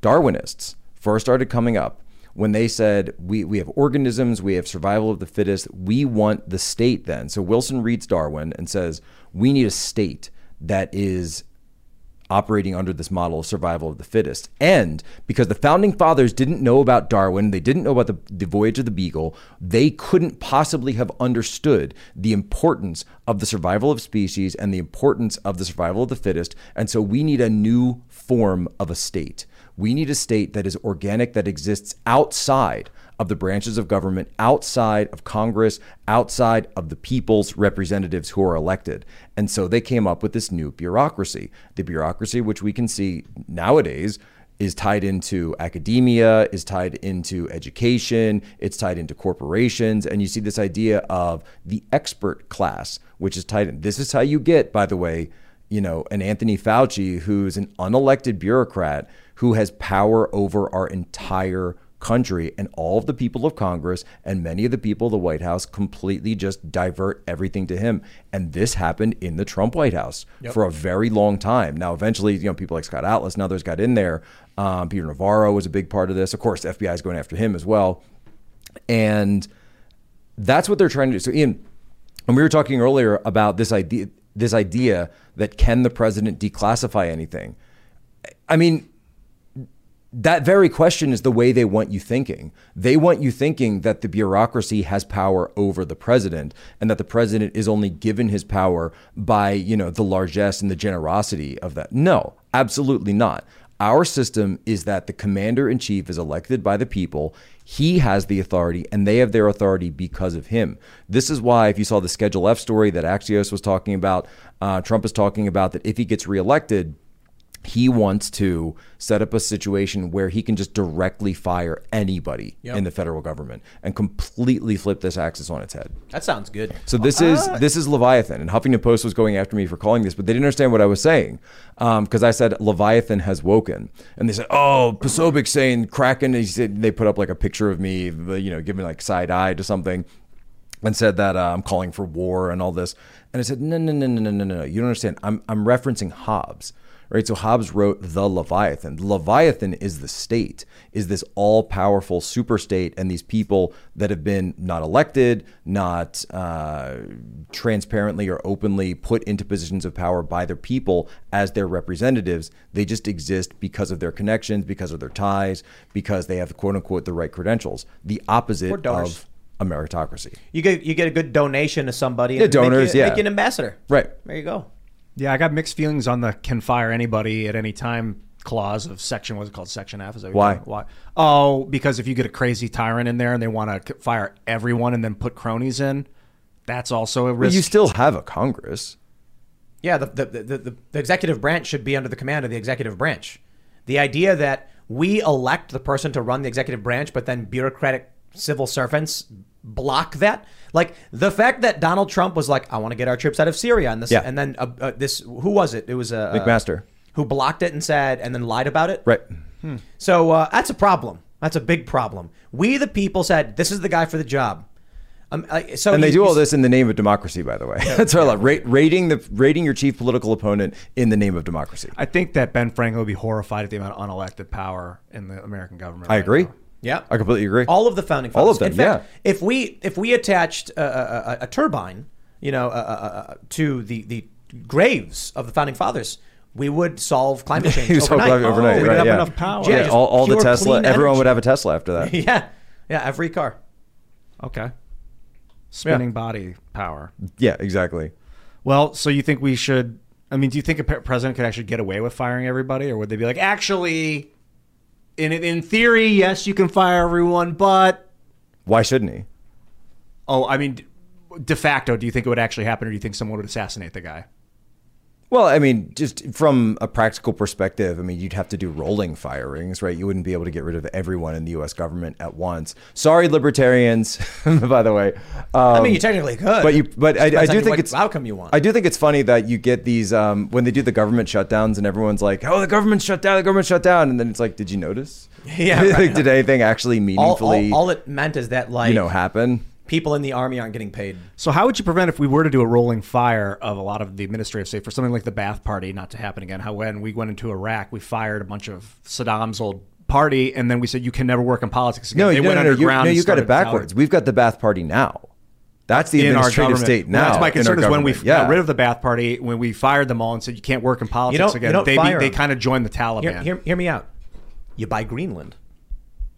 Darwinists first started coming up, when they said we, we have organisms, we have survival of the fittest, we want the state then. So Wilson reads Darwin and says we need a state that is operating under this model of survival of the fittest. And because the founding fathers didn't know about Darwin, they didn't know about the, the voyage of the Beagle, they couldn't possibly have understood the importance of the survival of species and the importance of the survival of the fittest. And so we need a new form of a state. We need a state that is organic, that exists outside of the branches of government, outside of Congress, outside of the people's representatives who are elected. And so they came up with this new bureaucracy. The bureaucracy, which we can see nowadays, is tied into academia, is tied into education, it's tied into corporations. And you see this idea of the expert class, which is tied in. This is how you get, by the way, you know, an Anthony Fauci who's an unelected bureaucrat who has power over our entire country and all of the people of Congress and many of the people of the White House completely just divert everything to him. And this happened in the Trump White House for a very long time. Now, eventually, you know, people like Scott Atlas and others got in there. Um, Peter Navarro was a big part of this. Of course, the FBI is going after him as well. And that's what they're trying to do. So, Ian, and we were talking earlier about this idea, this idea that can the president declassify anything? I mean, that very question is the way they want you thinking. They want you thinking that the bureaucracy has power over the president and that the president is only given his power by, you know, the largesse and the generosity of that. No, absolutely not. Our system is that the commander in chief is elected by the people. He has the authority and they have their authority because of him. This is why, if you saw the Schedule F story that Axios was talking about, uh, Trump is talking about that if he gets reelected, he wants to set up a situation where he can just directly fire anybody in the federal government and completely flip this axis on its head. That sounds good. So this is this is Leviathan, and Huffington Post was going after me for calling this, but they didn't understand what I was saying because I said Leviathan has woken, and they said, "Oh, Posobiec saying Kraken." He said they put up like a picture of me, you know, giving like side eye to something and said that uh, I'm calling for war and all this. And I said, no, no, no, no, no, no, no. You don't understand. I'm, I'm referencing Hobbes, right? So Hobbes wrote the Leviathan. The Leviathan is the state, is this all powerful super state, and these people that have been not elected, not uh, transparently or openly put into positions of power by their people as their representatives. They just exist because of their connections, because of their ties, because they have quote unquote the right credentials. The opposite of a meritocracy. You get you get a good donation to somebody. Yeah, and make donors, you, yeah. make you an ambassador. Right. There you go. Yeah, I got mixed feelings on the can fire anybody at any time clause of section. What's it called? Section F. Is that Why? Why? Oh, because if you get a crazy tyrant in there and they want to fire everyone and then put cronies in, that's also a But risk. you still have a Congress. Yeah, the, the, the, the, the executive branch should be under the command of the executive branch. The idea that we elect the person to run the executive branch, but then bureaucratic civil servants block that. Like the fact that Donald Trump was like, "I want to get our troops out of Syria," and this, Yeah. and then uh, uh, this, who was it? It was uh, McMaster. who blocked it and said, and then lied about it. Right. So uh, that's a problem. That's a big problem. We, the people, said this is the guy for the job. Um, like, so And they you- do all this in the name of democracy, by the way. That's what I love. Ra- rating the rating your chief political opponent in the name of democracy. I think that Ben Franklin would be horrified at the amount of unelected power in the American government. I right agree. now. Yeah, I completely agree. All of the founding fathers. All of them, In fact, yeah. If we if we attached a, a, a, a turbine, you know, uh, uh, uh, to the the graves of the founding fathers, we would solve climate change He was overnight. overnight, overnight, we'd right, have yeah. enough power. Yeah, just all, all the Tesla. Everyone energy. would have a Tesla after that. yeah, yeah, every car. Okay. Spinning body power. yeah, exactly. Well, so you think we should? I mean, do you think a president could actually get away with firing everybody, or would they be like, actually, in in theory, yes, you can fire everyone, but Why shouldn't he? oh, I mean, de facto, do you think it would actually happen, or do you think someone would assassinate the guy? Well, I mean, just from a practical perspective, I mean, you'd have to do rolling firings, right? You wouldn't be able to get rid of everyone in the U.S. government at once. Sorry, libertarians, by the way. Um, I mean, you technically could, but you, but I, I do think it's outcome you want. I do think it's funny that you get these um, when they do the government shutdowns, and everyone's like, "Oh, the government shut down, the government shut down," and then it's like, "Did you notice? Yeah, like, right. did anything actually all, meaningfully, all, all it meant is that like you know, happen?" People in the army aren't getting paid. So, how would you prevent if we were to do a rolling fire of a lot of the administrative state for something like the Baath Party not to happen again? How when we went into Iraq, we fired a bunch of Saddam's old party, and then we said you can never work in politics again. No, they you, no, went no, no, you, underground. no, you got it backwards. retaliating. We've got the Baath Party now. That's the in administrative government. state Well, now. that's my concern is when we yeah. got rid of the Baath Party, when we fired them all and said you can't work in politics don't- you again. don't they fire they them. kind of joined the Taliban. Hear, hear, hear me out. You buy Greenland.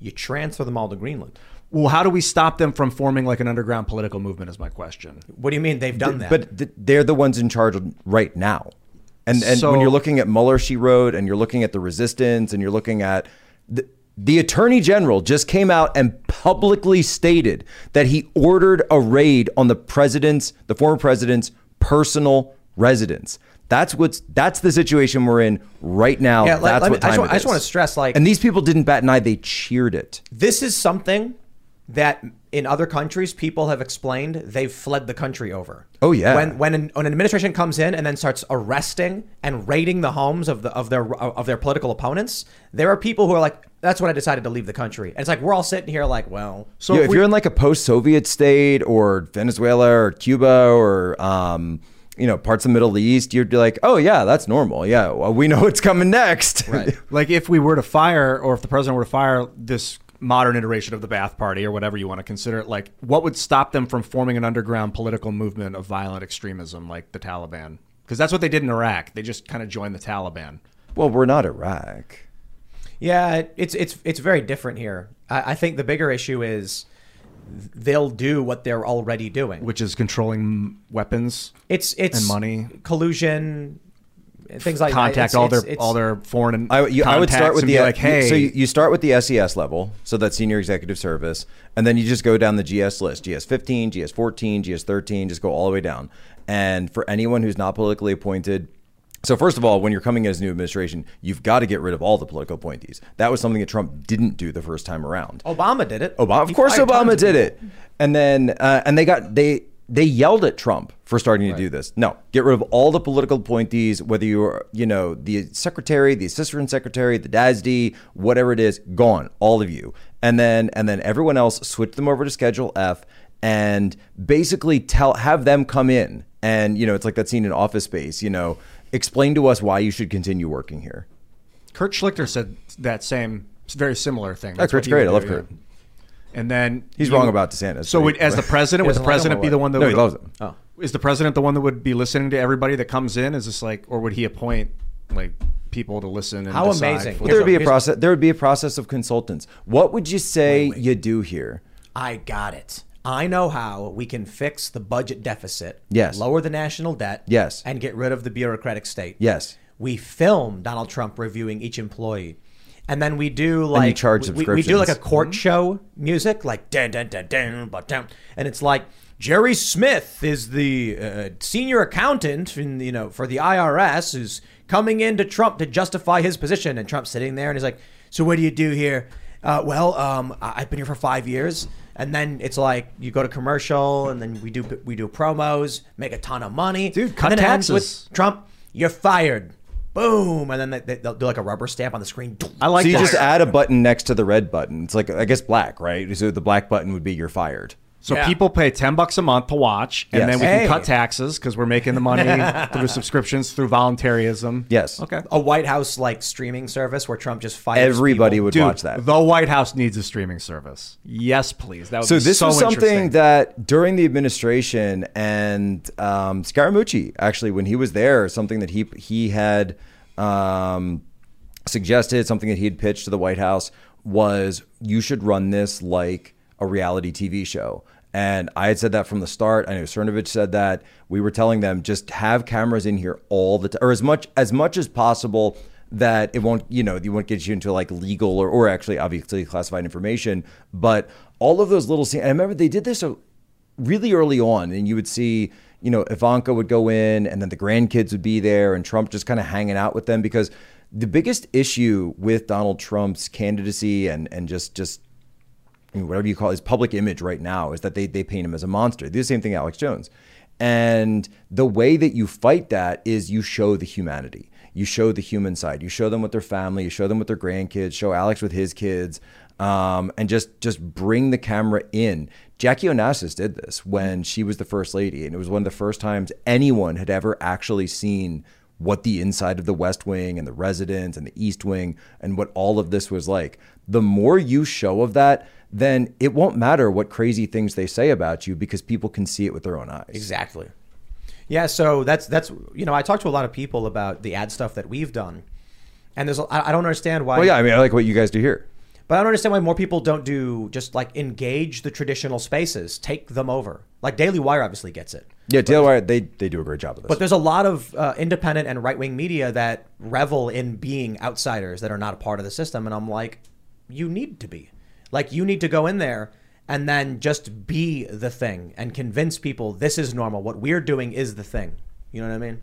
You transfer them all to Greenland. Well, how do we stop them from forming like an underground political movement? Is my question. What do you mean they've done that? But they're the ones in charge right now. And and So- when you're looking at Mueller, she wrote, and you're looking at the resistance, and you're looking at the, the attorney general just came out and publicly stated that he ordered a raid on the president's, the former president's personal residence. That's what's that's the situation we're in right now. Yeah, that's let me- what I just time want- I just wanna stress, like- and these people didn't bat an eye; they cheered it. this is something that in other countries people have explained they've fled the country over. Oh, yeah. When when an, when an administration comes in and then starts arresting and raiding the homes of the of their of their political opponents, there are people who are like, "That's when I decided to leave the country." And it's like we're all sitting here like, "Well, So yeah, if if, we- you're in like a post-Soviet state or Venezuela or Cuba or um, you know parts of the Middle East, you'd be like, oh yeah, that's normal. Yeah, well, we know what's coming next. Right. Like if we were to fire, or if the president were to fire this modern iteration of the Baath Party, or whatever you want to consider it, like what would stop them from forming an underground political movement of violent extremism like the Taliban? Because that's what they did in Iraq. They just kind of joined the Taliban. well, we're not Iraq. yeah, it's it's it's very different here." I, I think the bigger issue is they'll do what they're already doing. which is controlling weapons, It's it's and money. collusion, things like that. contact It's- all it's- their it's- all their foreign. I, you, I would start with the like, hey, So you, you start with the SES level, so that's senior executive service, and then you just go down the GS list: GS 15, GS 14, GS 13. Just go all the way down. And for anyone who's not politically appointed. So first of all, when you're coming in as new administration, you've got to get rid of all the political appointees. That was something that Trump didn't do the first time around. Obama did it. Obama, of He course, Obama did it, and then uh, and they got they they yelled at Trump for starting to do this. No, get rid of all the political appointees, whether you're you know the secretary, the assistant secretary, the DASD, whatever it is, gone, all of you, and then and then everyone else switch them over to Schedule F and basically tell have them come in and you know it's like that scene in Office Space, you know, explain to us why you should continue working here. Kurt Schlichter said that same very similar thing. Oh, That's what Kurt's great. I love do, Kurt. yeah. And then He's you- wrong about DeSantis, So but as the president, would the doesn't like him or president be the one that No, would, he loves him. Oh. Is the president the one that would be listening to everybody that comes in? Is this like, or would he appoint like people to listen? And How decide amazing. for- Well, there would be a process. There would be a process of consultants. What would you say you do here? I got it. I know how we can fix the budget deficit. Yes. Lower the national debt. Yes. And get rid of the bureaucratic state. Yes. We film Donald Trump reviewing each employee. And then we do like charge we, we do like a court show music, like dun dun dun dun but dun, and it's like Jerry Smith is the uh, senior accountant, in, you know, for the IRS, who's coming in to Trump to justify his position, and Trump's sitting there and he's like, "So what do you do here?" Uh, well, um, I've been here for five years, and then it's like you go to commercial, and then we do we do promos, make a ton of money, Dude, cut and then it ends taxes. with Trump, you're fired. Boom, and then they, they, they'll do like a rubber stamp on the screen. I like so you that. just add a button next to the red button. It's like I guess black, right? So the black button would be you're fired. So Yeah. people pay ten bucks a month to watch, and Yes. then we Hey. can cut taxes because we're making the money through subscriptions through voluntarism. Yes. Okay. A White House like streaming service where Trump just fires Everybody people. would Dude, watch that. the White House needs a streaming service. Yes, please. That would So be this so was something that during the administration and um, Scaramucci actually when he was there, something that he he had um, suggested, something that he had pitched to the White House was you should run this like a reality TV show. And I had said that from the start. I know Cernovich said that. We were telling them just have cameras in here all the time, or as much as much as possible that it won't, you know, you won't get you into like legal or, or actually obviously classified information. But all of those little scenes, I remember they did this really early on, and you would see, you know, Ivanka would go in, and then the grandkids would be there, and Trump just kind of hanging out with them because the biggest issue with Donald Trump's candidacy and and just just whatever you call his public image right now is that they they paint him as a monster. The same thing, Alex Jones. And the way that you fight that is you show the humanity. You show the human side. You show them with their family. You show them with their grandkids. Show Alex with his kids, um, and just just bring the camera in. Jackie Onassis did this when she was the first lady, and it was one of the first times anyone had ever actually seen what the inside of the West Wing and the residence and the East Wing and what all of this was like. The more you show of that, then it won't matter what crazy things they say about you because people can see it with their own eyes. Exactly. Yeah, so that's that's you know I talk to a lot of people about the ad stuff that we've done, and there's I don't understand why. Well, yeah, I mean, I like what you guys do here. But I don't understand why more people don't do just like engage the traditional spaces, take them over. Like Daily Wire obviously gets it. Yeah, Daily Wire, they, they do a great job of this. But there's a lot of uh, independent and right wing media that revel in being outsiders that are not a part of the system. And I'm like, you need to be. Like, you need to go in there and then just be the thing and convince people this is normal. What we're doing is the thing. You know what I mean?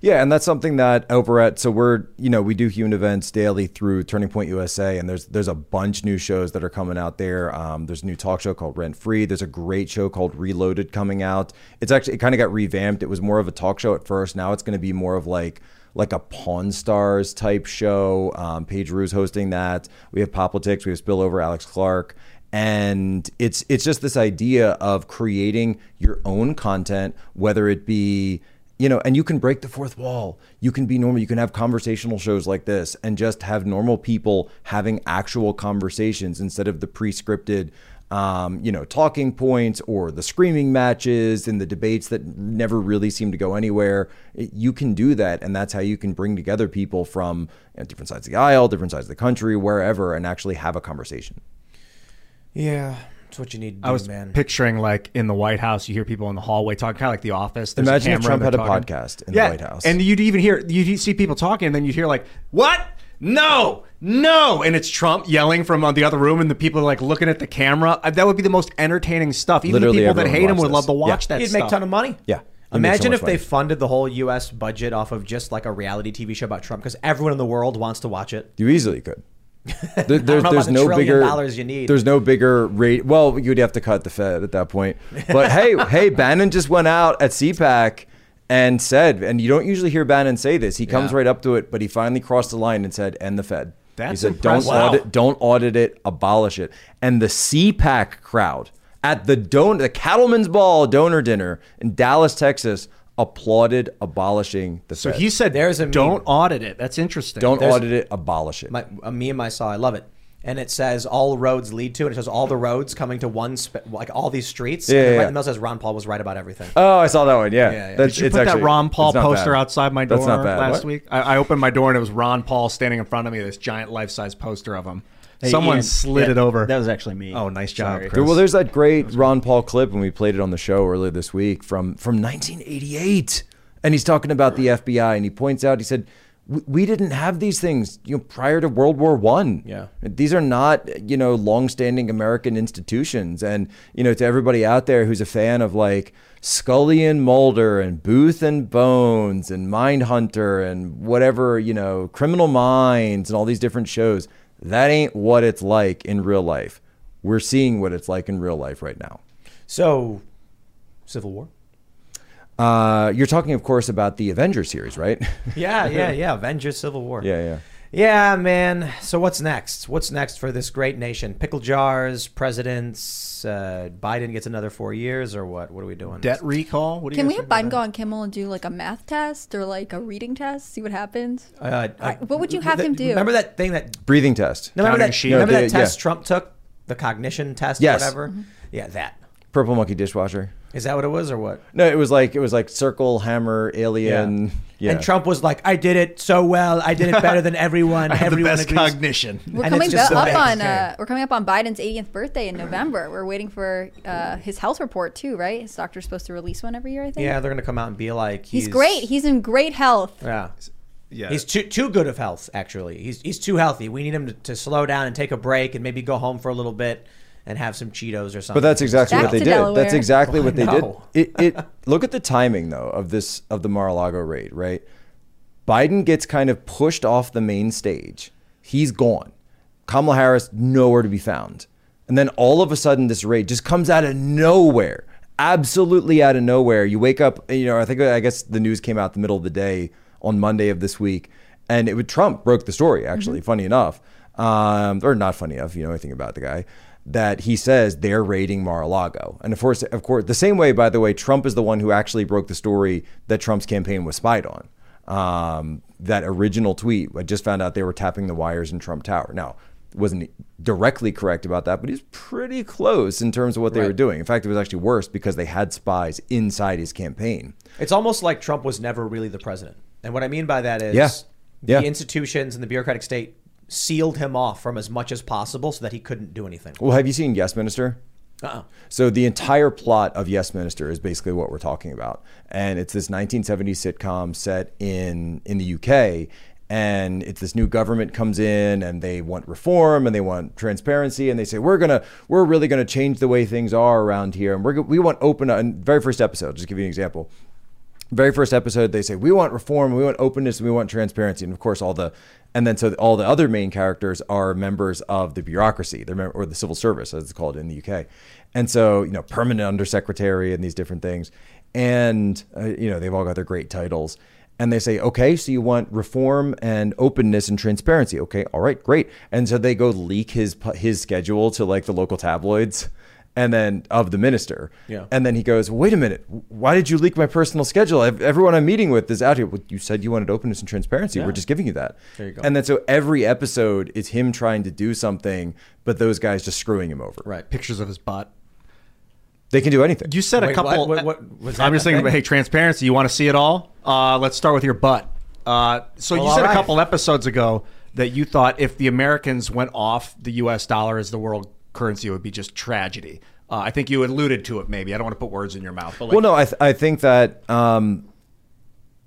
Yeah, and that's something that over at so we're you know we do human events daily through Turning Point USA, and there's there's a bunch new shows that are coming out there. Um, there's a new talk show called Rent Free. There's a great show called Reloaded coming out. It's actually it kind of got revamped. It was more of a talk show at first. Now it's going to be more of like like a Pawn Stars type show. Um, Paige Rue's hosting that. We have Politics. We have Spillover. Alex Clark. And it's it's just this idea of creating your own content, whether it be you know, and you can break the fourth wall. You can be normal. You can have conversational shows like this and just have normal people having actual conversations instead of the pre-scripted, um, you know, talking points or the screaming matches and the debates that never really seem to go anywhere. It- you can do that, and that's how you can bring together people from you know, different sides of the aisle, different sides of the country, wherever, and actually have a conversation. Yeah. That's what you need to do, I was man. picturing like in the White House, you hear people in the hallway talking, kind of like The Office. There's a Imagine if Trump and had a podcast in the White House. and you'd even hear you'd see people talking, and then you'd hear like, "What? No, no!" And it's Trump yelling from uh, the other room, and the people are like looking at the camera. Uh, That would be the most entertaining stuff. Even Literally the people that everyone hate him watch would love to watch Yeah. that He'd stuff. make a ton of money. Yeah. You'd make so Imagine much if they funded the whole U.S. budget off of just like a reality TV show about Trump because everyone in the world wants to watch it. You easily could. There, there's know there's the no trillion bigger dollars you need. There's no bigger rate. Well, you'd have to cut the Fed at that point. But hey, hey, Bannon just went out at CPAC and said, and you don't usually hear Bannon say this. He comes Yeah. right up to it, but he finally crossed the line and said, "End the Fed." That's he That's said, "Don't impressive. audit, don't audit it, abolish it." And the CPAC crowd at the don the Cattleman's Ball donor dinner in Dallas, Texas, applauded abolishing the So Fed. he said, There's a "Don't meme. audit it." That's interesting. don't there's- audit it, abolish it. My, a meme I saw, I love it. And it says all roads lead to, and it shows all the roads coming to one, sp- like all these streets. Yeah, and yeah, right yeah. in the middle says Ron Paul was right about everything. Oh, I saw that one. Yeah, Yeah, yeah. That's, Did you it's put actually- that Ron Paul poster bad. outside my door That's not bad. last What? week? I, I opened my door and it was Ron Paul standing in front of me, this giant life size poster of him. Hey, Someone Ian, slid yeah, it over. That was actually me. Oh, nice job, Sorry. Chris. Well, there's that great Ron Paul clip when we played it on the show earlier this week from from 1988, and he's talking about the FBI, and he points out, he said, "We- "We didn't have these things, you know, prior to World War One. Yeah. these are not, you know, longstanding American institutions." And you know, to everybody out there who's a fan of like Scully and Mulder and Booth and Bones and Mindhunter and whatever, you know, Criminal Minds and all these different shows, that ain't what it's like in real life. We're seeing what it's like in real life right now. So, Civil War? Uh, you're talking, of course, about the Avengers series, right? Yeah, yeah, yeah. Avengers Civil War. yeah, yeah. Yeah, man. So what's next? What's next for this great nation? Pickle jars, presidents. Uh, Biden gets another four years, or what? What are we doing? Debt recall. What do you Can we have Biden go on Kimmel and do like a math test or like a reading test? See what happens. Uh, uh, what would you have th- him do? Remember that thing that? Breathing test. No, remember Counting that? sheep. Remember No, that test yeah. Trump took, the cognition test, Yes. or whatever. Mm-hmm. Yeah, that. Purple monkey dishwasher. Is that what it was, or what? No, it was like it was like circle, hammer, alien. Yeah. And Trump was like, "I did it so well. I did it better than everyone. I have the everyone best agrees." cognition. We're And coming just up on uh, we're coming up on Biden's 80th birthday in November. We're waiting for uh, his health report too, right? His doctor's supposed to release one every year, I think. Yeah, they're gonna come out and be like, he's, great. He's in great health. yeah. Yeah. He's too too good of health. Actually, he's he's too healthy. We need him to, to slow down and take a break and maybe go home for a little bit and have some Cheetos or something. But that's exactly Back what they to did. Delaware. That's exactly what they did. It, it look at the timing though of this of the Mar-a-Lago raid, right? Biden gets kind of pushed off the main stage. He's gone. Kamala Harris nowhere to be found. And then all of a sudden this raid just comes out of nowhere. Absolutely out of nowhere. You wake up, you know, I think I guess the news came out the middle of the day on Monday of this week and it would Trump broke the story actually, funny enough. Um, or not funny enough, you know anything about the guy that he says they're raiding Mar-a-Lago. And of course, of course, the same way, by the way, Trump is the one who actually broke the story that Trump's campaign was spied on. Um, that original tweet, I just found out they were tapping the wires in Trump Tower. Now, wasn't directly correct about that, but he's pretty close in terms of what they were doing. In fact, it was actually worse because they had spies inside his campaign. It's almost like Trump was never really the president. And what I mean by that is Yeah. the Yeah. institutions and the bureaucratic state sealed him off from as much as possible so that he couldn't do anything. Well, have you seen Yes Minister? Uh-uh. So the entire plot of Yes Minister is basically what we're talking about, and it's this 1970s sitcom set in in the UK, and it's this new government comes in and they want reform and they want transparency and they say we're gonna we're really gonna change the way things are around here and we're we want open and very first episode just give you an example very first episode they say we want reform we want openness we want transparency and of course all the and then so all the other main characters are members of the bureaucracy. Mem- or the civil service as it's called in the uk and so you know permanent undersecretary and these different things. And uh, you know they've all got their great titles. And they say okay so you want reform and openness and transparency. Okay all right great. And so they go leak his his schedule to like the local tabloids and then of the minister Yeah. and then he goes, "Wait a minute. Why did you leak my personal schedule? Everyone I'm meeting with is out here. Well, you said you wanted openness and transparency. We're just giving you that." There you go. And then so every episode is him trying to do something, but those guys just screwing him over. Right. Pictures of his butt. They can do anything. You said a couple. what- what- what- was that I'm just a thinking thing? hey, transparency. You want to see it all? Uh, let's start with your butt. Uh, so Well, you all said a couple episodes ago that you thought if the Americans went off the U.S. dollar as the world currency, would be just tragedy. Uh, I think you alluded to it. Maybe I don't want to put words in your mouth. But like, well, no, I, th- I think that um,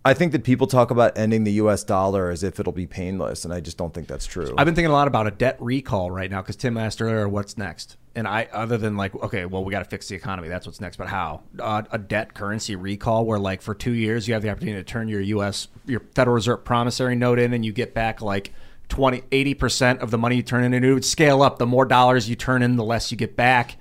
I think that people talk about ending the U.S. dollar as if it'll be painless, and I just don't think that's true. I've been thinking a lot about a debt recall right now because Tim asked earlier, "What's next?" And I, other than like, okay, well, we got to fix the economy. That's what's next. But how? Uh, a debt currency recall, where like for two years you have the opportunity to turn your U.S. your Federal Reserve promissory note in, and you get back like 20, 80 percent of the money you turn in, and it would scale up. The more dollars you turn in, the less you get back.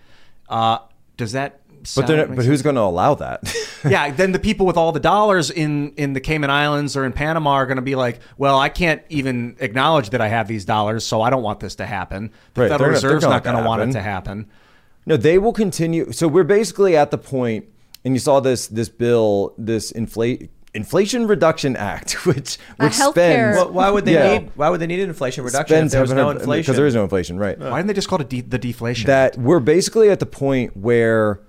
Uh, does that? but sound- they're make not, but who's going to allow that? yeah, then the people with all the dollars in in the Cayman Islands or in Panama are going to be like, "Well, I can't even acknowledge that I have these dollars, so I don't want this to happen." The Right, Federal they're not- they're Reserve's not going to want it to happen. No, they will continue. So we're basically at the point, and you saw this this bill, this inflate Inflation Reduction Act, which which healthcare- spends. Well, why would they Yeah. need? Why would they need an inflation reduction if spends there was no inflation? because there is no inflation, right? Why didn't they just call it de- the deflation? that we're basically at the point where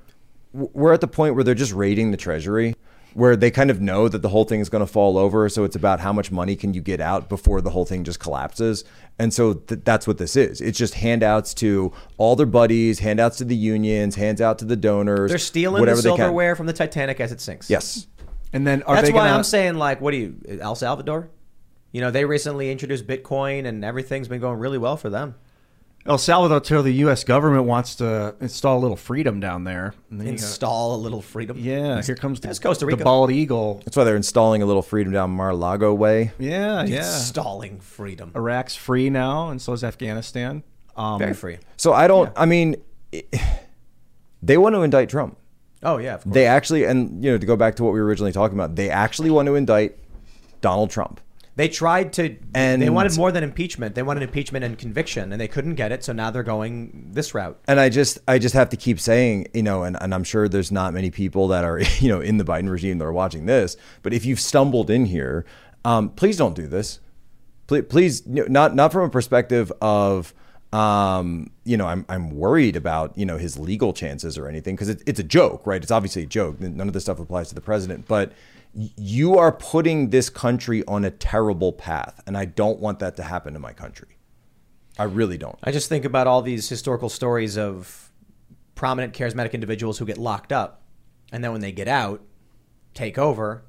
we're at the point where they're just raiding the treasury where they kind of know that the whole thing is going to fall over so it's about how much money can you get out before the whole thing just collapses and so th- that's what this is it's just handouts to all their buddies handouts to the unions hands out to the donors They're stealing whatever the silverware from the Titanic as it sinks. yes and then are That's they why gonna, I'm saying, like, what do you, El Salvador? You know, they recently introduced Bitcoin, and everything's been going really well for them. El Salvador till the U.S. government wants to install a little freedom down there. And then you got- Install a little freedom. yeah, here comes the, That's Costa Rica. the bald eagle. that's why they're installing a little freedom down mar-a-lago way Yeah, yeah. Installing freedom. Iraq's free now, and so is Afghanistan. Um, Very free. so i don't i mean they want to indict trump Oh yeah, of course. They actually, and you know, to go back to what we were originally talking about, they actually want to indict Donald Trump. They tried to, And- they wanted more than impeachment. They wanted impeachment and conviction, and they couldn't get it. So now they're going this route. and I just I just have to keep saying, you know, and, and I'm sure there's not many people that are, you know, in the Biden regime that are watching this, but if you've stumbled in here, um, please don't do this. Please, please not not from a perspective of um, you know, I'm I'm worried about, you know, his legal chances or anything because it, it's a joke, right? It's obviously a joke. None of this stuff applies to the president, but you are putting this country on a terrible path, and I don't want that to happen to my country. I really don't. I just think about all these historical stories of prominent charismatic individuals who get locked up, and then when they get out, take over,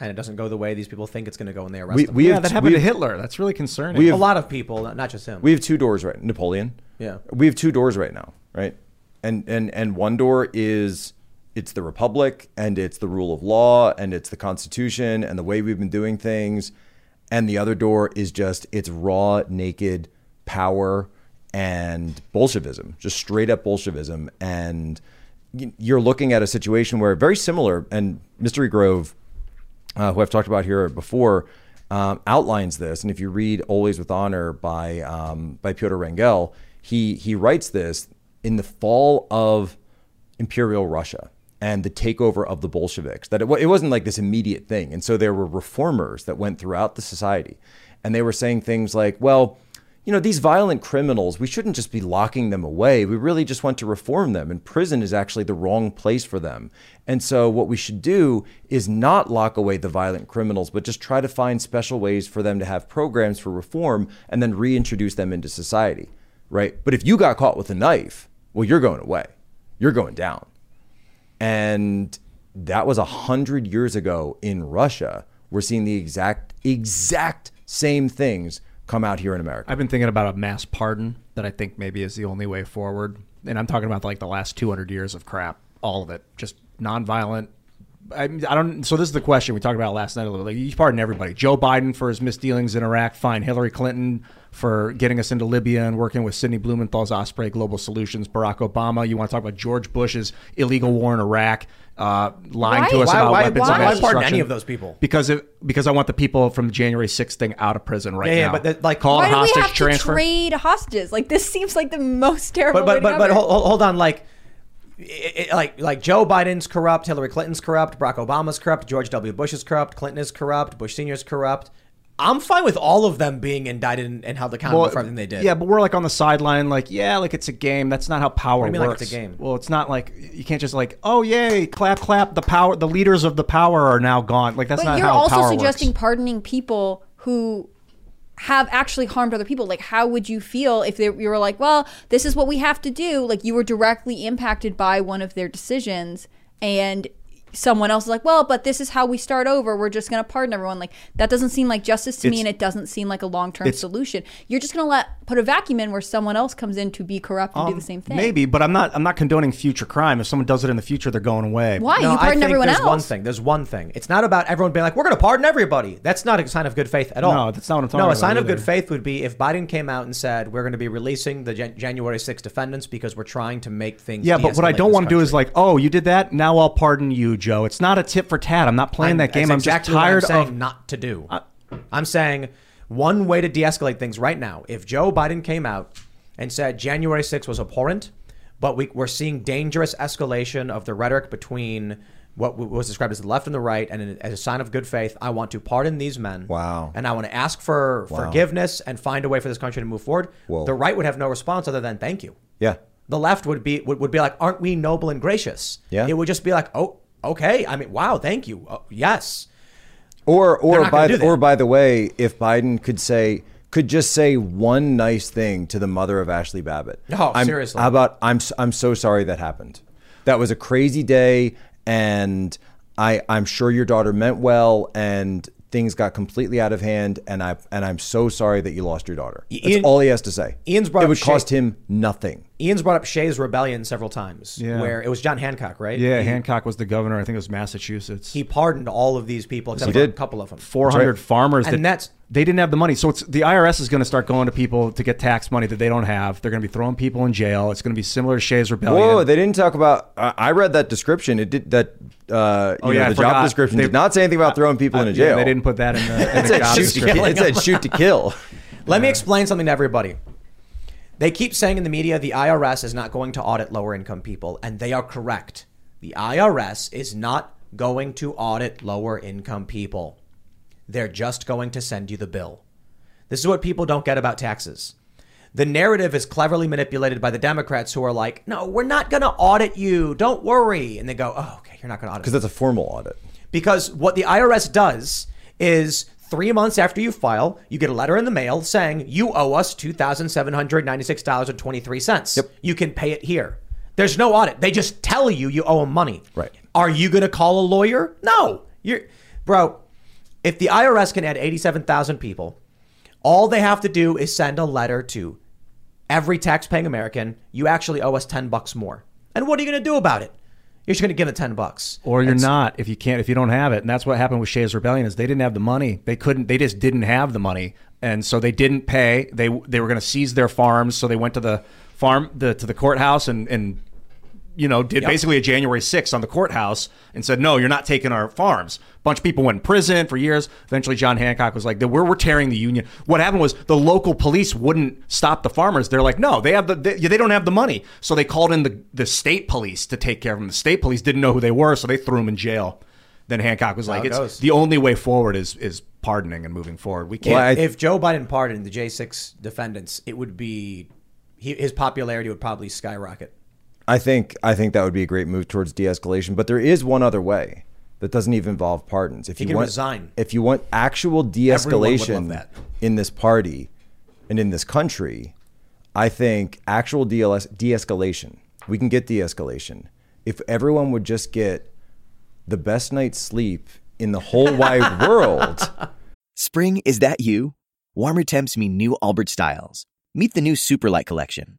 and it doesn't go the way these people think it's going to go when they arrest We, them. we yeah, have that happened we to Hitler. That's really concerning. We have, a lot of people, not just him. We have two doors right. Napoleon. Yeah. We have two doors right now, right? And and and one door is it's the republic and it's the rule of law and it's the constitution and the way we've been doing things. And the other door is just it's raw, naked power and Bolshevism, just straight up Bolshevism. And you're looking at a situation where very similar, and Mystery Grove uh, who I've talked about here before, um, outlines this. And if you read "Always with Honor" by um, by Pyotr Wrangel, he he writes this in the fall of Imperial Russia and the takeover of the Bolsheviks. That it, it wasn't like this immediate thing, and so there were reformers that went throughout the society, and they were saying things like, "Well." You know, these violent criminals, we shouldn't just be locking them away. We really just want to reform them. And prison is actually the wrong place for them. And so, what we should do is not lock away the violent criminals, but just try to find special ways for them to have programs for reform and then reintroduce them into society. Right. But if you got caught with a knife, well, you're going away, you're going down. And that was a hundred years ago in Russia. We're seeing the exact, exact same things come out here in America. I've been thinking about a mass pardon that I think maybe is the only way forward. And I'm talking about like the last 200 years of crap, all of it, just nonviolent. I, I don't. So this is the question we talked about last night a little. Like you pardon everybody. Joe Biden for his misdealings in Iraq, fine. Hillary Clinton for getting us into Libya and working with Sidney Blumenthal's Osprey Global Solutions. Barack Obama. You want to talk about George Bush's illegal war in Iraq, uh, lying to us Why- about why- weapons why- of why mass pardon any of those people? Because it, because I want the people from the January 6th thing out of prison right Yeah, yeah, now. but the- like- call Why it do we hostage have transfer. to trade hostages? Like this seems like the most terrible. but way but but but hold, hold on like it, it- like like Joe Biden's corrupt, Hillary Clinton's corrupt, Barack Obama's corrupt, George W. Bush is corrupt, Clinton is corrupt, Bush Senior is corrupt. I'm fine with all of them being indicted and, and held accountable for everything they did. Yeah, but we're like on the sideline, like, yeah, like it's a game. That's not how power What do you mean, like works. it's a game? Well, it's not like you can't just like, oh yay, clap, clap. The power, the leaders of the power are now gone. Like that's but not how power works. you're how also power suggesting works. pardoning people who have actually harmed other people. Like, how would you feel if they, you were like, well, this is what we have to do? Like, you were directly impacted by one of their decisions, and someone else is like, well, but this is how we start over. We're just going to pardon everyone. Like, that doesn't seem like justice to me, and it doesn't seem like a long term solution. You're just going to let put a vacuum in where someone else comes in to be corrupt and do the same thing. Um, Maybe, but I'm not. I'm not condoning future crime. If someone does it in the future, they're going away. Why? No, you I pardon think everyone there's else. one thing. There's one thing. It's not about everyone being like, we're going to pardon everybody. That's not a sign of good faith at all. No, that's not what I'm talking about. No, a about sign of good faith would be if Biden came out and said, we're going to be releasing the Jan- January 6th defendants because we're trying to make things. Yeah, but what I don't want to do is like, oh, you did that. Now I'll pardon you, Joe. It's not a tit for tat. I'm not playing that game. I'm exactly just tired I'm saying of. not to do. I'm saying one way to de-escalate things right now. If Joe Biden came out and said January 6th was abhorrent, but we, we're seeing dangerous escalation of the rhetoric between what was described as the left and the right, and as a sign of good faith, I want to pardon these men. Wow. And I want to ask for forgiveness and find a way for this country to move forward. Whoa. The right would have no response other than thank you. yeah. The left would be would, would be like, aren't we noble and gracious? Yeah. It would just be like, oh, okay. I mean, wow, thank you. Oh, yes. Or or by the, or by the way, if Biden could say could just say one nice thing to the mother of Ashley Babbitt. Oh, I'm, seriously. How about I'm I'm so sorry that happened. That was a crazy day and I I'm sure your daughter meant well and things got completely out of hand and I and I'm so sorry that you lost your daughter. That's Ian- all he has to say. Ian's brought it would cost him nothing. Ian's brought up Shays' rebellion several times, Yeah. where it was John Hancock, right? Yeah, he, Hancock was the governor. I think it was Massachusetts. he pardoned all of these people except he for a did. couple of them. 400 right. farmers And that that's They didn't have the money, so it's the IRS is going to start going to people to get tax money that they don't have. They're going to be throwing people in jail. It's going to be similar to Shays Rebellion. Whoa, they didn't talk about. I I read that description. It did that. Uh, you Oh, yeah, I the job description They- did not say anything about throwing people Uh, in a yeah, jail. they didn't put that in the, in the job description. it said shoot to kill. Let me explain something to everybody. They keep saying in the media the IRS is not going to audit lower income people, and they are correct. The IRS is not going to audit lower income people. They're just going to send you the bill. This is what people don't get about taxes. The narrative is cleverly manipulated by the Democrats who are like, no, we're not going to audit you. Don't worry. And they go, oh, okay, you're not going to audit Because that's a formal audit. because what the IRS does is three months after you file, you get a letter in the mail saying you owe us two thousand seven hundred ninety six dollars and twenty three cents. Yep. You can pay it here. There's no audit. They just tell you you owe them money. Right. Are you going to call a lawyer? No. You're, bro. If the IRS can add eighty seven thousand people, all they have to do is send a letter to every tax-paying American. You actually owe us ten bucks more. And what are you going to do about it? You're just going to give it ten bucks. or you're not if you can't if you don't have it. And that's what happened with Shays Rebellion is they didn't have the money. They couldn't they just didn't have the money. And so they didn't pay. They they were going to seize their farms. So they went to the farm the to the courthouse and and you know did basically a January 6th on the courthouse and said no you're not taking our farms a bunch of people went in prison for years eventually John Hancock was like we're, we're tearing the union what happened was the local police wouldn't stop the farmers they're like no they have the they, they don't have the money so they called in the the state police to take care of them the state police didn't know who they were so they threw them in jail then Hancock was like, it "It's goes. the only way forward is is pardoning and moving forward. We can't." Well, I- if Joe Biden pardoned the J6 defendants, it would be he, his popularity would probably skyrocket. I think I think that would be a great move towards de-escalation. But there is one other way that doesn't even involve pardons. If He you can want, resign. if you want actual de-escalation that. in this party and in this country, I think actual DLS, de-escalation. We can get de-escalation if everyone would just get the best night's sleep in the whole wide world. Spring, is that you? Warmer temps mean new Allbirds styles. Meet the new Superlight collection,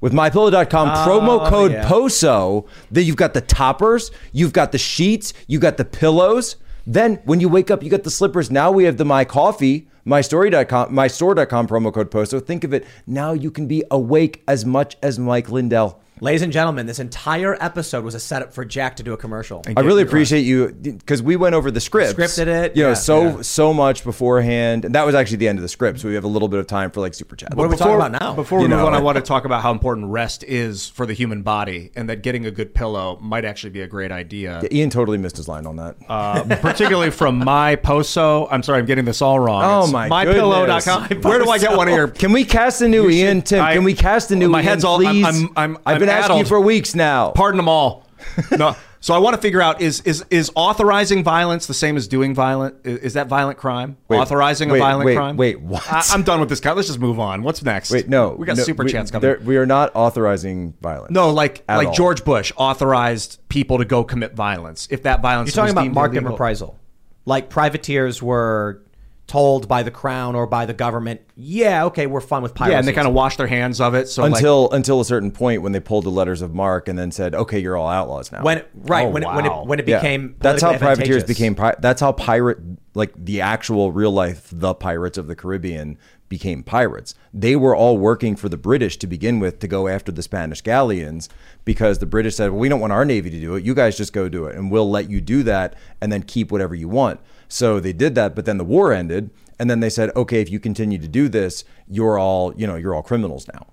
With mypillow.com promo code yeah. POSO, then you've got the toppers, you've got the sheets, you got the pillows. Then when you wake up, you got the slippers. Now we have the my coffee, mystory.com, mystore.com promo code POSO. Think of it. Now you can be awake as much as Mike Lindell. Ladies and gentlemen, this entire episode was a setup for Jack to do a commercial. I really appreciate you because we went over the scripts. Scripted it, You know, yeah, so yeah. so much beforehand. And that was actually the end of the script. So we have a little bit of time for like super chat. What are we talking about now? Before we You move know, on, I I- want to talk about how important rest is for the human body, and that getting a good pillow might actually be a great idea. Ian totally missed his line on that. Uh, particularly from my Poso. I'm sorry, I'm getting this all wrong. Oh, It's my mypillow.com. goodness. Where do I get one of your? Can we cast the new You Ian, should- Tim? I- Can we cast the new My Ian, head's all- I'm- please? I'm- I'm- I've I'm been asking you for weeks now. Pardon them all. No. So I want to figure out is is is authorizing violence the same as doing violent? Is, is that violent crime? Wait, authorizing wait, a violent wait, crime? wait, what? I, am done with this guy. Let's just move on. What's next? Wait, no. we got no, super we, chats coming. there- We are not authorizing violence. No, like like all. George Bush authorized people to go commit violence. If that violence You're talking was about market illegal. reprisal. Like privateers were told by the crown or by the government, yeah, okay, we're fine with piracy. Yeah, and they kind of washed their hands of it. So like, until until a certain point when they pulled the letters of marque and then said, "Okay, you're all outlaws now." when right Oh, when it, when it when it Yeah. became that's how privateers became. Pi- that's how pirate like the actual real life the pirates of the Caribbean became pirates. They were all working for the British to begin with to go after the Spanish galleons because the British said, "Well, we don't want our navy to do it. You guys just go do it, and we'll let you do that, and then keep whatever you want." So they did that, but then the war ended, and then they said, "Okay, if you continue to do this, you're all you know, you're all criminals now."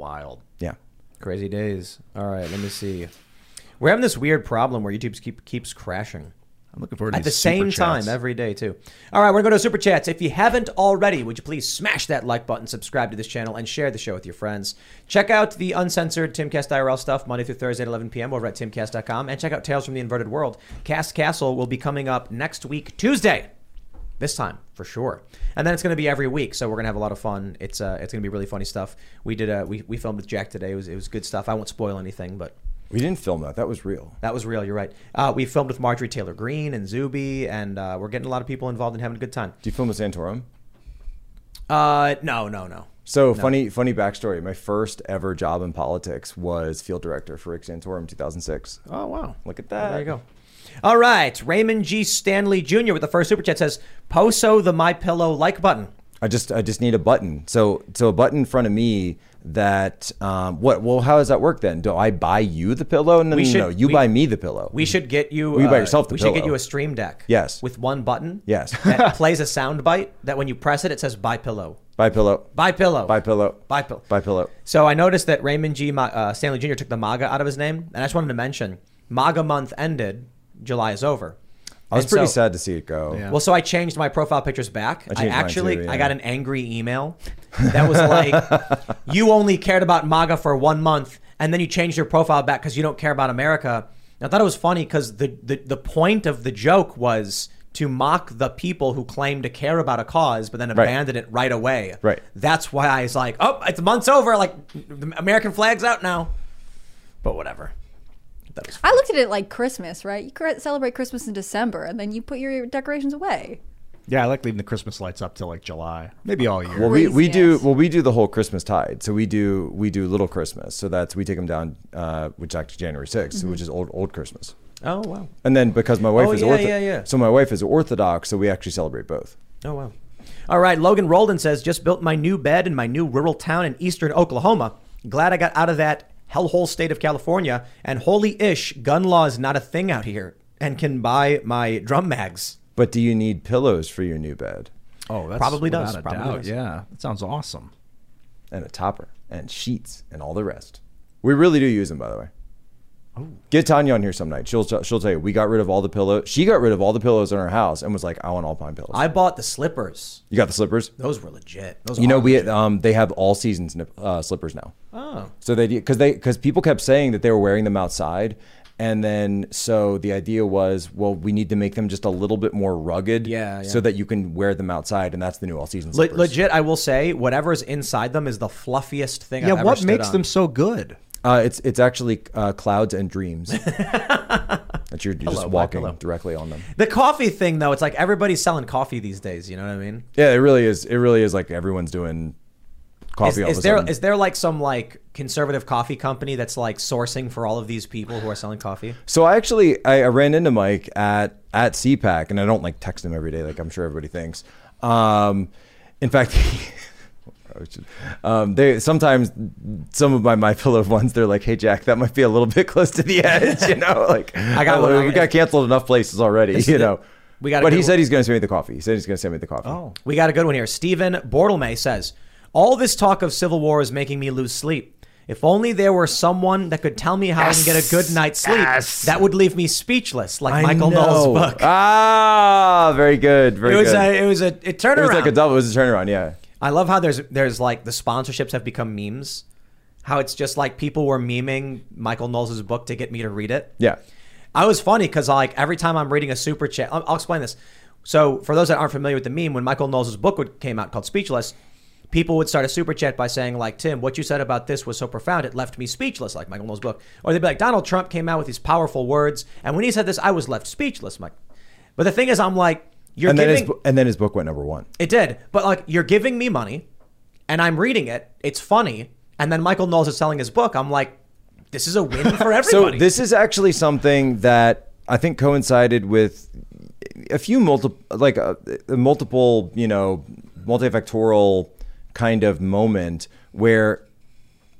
wild. Yeah. Crazy days. All right, let me see. We're having this weird problem where YouTube keep, keeps crashing. I'm looking forward to At the same time every day too. All right, we're gonna go to super chats. If you haven't already, would you please smash that like button, subscribe to this channel, and share the show with your friends. Check out the uncensored Timcast IRL stuff Monday through Thursday at 11 p.m. over at timcast.com, and check out Tales from the Inverted World. Cast Castle will be coming up next week Tuesday. this time for sure. And then it's going to be every week, so we're going to have a lot of fun. It's uh, it's going to be really funny stuff. We did uh, we we filmed with Jack today. It was it was good stuff. I won't spoil anything, but We didn't film that. That was real. that was real. You're right. Uh, we filmed with Marjorie Taylor Greene and Zuby, and uh, we're getting a lot of people involved and having a good time. Do you film with Santorum? Uh, no, no, no. So funny, funny backstory. My first ever job in politics was field director for Rick Santorum, 2006. Oh wow. Look at that. There you go. All right, Raymond G. Stanley Jr. with the first super chat says, "Poso the My Pillow like button." I just, I just need a button. So, so a button in front of me that, um, what? Well, how does that work then? Do I buy you the pillow? No, We no, should- no. You we- buy me the pillow. We should get you. You buy uh, yourself the we should get you a stream deck. Yes. With one button. Yes. that plays a sound bite that when you press it, it says "Buy pillow." buy pillow. Buy pillow. Buy pillow. Buy pillow. Buy pillow. So I noticed that Raymond G. Ma- uh, Stanley Jr. took the MAGA out of his name, and I just wanted to mention MAGA month ended. July is over. I was And pretty so- sad to see it go. Yeah. Well, so I changed my profile pictures back. I, changed mine actually too, yeah. I got an angry email that was like, "You only cared about MAGA for one month, and then you changed your profile back because you don't care about America." And I thought it was funny because the, the the point of the joke was to mock the people who claim to care about a cause, but then Right. abandon it right away. Right. That's why I was like, "Oh, it's month's over. Like, the American flag's out now." But whatever. That was I looked at it like Christmas, right? You celebrate Christmas in December, and then you put your decorations away. Yeah, I like leaving the Christmas lights up till like July, maybe all year. Well, we, we do well we do the whole Christmas tide. So we do we do little Christmas. So that's we take them down, uh, which is actually January 6th, Mm-hmm. which is old old Christmas. Oh wow. And then because my wife Oh, is yeah, ortho- yeah, yeah. so my wife is Orthodox, so we actually celebrate both. Oh wow. All right, Logan Roldan says just built my new bed in my new rural town in eastern Oklahoma. Glad I got out of that hellhole state of California. And holy ish, gun law is not a thing out here, and can buy my drum mags. But do you need pillows for your new bed oh, that's Probably does, without a probably doubt. does. Yeah, that sounds awesome. and a topper and sheets and all the rest? We really do use them, by the way. Oh. Get Tanya on here some night. She'll she'll tell you we got rid of all the pillows. She got rid of all the pillows in her house and was like, I want all pine pillows. I bought the slippers. you got the slippers? Those were legit. Those You know, are we legit. um they have all seasons uh, slippers now. Oh. So they because they because people kept saying that they were wearing them outside, and then so the idea was, well, we need to make them just a little bit more rugged, Yeah, yeah. so that you can wear them outside, and that's the new all season Le- legit, I will say, whatever is inside them is the fluffiest thing Yeah, I've ever what stood makes on. them so good? Uh, it's it's actually uh, clouds and dreams that you're just Hello, walking hello. directly on them. The coffee thing, though, it's like everybody's selling coffee these days. You know what I mean? Yeah, it really is. It really is like everyone's doing coffee. Is, is there is there like some like conservative coffee company that's like sourcing for all of these people who are selling coffee? So I actually I, I ran into Mike at at CPAC, and I don't like text him every day like I'm sure everybody thinks. Um, in fact, Um, they sometimes some of my my pillow ones they're like, hey Jack, that might be a little bit close to the edge, you know. Like I got one. we got canceled enough places already, you know. we got But he one. said he's going to send me the coffee. He said he's going to send me the coffee. Oh, We got a good one here. Stephen Bordelmay says, "All this talk of civil war is making me lose sleep." If only there were someone that could tell me how I can get a good night's sleep, Yes. that would leave me speechless, like I Michael know. Book. Ah, very good, very good. it was good. a, it was a it turned it was around. like a double. It was a turnaround. Yeah. I love how there's there's like the sponsorships have become memes. How it's just like people were memeing Michael Knowles' book to get me to read it. Yeah. I was funny because like every time I'm reading a super chat, I'll, I'll explain this. So for those that aren't familiar with the meme, when Michael Knowles' book would, came out called Speechless, people would start a super chat by saying like, "Tim, what you said about this was so profound, it left me speechless," like Michael Knowles' book. Or they'd be like, "Donald Trump came out with these powerful words, and when he said this, I was left speechless." Mike. But the thing is, I'm like, you're and then his and then his book went number one. it did, but like you're giving me money, and I'm reading it. It's funny, and then Michael Knowles is selling his book. I'm like, this is a win for everybody. So this is actually something that I think coincided with a few multiple, like a, a multiple, you know, multifactorial kind of moment where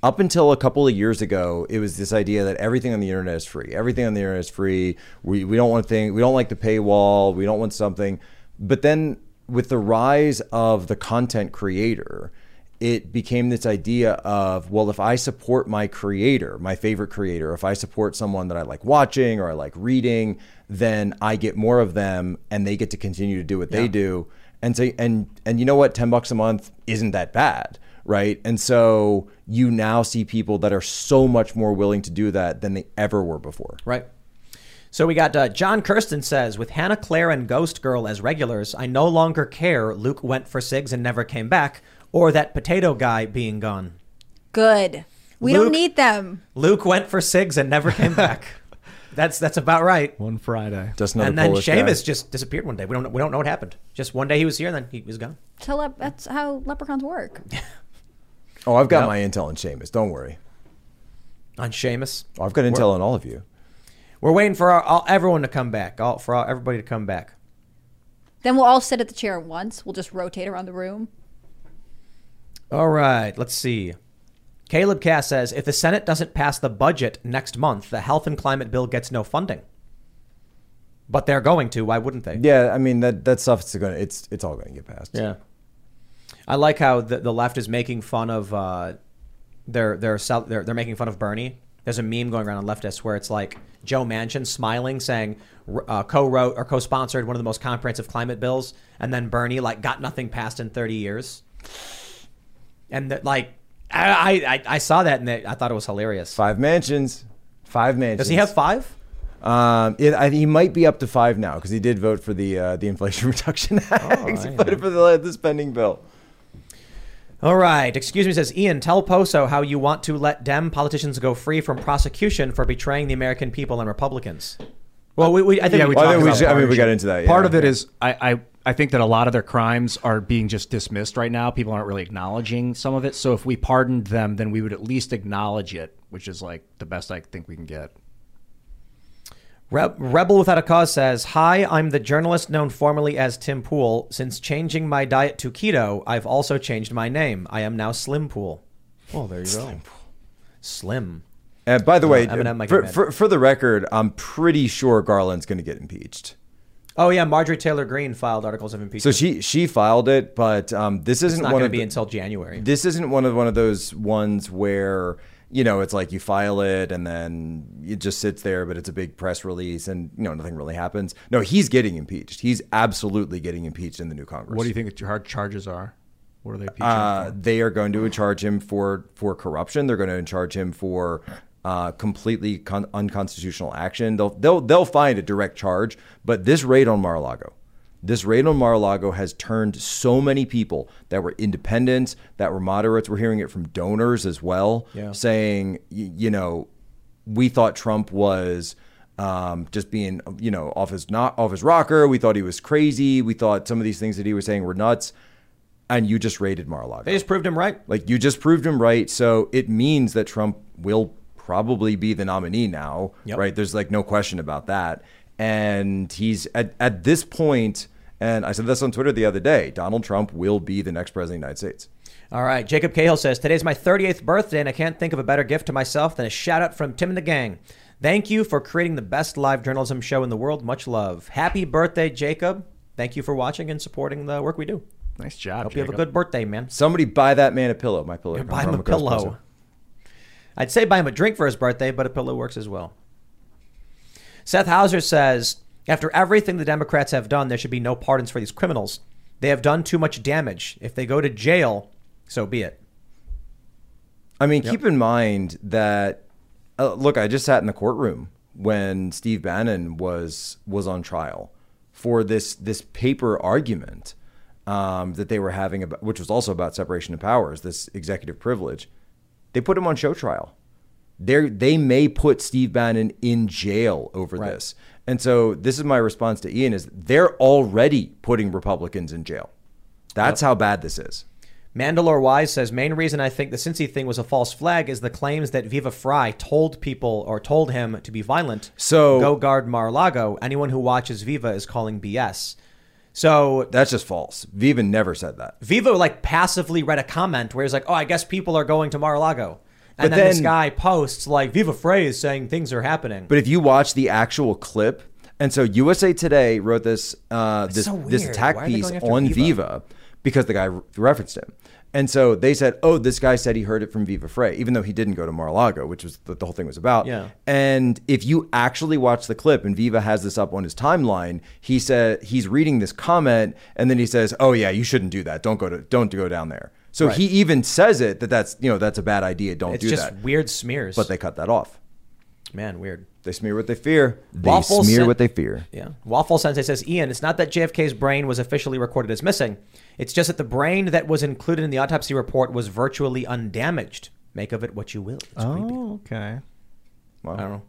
up until a couple of years ago, it was this idea that everything on the internet is free. Everything on the internet is free. We, we don't want thing. We don't like the paywall. We don't want something. But then with the rise of the content creator, it became this idea of well, if I support my creator, my favorite creator, if I support someone that I like watching or I like reading, then I get more of them, and they get to continue to do what they do. And say and and you know what, ten bucks a month isn't that bad right? And so you now see people that are so much more willing to do that than they ever were before. Right. So we got uh, John Kirsten says, with Hannah Claire and Ghost Girl as regulars, I no longer care Luke went for cigs and never came back, or that potato guy being gone. Good. We Luke- don't need them. Luke went for cigs and never came back. that's that's about right. One Friday. Just another and then Polish guy. Seamus just disappeared one day. We don't we don't know what happened. Just one day he was here, and then he was gone. So lep- that's how leprechauns work. Oh, I've got Yep. my intel on Seamus. Don't worry. On Seamus, Oh, I've got intel on all of you. we're waiting for our, all, everyone to come back. All for all, everybody to come back. then we'll all sit at the chair at once. We'll just rotate around the room. All right, let's see. Caleb Cass says if the Senate doesn't pass the budget next month, the health and climate bill gets no funding. But they're going to. Why wouldn't they? Yeah, I mean that that stuff's going. to It's it's all going to get passed. Yeah. I like how the, the left is making fun of uh, they're they're sell- they're they're making fun of Bernie. There's a meme going around on leftists where it's like Joe Manchin smiling, saying uh, co-wrote or co-sponsored one of the most comprehensive climate bills, and then Bernie like got nothing passed in 30 years. And that like I, I I saw that and I thought it was hilarious. Five mansions. Five mansions. Does he have five? Um, it, I, he might be up to five now because he did vote for the uh, the Inflation Reduction Act. Oh, he voted for the, the spending bill. All right. Excuse me, says Ian. Tell Poso how you want to let Dem politicians go free from prosecution for betraying the American people and Republicans. Well, we, we I think Yeah, we, we Well, I, think we should- I mean, we got into that. Part of it is I, I I think that a lot of their crimes are being just dismissed right now. People aren't really acknowledging some of it. So if we pardoned them, then we would at least acknowledge it, which is like the best I think we can get. Re- Rebel Without a Cause says, Hi, I'm the journalist known formerly as Tim Pool. Since changing my diet to keto, I've also changed my name. I am now Slim Pool. Oh, there you go. Slim. And by the way, Eminem for, for, for the record, I'm pretty sure Garland's going to get impeached. Oh, yeah. Marjorie Taylor Greene filed articles of impeachment. So she she filed it, but um, this isn't going to be until January. this isn't one of one of those ones where you know it's like you file it and then it just sits there, but it's a big press release and you know nothing really happens. No, he's getting impeached. He's absolutely getting impeached in the new Congress. What do you think the hard charges are? What are they impeaching Uh, they are going to charge him for for corruption. They're going to charge him for uh, completely con- unconstitutional action. They'll they'll they'll find a direct charge. But this raid on Mar-a-Lago, this raid on Mar-a-Lago has turned so many people that were independents, that were moderates. We're hearing it from donors as well, Yeah. saying you know we thought Trump was. Um, just being, you know, off his not off his rocker. We thought he was crazy. We thought some of these things that he was saying were nuts and you just raided Mar-a-Lago. they just proved him right. Like you just proved him right. So it means that Trump will probably be the nominee now, Yep. right? There's like no question about that. And he's at, at this point, and I said this on Twitter the other day, Donald Trump will be the next president of the United States. All right. Jacob Cahill says, Today's my 38th birthday, and I can't think of a better gift to myself than a shout out from Tim and the gang. Thank you for creating the best live journalism show in the world. Much love. Happy birthday, Jacob. Thank you for watching and supporting the work we do. Nice job. Hope you have a good birthday, man. Somebody buy that man a pillow. My pillow. Buy him a pillow. I'd say buy him a drink for his birthday, but a pillow works as well. Seth Hauser says, after everything the Democrats have done, there should be no pardons for these criminals. They have done too much damage. If they go to jail, so be it. I mean, keep in mind that uh, look, I just sat in the courtroom when Steve Bannon was was on trial for this this paper argument um, that they were having about, which was also about separation of powers, this executive privilege. They put him on show trial. They they may put Steve Bannon in jail over Right. this, and so this is my response to Ian: is they're already putting Republicans in jail. That's how bad this is. Mandalore Wise says main reason I think the Cincy thing was a false flag is the claims that Viva Frei told people or told him to be violent. So- go guard Mar-a-Lago. Anyone who watches Viva is calling BS. So That's just false. Viva never said that. Viva like passively read a comment where he's like, "Oh, I guess people are going to Mar-a-Lago," and But then, this guy posts like, "Viva Frei is saying things are happening." But if you watch the actual clip, and so USA Today wrote this uh, this so this attack Why are they piece on Viva? Viva? because the guy re- referenced him. And so they said, "Oh, this guy said he heard it from Viva Frei, even though he didn't go to Mar-a-Lago, which was what the whole thing was about." Yeah. And if you actually watch the clip, and Viva has this up on his timeline, he said he's reading this comment, and then he says, "Oh yeah, you shouldn't do that. Don't go to don't go down there." So Right. he even says it that that's you know that's a bad idea. Don't it's do just that. weird smears. But they cut that off. Man, weird. They smear what they fear. They Waffle smear sen- what they fear. Yeah. Waffle Sensei says, Ian, it's not that JFK's brain was officially recorded as missing. It's just that the brain that was included in the autopsy report was virtually undamaged. Make of it what you will. It's oh, creepy. Oh, okay. I don't know.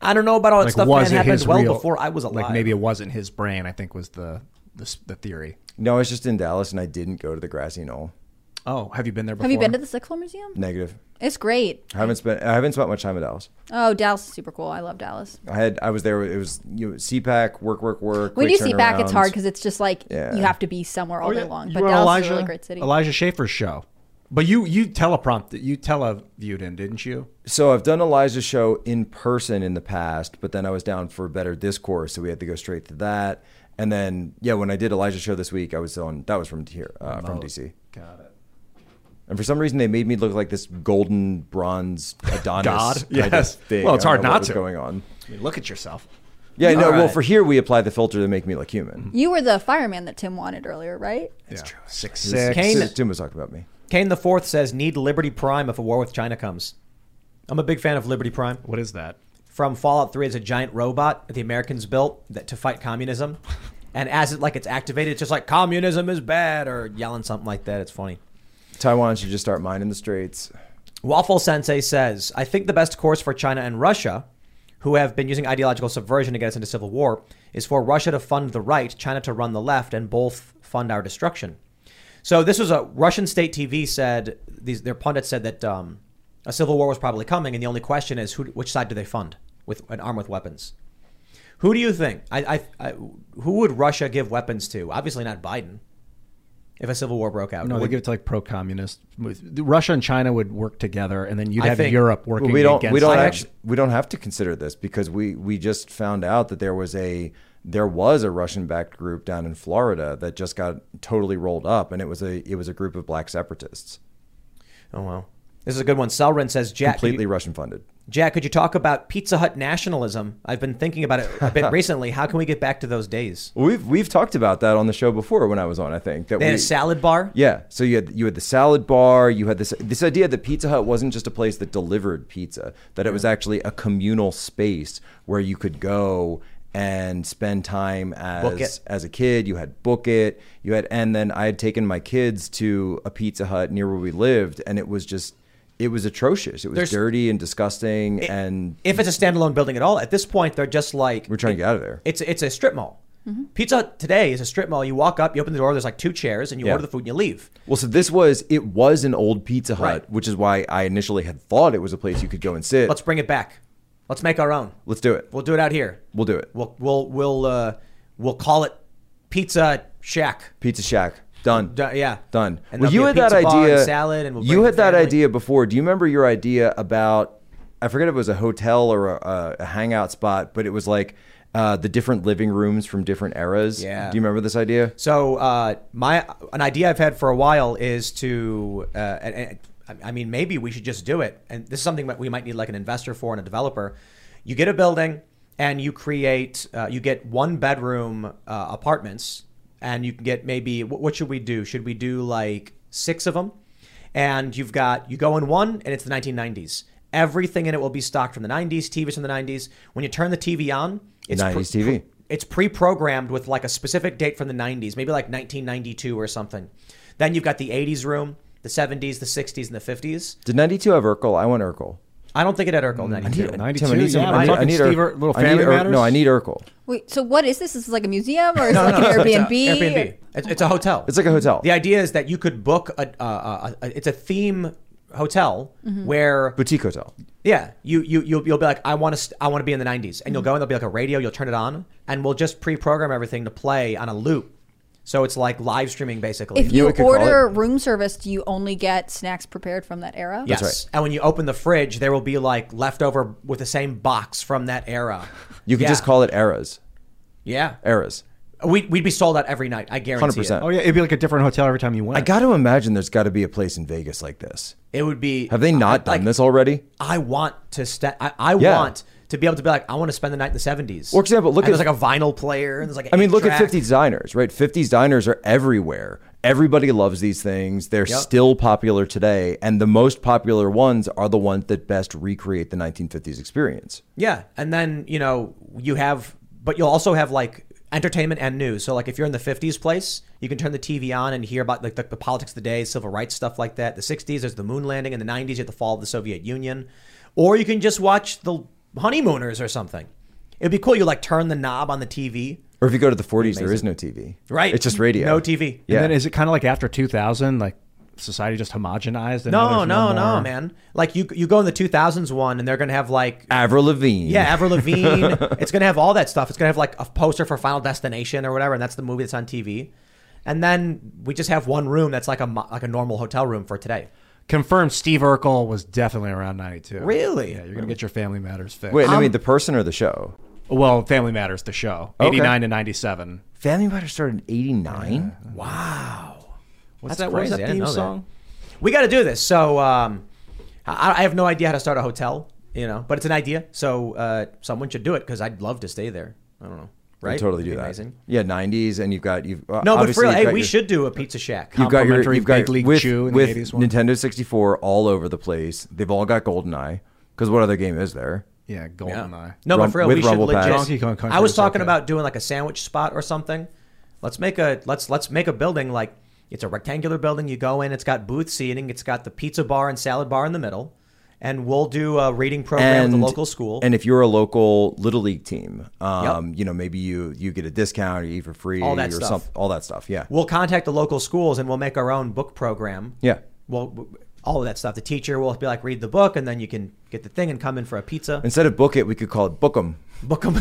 I don't know about all that Like, stuff. was man, it happened his well real? before I was alive. Like maybe it wasn't his brain. I think was the the, the theory. No, I was just in Dallas and I didn't go to the grassy knoll. Oh, have you been there before? Have you been to the Sixth Floor Museum? Negative. It's great. I haven't spent. I haven't spent much time in Dallas. Oh, Dallas is super cool. I love Dallas. I had. I was there. It was you know, CPAC, work, work, work. When you see back, it's hard because it's just like Yeah. you have to be somewhere all Oh, day long. You But were on Dallas Elijah, is a really great city. Elijah Schaffer's show. But you you teleprompted you televiewed in, didn't you? So I've done Elijah's show in person in the past, but then I was down for better discourse, so we had to go straight to that. And then yeah, when I did Elijah's show this week, I was on. That was from here, uh, from DC. Got it. And for some reason, they made me look like this golden bronze Adonis God? kind Yes. of thing. Well, it's hard don't know what to. going on. I mean, look at yourself. Yeah, no. All Well, for here, we apply the filter to make me look human. Mm-hmm. You were the fireman that Tim wanted earlier, right? That's true. Six It six. Kane- Tim was talking about me. Kane the Fourth says, need Liberty Prime if a war with China comes. I'm a big fan of Liberty Prime. What is that? From Fallout 3, it's a giant robot that the Americans built that, to fight communism. And as it like it's activated, it's just like communism is bad or yelling something like that. It's funny. Taiwan should just start mining the straits. Waffle Sensei says, I think the best course for China and Russia, who have been using ideological subversion to get us into civil war, is for Russia to fund the right, China to run the left, and both fund our destruction. So this was a Russian state TV said these their pundits said that um, a civil war was probably coming, and the only question is who, which side do they fund with an arm with weapons? Who do you think? I, I, I, who would Russia give weapons to? Obviously not Biden. If a civil war broke out, No, they Would- give it to like pro-communist. Russia and China would work together, and then you'd have think- Europe working we don't. against. We don't actually. We don't have to consider this because we we just found out that there was a there was a Russian-backed group down in Florida that just got totally rolled up, and it was a it was a group of black separatists, oh well, this is a good one. Selrin says, Jack, could you- completely Russian-funded. Jack, could you talk about Pizza Hut nationalism? I've been thinking about it a bit recently. How can we get back to those days? We've we've talked about that on the show before when I was on. I think that They had a salad bar. Yeah, so you had you had the salad bar. You had this this idea that Pizza Hut wasn't just a place that delivered pizza; that it was actually a communal space where you could go and spend time as as a kid. You had book it. You had, and then I had taken my kids to a Pizza Hut near where we lived, and it was just it was atrocious. It was There's- dirty and disgusting, and If it's a standalone building at all, at this point they're just like we're trying to get out of there. It's it's a strip mall. Pizza today is a strip mall. You walk up, you open the door. There's like two chairs, and you Yeah. order the food and you leave. Well, so this was it was an old Pizza Hut, Right. which is why I initially had thought it was a place you could go and sit. Let's bring it back. Let's make our own. Let's do it. We'll do it out here. We'll do it. We'll we'll we'll uh, we'll call it Pizza Shack. Pizza Shack. Done. Do- yeah. Done. And well, you had that idea. salad, and we'll you had that family. idea before. Do you remember your idea about? I forget if it was a hotel or a, a hangout spot, but it was like uh, the different living rooms from different eras. Yeah. Do you remember this idea? So uh, my an idea I've had for a while is to, uh, and, and, I mean, maybe we should just do it. And this is something that we might need like an investor for and a developer. You get a building and you create, uh, you get one bedroom uh, apartments, and you can get maybe what, should we do? Should we do like six of them? And you've got you go in one, and it's the 1990s. Everything in it will be stocked from the 90s, TVs from the 90s. When you turn the TV on, it's 90s TV. it's pre-programmed with like a specific date from the 90s, maybe like 1992 or something. Then you've got the 80s room, the 70s, the 60s, and the 50s. Did 92 have Urkel? I want Urkel. I don't think it had Urkel 92. Tim, 92, I need some- yeah, I need- talking I need Steve Ur- Ur- Little I need Family Ur- Matters? No, I need Urkel. Wait, so what is this? Is this is like a museum or is it like an Airbnb? Airbnb. It's, it's a hotel. It's like a hotel. The idea is that you could book a, a, a, a it's a theme hotel Mm-hmm. where Boutique hotel. yeah you you you'll, you'll be like I want to st- I want to be in the 90s and you'll go and there'll be like a radio you'll turn it on and we'll just pre-program everything to play on a loop so it's like live streaming basically If You you could order room service, do you only get snacks prepared from that era? Yes. right. And when you open the fridge, there will be like leftover with the same box from that era. You could Yeah. just call it eras. Yeah. Eras. We'd, we'd be sold out every night. I guarantee 100%. it. Oh yeah, it'd be like a different hotel every time you went. I got to imagine there's got to be a place in Vegas like this. It would be. Have they not I- done like, this already? I want to. St- I, I Yeah. want to be able to be like, I want to spend the night in the 70s. For example, look And at- there's like a vinyl player and there's like. I mean, look at eight-track. 50s diners, right? 50s diners are everywhere. Everybody loves these things. They're Yep. still popular today, and the most popular ones are the ones that best recreate the 1950s experience. Yeah, and then you know you have, but you'll also have like entertainment and news. So like if you're in the '50s place, you can turn the TV on and hear about like the, the politics of the day, civil rights stuff like that. The '60s, there's the moon landing. In the '90s, you have the fall of the Soviet Union, or you can just watch the honeymooners or something. It'd be cool. You like turn the knob on the TV. Or if you go to the 40s, there is no TV. Right. It's just radio. No TV. Yeah. And then is it kind of like after 2000, like society just homogenized? And now No, no, no, more- man. Like you, you go in the 2000s one, and they're gonna have like Avril Lavigne. Yeah, Avril Lavigne. it's gonna have all that stuff. It's gonna have like a poster for Final Destination or whatever, and that's the movie that's on TV. And then we just have one room that's like a like a normal hotel room for today. Confirmed Steve Urkel was definitely around 92. Really? Yeah, you're going to get your Family Matters fixed. Wait, I Um, mean the person or the show? Well, Family Matters, the show. Okay. 89 to 97. Family Matters started in 89? wow What's That's that? What crazy. I that theme know that. song? We got to do this. So um, I, I have no idea how to start a hotel, you know, but it's an idea. So uh, someone should do it because I'd love to stay there. I don't know. We'll Right? totally do that. Amazing. Yeah, 90s, and you've got you've uh, No, but obviously for real, hey, got we your- should do a Pizza Shack. You've got your you've got Big League with, Chew in the with 80s one. Nintendo 64 all over the place. They've all got GoldenEye. Because what other game is there? Yeah, Yeah. GoldenEye. No, Rum- but for real, with we should Rumble legit. Donkey Kong Country I was was talking okay. about doing like a sandwich spot or something. Let's make a let's let's make a building like it's a rectangular building. You go in, it's got booth seating, it's got the pizza bar and salad bar in the middle, and we'll do a reading program with the local school. And if you're a local little league team, um, you know maybe you you get a discount or you eat for free All that or stuff. something. All that stuff. Yeah. we'll contact the local schools and we'll make our own book program. Yeah. Well, all of that stuff. The teacher will be like, read the book, and then you can get the thing and come in for a pizza. Instead of book it, we could call it book 'em. book them.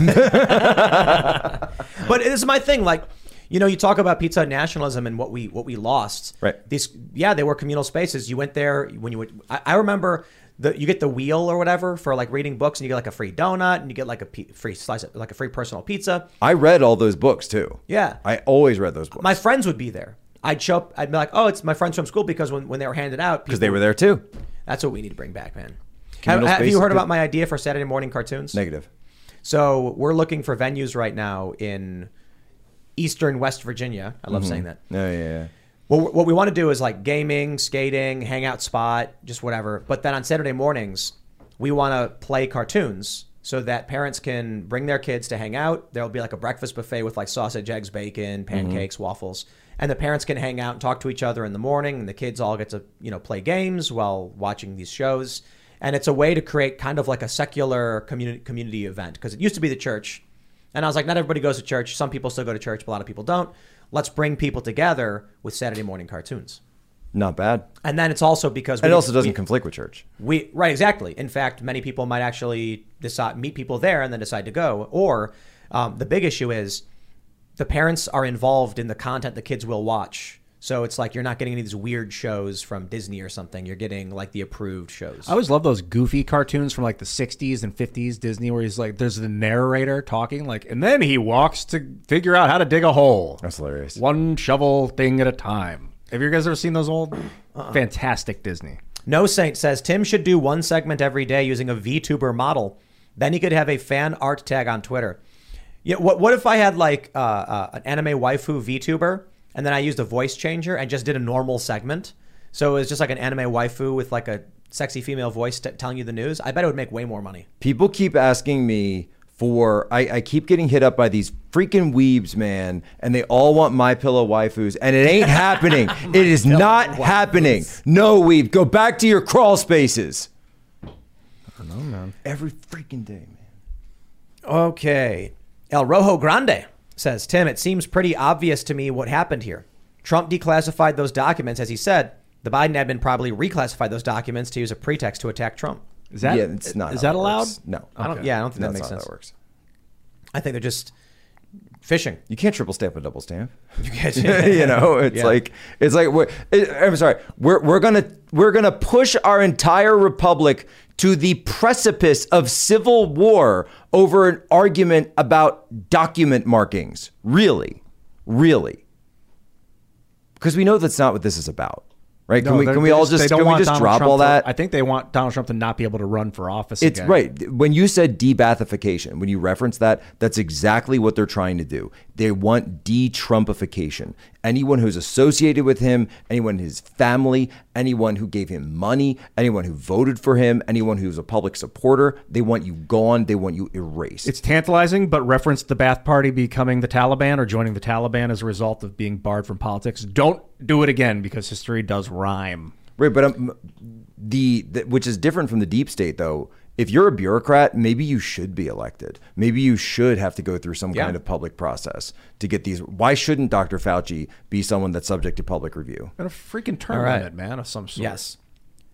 but it is my thing. Like, you know, you talk about Pizza Hut nationalism and what we what we lost. Right. These, yeah, they were communal spaces. You went there when you would. I, I remember the you get the wheel or whatever for like reading books, and you get like a free donut, and you get like a free slice, of, like a free personal pizza. I read all those books too. Yeah. I always read those books My friends would be there. I'd show up. I'd be like, "Oh, it's my friends from school," because when, when they were handed out, because they were there too. That's what we need to bring back, man. Have, have you heard about my idea for Saturday morning cartoons? Negative. So we're looking for venues right now in eastern West Virginia. I love Mm-hmm. saying that. Yeah, yeah, yeah. Well, what we want to do is like gaming, skating, hangout spot, just whatever. But then on Saturday mornings, we want to play cartoons so that parents can bring their kids to hang out. There'll be like a breakfast buffet with like sausage, eggs, bacon, mm-hmm. pancakes, waffles. And the parents can hang out and talk to each other in the morning, and the kids all get to you know play games while watching these shows. And it's a way to create kind of like a secular community community event because it used to be the church, and I was like, not everybody goes to church. Some people still go to church, but a lot of people don't. Let's bring people together with Saturday morning cartoons. Not bad. And then it's also because And it also doesn't we, conflict with church. we right exactly. In fact, many people might actually decide meet people there and then decide to go. Or um, the big issue is the parents are involved in the content the kids will watch. So it's like you're not getting any of these weird shows from Disney or something. You're getting like the approved shows. I always love those goofy cartoons from like the 60s and 50s Disney where he's like, there's the narrator talking, like, and then he walks to figure out how to dig a hole. That's hilarious. One shovel thing at a time. Have you guys ever seen those old? Fantastic Disney. No Saint says Tim should do one segment every day using a VTuber model. Then he could have a fan art tag on Twitter. Yeah, what what if I had like uh, uh, an anime waifu VTuber and then I used a voice changer and just did a normal segment? So it was just like an anime waifu with like a sexy female voice t- telling you the news. I bet it would make way more money. People keep asking me for I, I keep getting hit up by these freaking weebs, man, and they all want my pillow waifus, and it ain't happening. it is not happening. No weeb. Go back to your crawl spaces. I don't know, man. Every freaking day, man. Okay. El Rojo Grande says, Tim, it seems pretty obvious to me what happened here. Trump declassified those documents, as he said. The Biden admin probably reclassified those documents to use a pretext to attack Trump. Is that yeah, it's not. Is how that allowed? works. No, I don't, yeah, I don't think that That's makes not how sense. that works. I think they're just fishing. You can't triple stamp a double stamp. You get it you know, it's Yeah. like it's like we're, it, I'm sorry. We're we're gonna we're gonna push our entire republic to the precipice of civil war over an argument about document markings. Really, really, because we know that's not what this is about, right? Can we can we all just can we just Donald drop Trump all to- that? I think they want Donald Trump to not be able to run for office. It's again. right. When you said de-Baathification, when you reference that, that's exactly what they're trying to do. They want de-Trumpification. Anyone who's associated with him, anyone in his family, anyone who gave him money, anyone who voted for him, anyone who's a public supporter, they want you gone. They want you erased. It's tantalizing, but reference the Ba'ath Party becoming the Taliban or joining the Taliban as a result of being barred from politics. Don't do it again because history does rhyme. Right, but um, the, the which is different from the deep state though. If you're a bureaucrat, maybe you should be elected. Maybe you should have to go through some Yeah. kind of public process to get these. Why shouldn't Dr. Fauci be someone that's subject to public review? And a freaking term All right. limit, man, of some sort. Yes.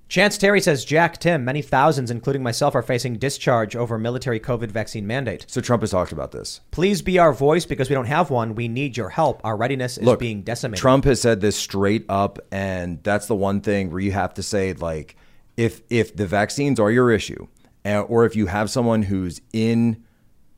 Chance Terry says, Jack, Tim, many thousands, including myself, are facing discharge over military COVID vaccine mandate. So Trump has talked about this. Please be our voice because we don't have one. We need your help. Our readiness is Look, being decimated. Trump has said this straight up, and that's the one thing where you have to say like, if if the vaccines are your issue, or if you have someone who's in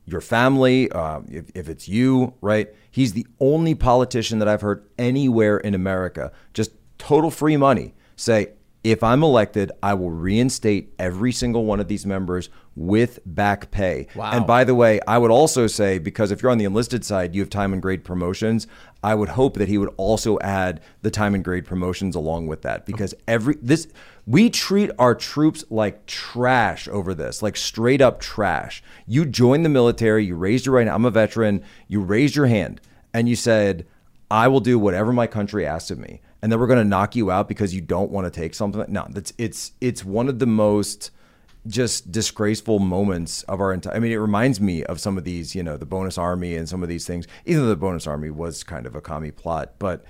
your family, uh, if, if it's you, right? He's the only politician that I've heard anywhere in America, just total free money, say, if I'm elected, I will reinstate every single one of these members with back pay. Wow. And by the way, I would also say, because if you're on the enlisted side, you have time and grade promotions. I would hope that he would also add the time and grade promotions along with that, because every this we treat our troops like trash over this, like straight up trash. You joined the military, you raised your right. Hand. I'm a veteran. You raised your hand and you said, "I will do whatever my country asks of me," and then we're going to knock you out because you don't want to take something. No, that's it's it's one of the most just disgraceful moments of our entire. I mean, it reminds me of some of these, you know, the bonus army and some of these things. Even though the bonus army was kind of a commie plot, but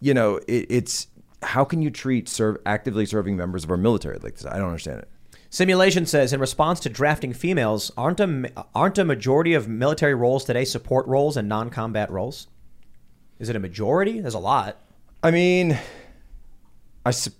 you know, it, it's how can you treat serve actively serving members of our military like this? I don't understand it. Simulation says, in response to drafting females, aren't a, aren't a majority of military roles today support roles and non combat roles? Is it a majority? There's a lot. I mean, I. sup-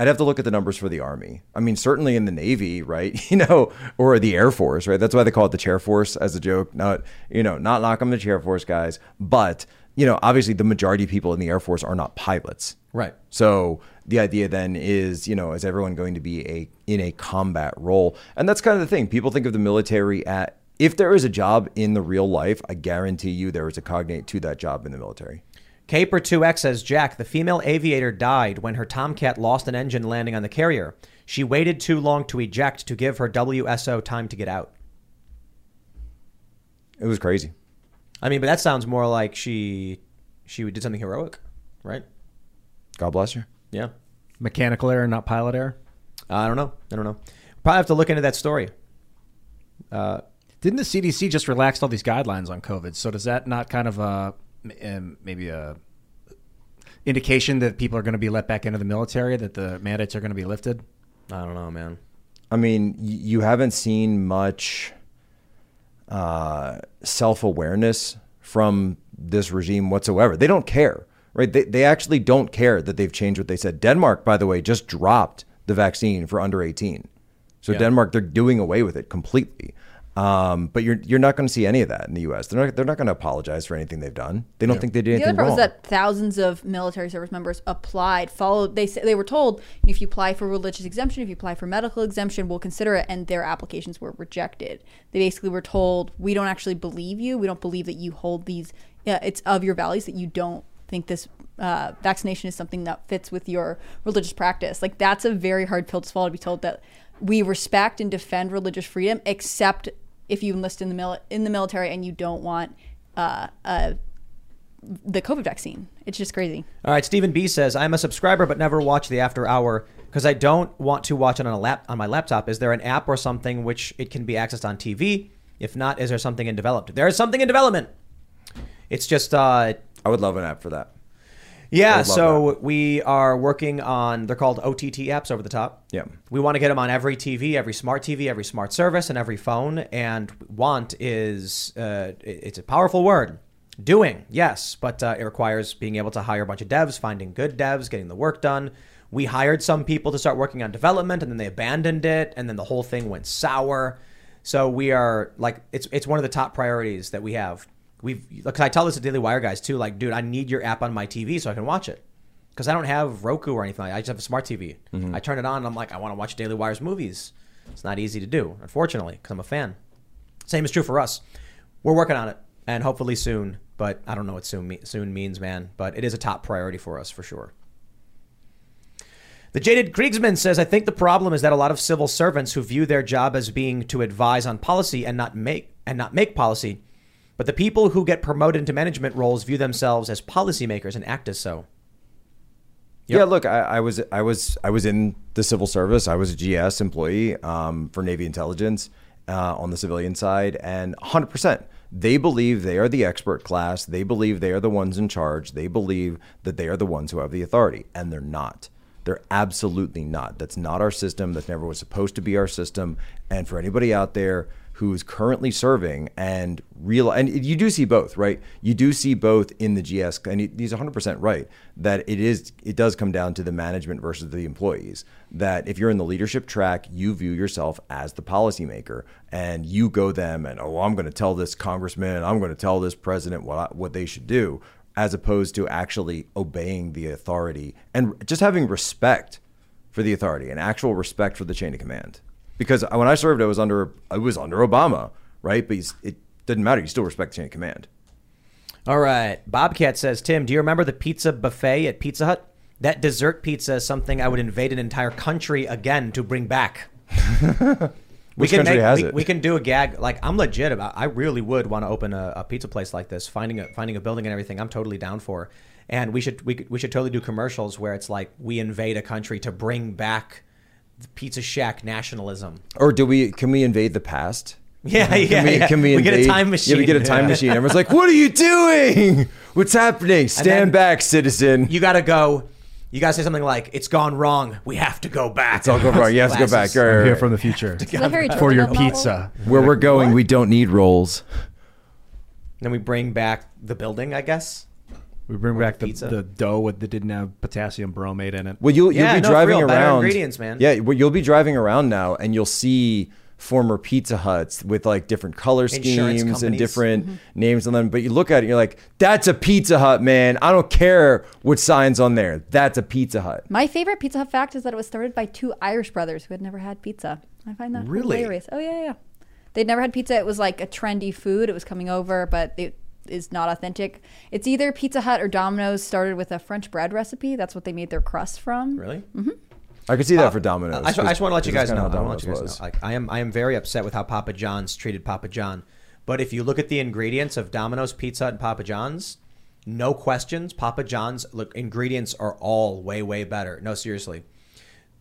I'd have to look at the numbers for the Army. I mean, certainly in the Navy, right? You know, or the Air Force, right? That's why they call it the Chair Force as a joke. Not, you know, not knock on the Chair Force guys, but you know, obviously the majority of people in the Air Force are not pilots. Right. So the idea then is, you know, is everyone going to be a in a combat role? And that's kind of the thing. People think of the military at if there is a job in the real life, I guarantee you there is a cognate to that job in the military. Caper 2X says, Jack, the female aviator died when her Tomcat lost an engine landing on the carrier. She waited too long to eject to give her WSO time to get out. It was crazy. I mean, but that sounds more like she she did something heroic, right? God bless her. Yeah. Mechanical error, not pilot error. I don't know. I don't know. Probably have to look into that story. Uh, Didn't the CDC just relaxed all these guidelines on COVID? So does that not kind of uh, um, maybe a indication that people are going to be let back into the military, that the mandates are going to be lifted? I don't know, man. I mean, you haven't seen much uh, self awareness from this regime whatsoever. They don't care, right? They, they actually don't care that they've changed what they said. Denmark, by the way, just dropped the vaccine for under 18. So Denmark, they're doing away with it completely. Um, but you're you're not going to see any of that in the U.S. They're not they're not going to apologize for anything they've done. They don't think they did The anything other part wrong. was that thousands of military service members applied, followed. They said they were told if you apply for religious exemption, if you apply for medical exemption, we'll consider it, and their applications were rejected. They basically were told, we don't actually believe you. We don't believe that you hold these. Uh, it's of your values that you don't think this uh, vaccination is something that fits with your religious practice. Like that's a very hard pill to swallow to be told that we respect and defend religious freedom, except if you enlist in the mil- in the military and you don't want uh, uh, the COVID vaccine. It's just crazy. All right, Stephen B says, I'm a subscriber but never watch the after hour because I don't want to watch it on a lap on my laptop. Is there an app or something which it can be accessed on TV? If not, is there something in development? There is something in development. It's just uh I would love an app for that. Yeah, so we are working on they're called OTT apps over the top. Yeah. We want to get them on every TV, every smart TV, every smart service, and every phone. And want is uh, it's a powerful word. Doing, yes, but uh, it requires being able to hire a bunch of devs, finding good devs, getting the work done. We hired some people to start working on development, and then they abandoned it, and then the whole thing went sour. So we are like, it's it's one of the top priorities that we have. We've, because I tell this to Daily Wire guys too, like, dude, I need your app on my TV so I can watch it because I don't have Roku or anything. like that. I just have a smart TV. Mm-hmm. I turn it on and I'm like, I want to watch Daily Wire's movies. It's not easy to do, unfortunately, because I'm a fan. Same is true for us. We're working on it. and hopefully soon. But I don't know what soon me- soon means, man. But it is a top priority for us for sure. The jaded Kriegsman says, I think the problem is that a lot of civil servants who view their job as being to advise on policy and not make and not make policy, but the people who get promoted into management roles view themselves as policymakers and act as so. Yeah, look, I, I was I was I was in the civil service. I was a GS employee um, for Navy intelligence uh, on the civilian side, and 100 percent they believe they are the expert class. They believe they are the ones in charge. They believe that they are the ones who have the authority, and they're not. They're absolutely not. That's not our system. That never was supposed to be our system. And for anybody out there who's currently serving and real and you do see both right? You do see both in the gs and he's 100% right that it is it does come down to the management versus the employees. That if you're in the leadership track you view yourself as the policymaker and you go them and oh i'm going to tell this congressman i'm going to tell this president what I, what they should do as opposed to actually obeying the authority and just having respect for the authority and actual respect for the chain of command because when I served, I was under I was under Obama, right? But it didn't matter. You still respect the chain of command. All right. Bobcat says, Tim, do you remember the pizza buffet at Pizza Hut? That dessert pizza is something I would invade an entire country again to bring back. Which country make, has we, it? we can do a gag. Like I'm legit about. I really would want to open a, a pizza place like this. Finding a finding a building and everything. I'm totally down for. And we should we we should totally do commercials where it's like we invade a country to bring back Pizza Shack nationalism. Or do we? Can we invade the past? Yeah, yeah. Can we, yeah. can we, get a time machine? Yeah, we get a time machine. Everyone's like, "What are you doing? What's happening? Stand back, citizen." You got to go. You got to say something like, "It's gone wrong. We have to go back." It's all go wrong. You have to go back. Glasses. Right, right, here right. from the future Is that Harry for your Turtledove novel? pizza. Where we're going, we don't need rolls. Then we bring back the building, I guess. We bring back the, pizza. the dough with, that didn't have potassium bromate in it. Well, you'll you'll Yeah, be no, driving real, around. ingredients, man. Yeah, well, you'll be driving around now, and you'll see former Pizza Huts with like different color schemes and different Mm-hmm. names on them. But you look at it, and you're like, "That's a Pizza Hut, man. I don't care what signs on there. That's a Pizza Hut." My favorite Pizza Hut fact is that it was started by two Irish brothers who had never had pizza. I find that Really? hilarious. Oh yeah, yeah, yeah. They'd never had pizza. It was like a trendy food. It was coming over, but it is not authentic. It's either Pizza Hut or Domino's started with a French bread recipe. That's what they made their crust from. Really? Mhm. I could see that for Domino's. Uh, I just, I just want to let you guys know. I want to let you guys Domino's know. Like, I am, I am very upset with how Papa John's treated Papa John. But if you look at the ingredients of Domino's Pizza and Papa John's, no questions. Papa John's look ingredients are all way, way better. No, seriously.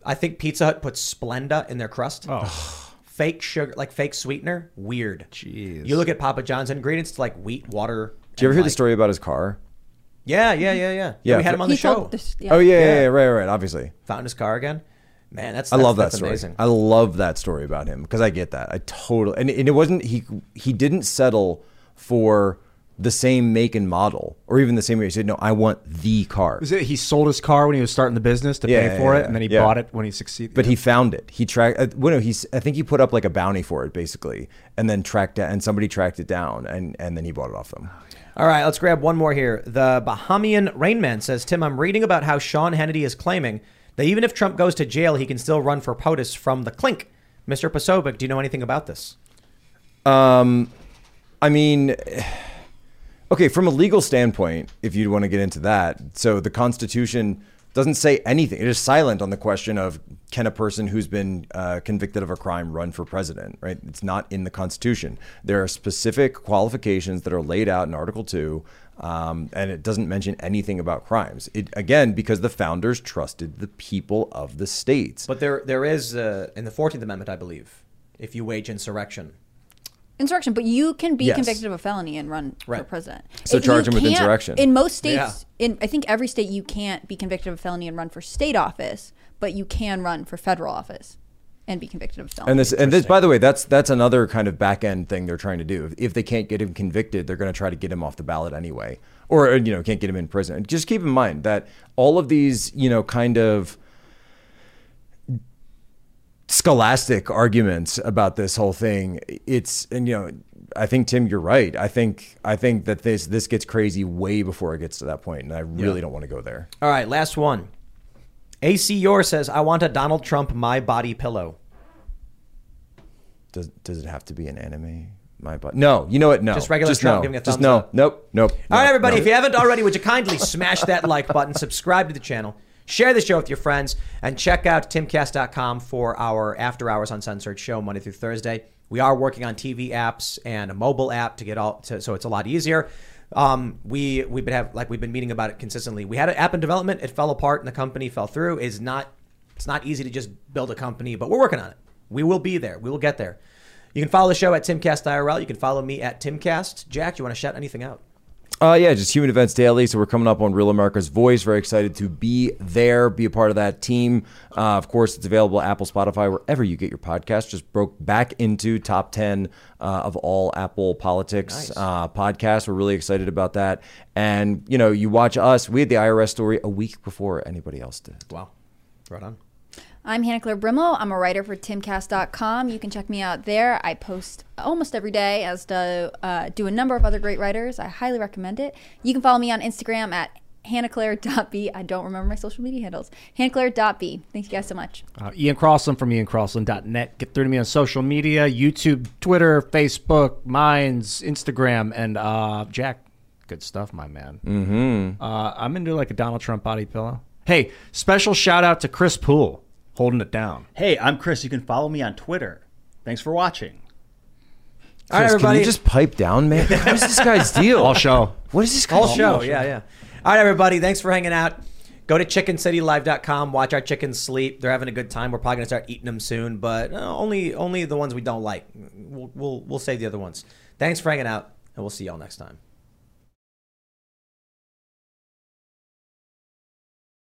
I think Pizza Hut puts Splenda in their crust. Oh. Fake sugar, like fake sweetener. Weird. Jeez. You look at Papa John's ingredients, it's like wheat, water. Did you ever and hear the story about his car? Yeah, yeah, yeah, yeah. Yeah, we had him on the He show. this, yeah. Oh yeah, yeah, Yeah. yeah, right, right, obviously. Found his car again. Man, that's, I love that that's story. amazing. I love that story about him because I get that. I totally and, and it wasn't he he didn't settle for the same make and model or even the same way. He said, "No, I want the car." Was it he sold his car when he was starting the business to Yeah, pay for yeah, it, and then he yeah. bought it when he succeeded? But he found it. He tracked. Uh, well, no, he's. I think he put up like a bounty for it, basically, and then tracked it. And somebody tracked it down, and and then he bought it off them. All right, let's grab one more here. The Bahamian Rainman says, Tim, I'm reading about how Sean Hannity is claiming that even if Trump goes to jail, he can still run for POTUS from the clink. Mr. Posobiec, do you know anything about this? Um, I mean, okay, from a legal standpoint, if you want to get into that, so the Constitution doesn't say anything. It is silent on the question of can a person who's been uh, convicted of a crime run for president, right? It's not in the Constitution. There are specific qualifications that are laid out in Article 2. Um, and it doesn't mention anything about crimes. It again because the founders trusted the people of the states. But there, there is uh, in the Fourteenth Amendment, I believe, if you wage insurrection. Insurrection, but you can be Yes. convicted of a felony and run for president. So If charge him with insurrection. In most states, Yeah. in I think every state, you can't be convicted of a felony and run for state office, but you can run for federal office and be convicted of a felony. And this, and this, by the way, that's that's another kind of back end thing they're trying to do. If, if they can't get him convicted, they're going to try to get him off the ballot anyway, or you know, can't get him in prison. Just keep in mind that all of these, you know, kind of scholastic arguments about this whole thing, it's and you know, I think Tim, you're right. I think I think that this this gets crazy way before it gets to that point, and I really don't want to go there. All right, last one. AC Yor says, I want a Donald Trump My Body pillow. Does does it have to be an anime my butt. No, you know what? No, Just regular just Trump no. giving a thumbs just no. up. Nope. Nope. All right, everybody, no. if you haven't already, would you kindly smash that like button, subscribe to the channel, share the show with your friends, and check out timcast.com for our After Hours Uncensored show Monday through Thursday. We are working on TV apps and a mobile app to get all to, so it's a lot easier. Um, we we've been have like we've been meeting about it consistently. We had an app in development, it fell apart, and the company fell through. Is not it's not easy to just build a company, but we're working on it. We will be there. We will get there. You can follow the show at Timcast IRL. You can follow me at Timcast. Jack, you want to shout anything out? Uh, yeah, just Human Events Daily. So we're coming up on Real America's Voice. Very excited to be there, be a part of that team. Uh, of course, it's available at Apple, Spotify, wherever you get your podcast. Just broke back into top 10 uh, of all Apple politics uh, podcasts. We're really excited about that. And, you know, you watch us. We had the IRS story a week before anybody else did. Wow. Right on. I'm Hannah Claire Brimelow. I'm a writer for timcast.com. You can check me out there. I post almost every day, as do, uh, do a number of other great writers. I highly recommend it. You can follow me on Instagram at hannahclaire.b. I don't remember my social media handles. hannahclaire.b. Thank you guys so much. Uh, Ian Crossland from iancrossland.net. Get through to me on social media YouTube, Twitter, Facebook, Minds, Instagram, and uh, Jack. Good stuff, my man. Mm-hmm. Uh, I'm into like a Donald Trump body pillow. Hey, special shout out to Chris Poole holding it down. Hey, I'm Chris. You can follow me on Twitter. Thanks for watching. All right, everybody. Can you just pipe down, man? What is this guy's deal? All show. What is this guy's Whole show. deal? Yeah, yeah. All right, everybody. Thanks for hanging out. Go to chickencitylive.com. Watch our chickens sleep. They're having a good time. We're probably gonna start eating them soon, but uh, only only the ones we don't like. We'll, we'll we'll save the other ones. Thanks for hanging out, and we'll see y'all next time.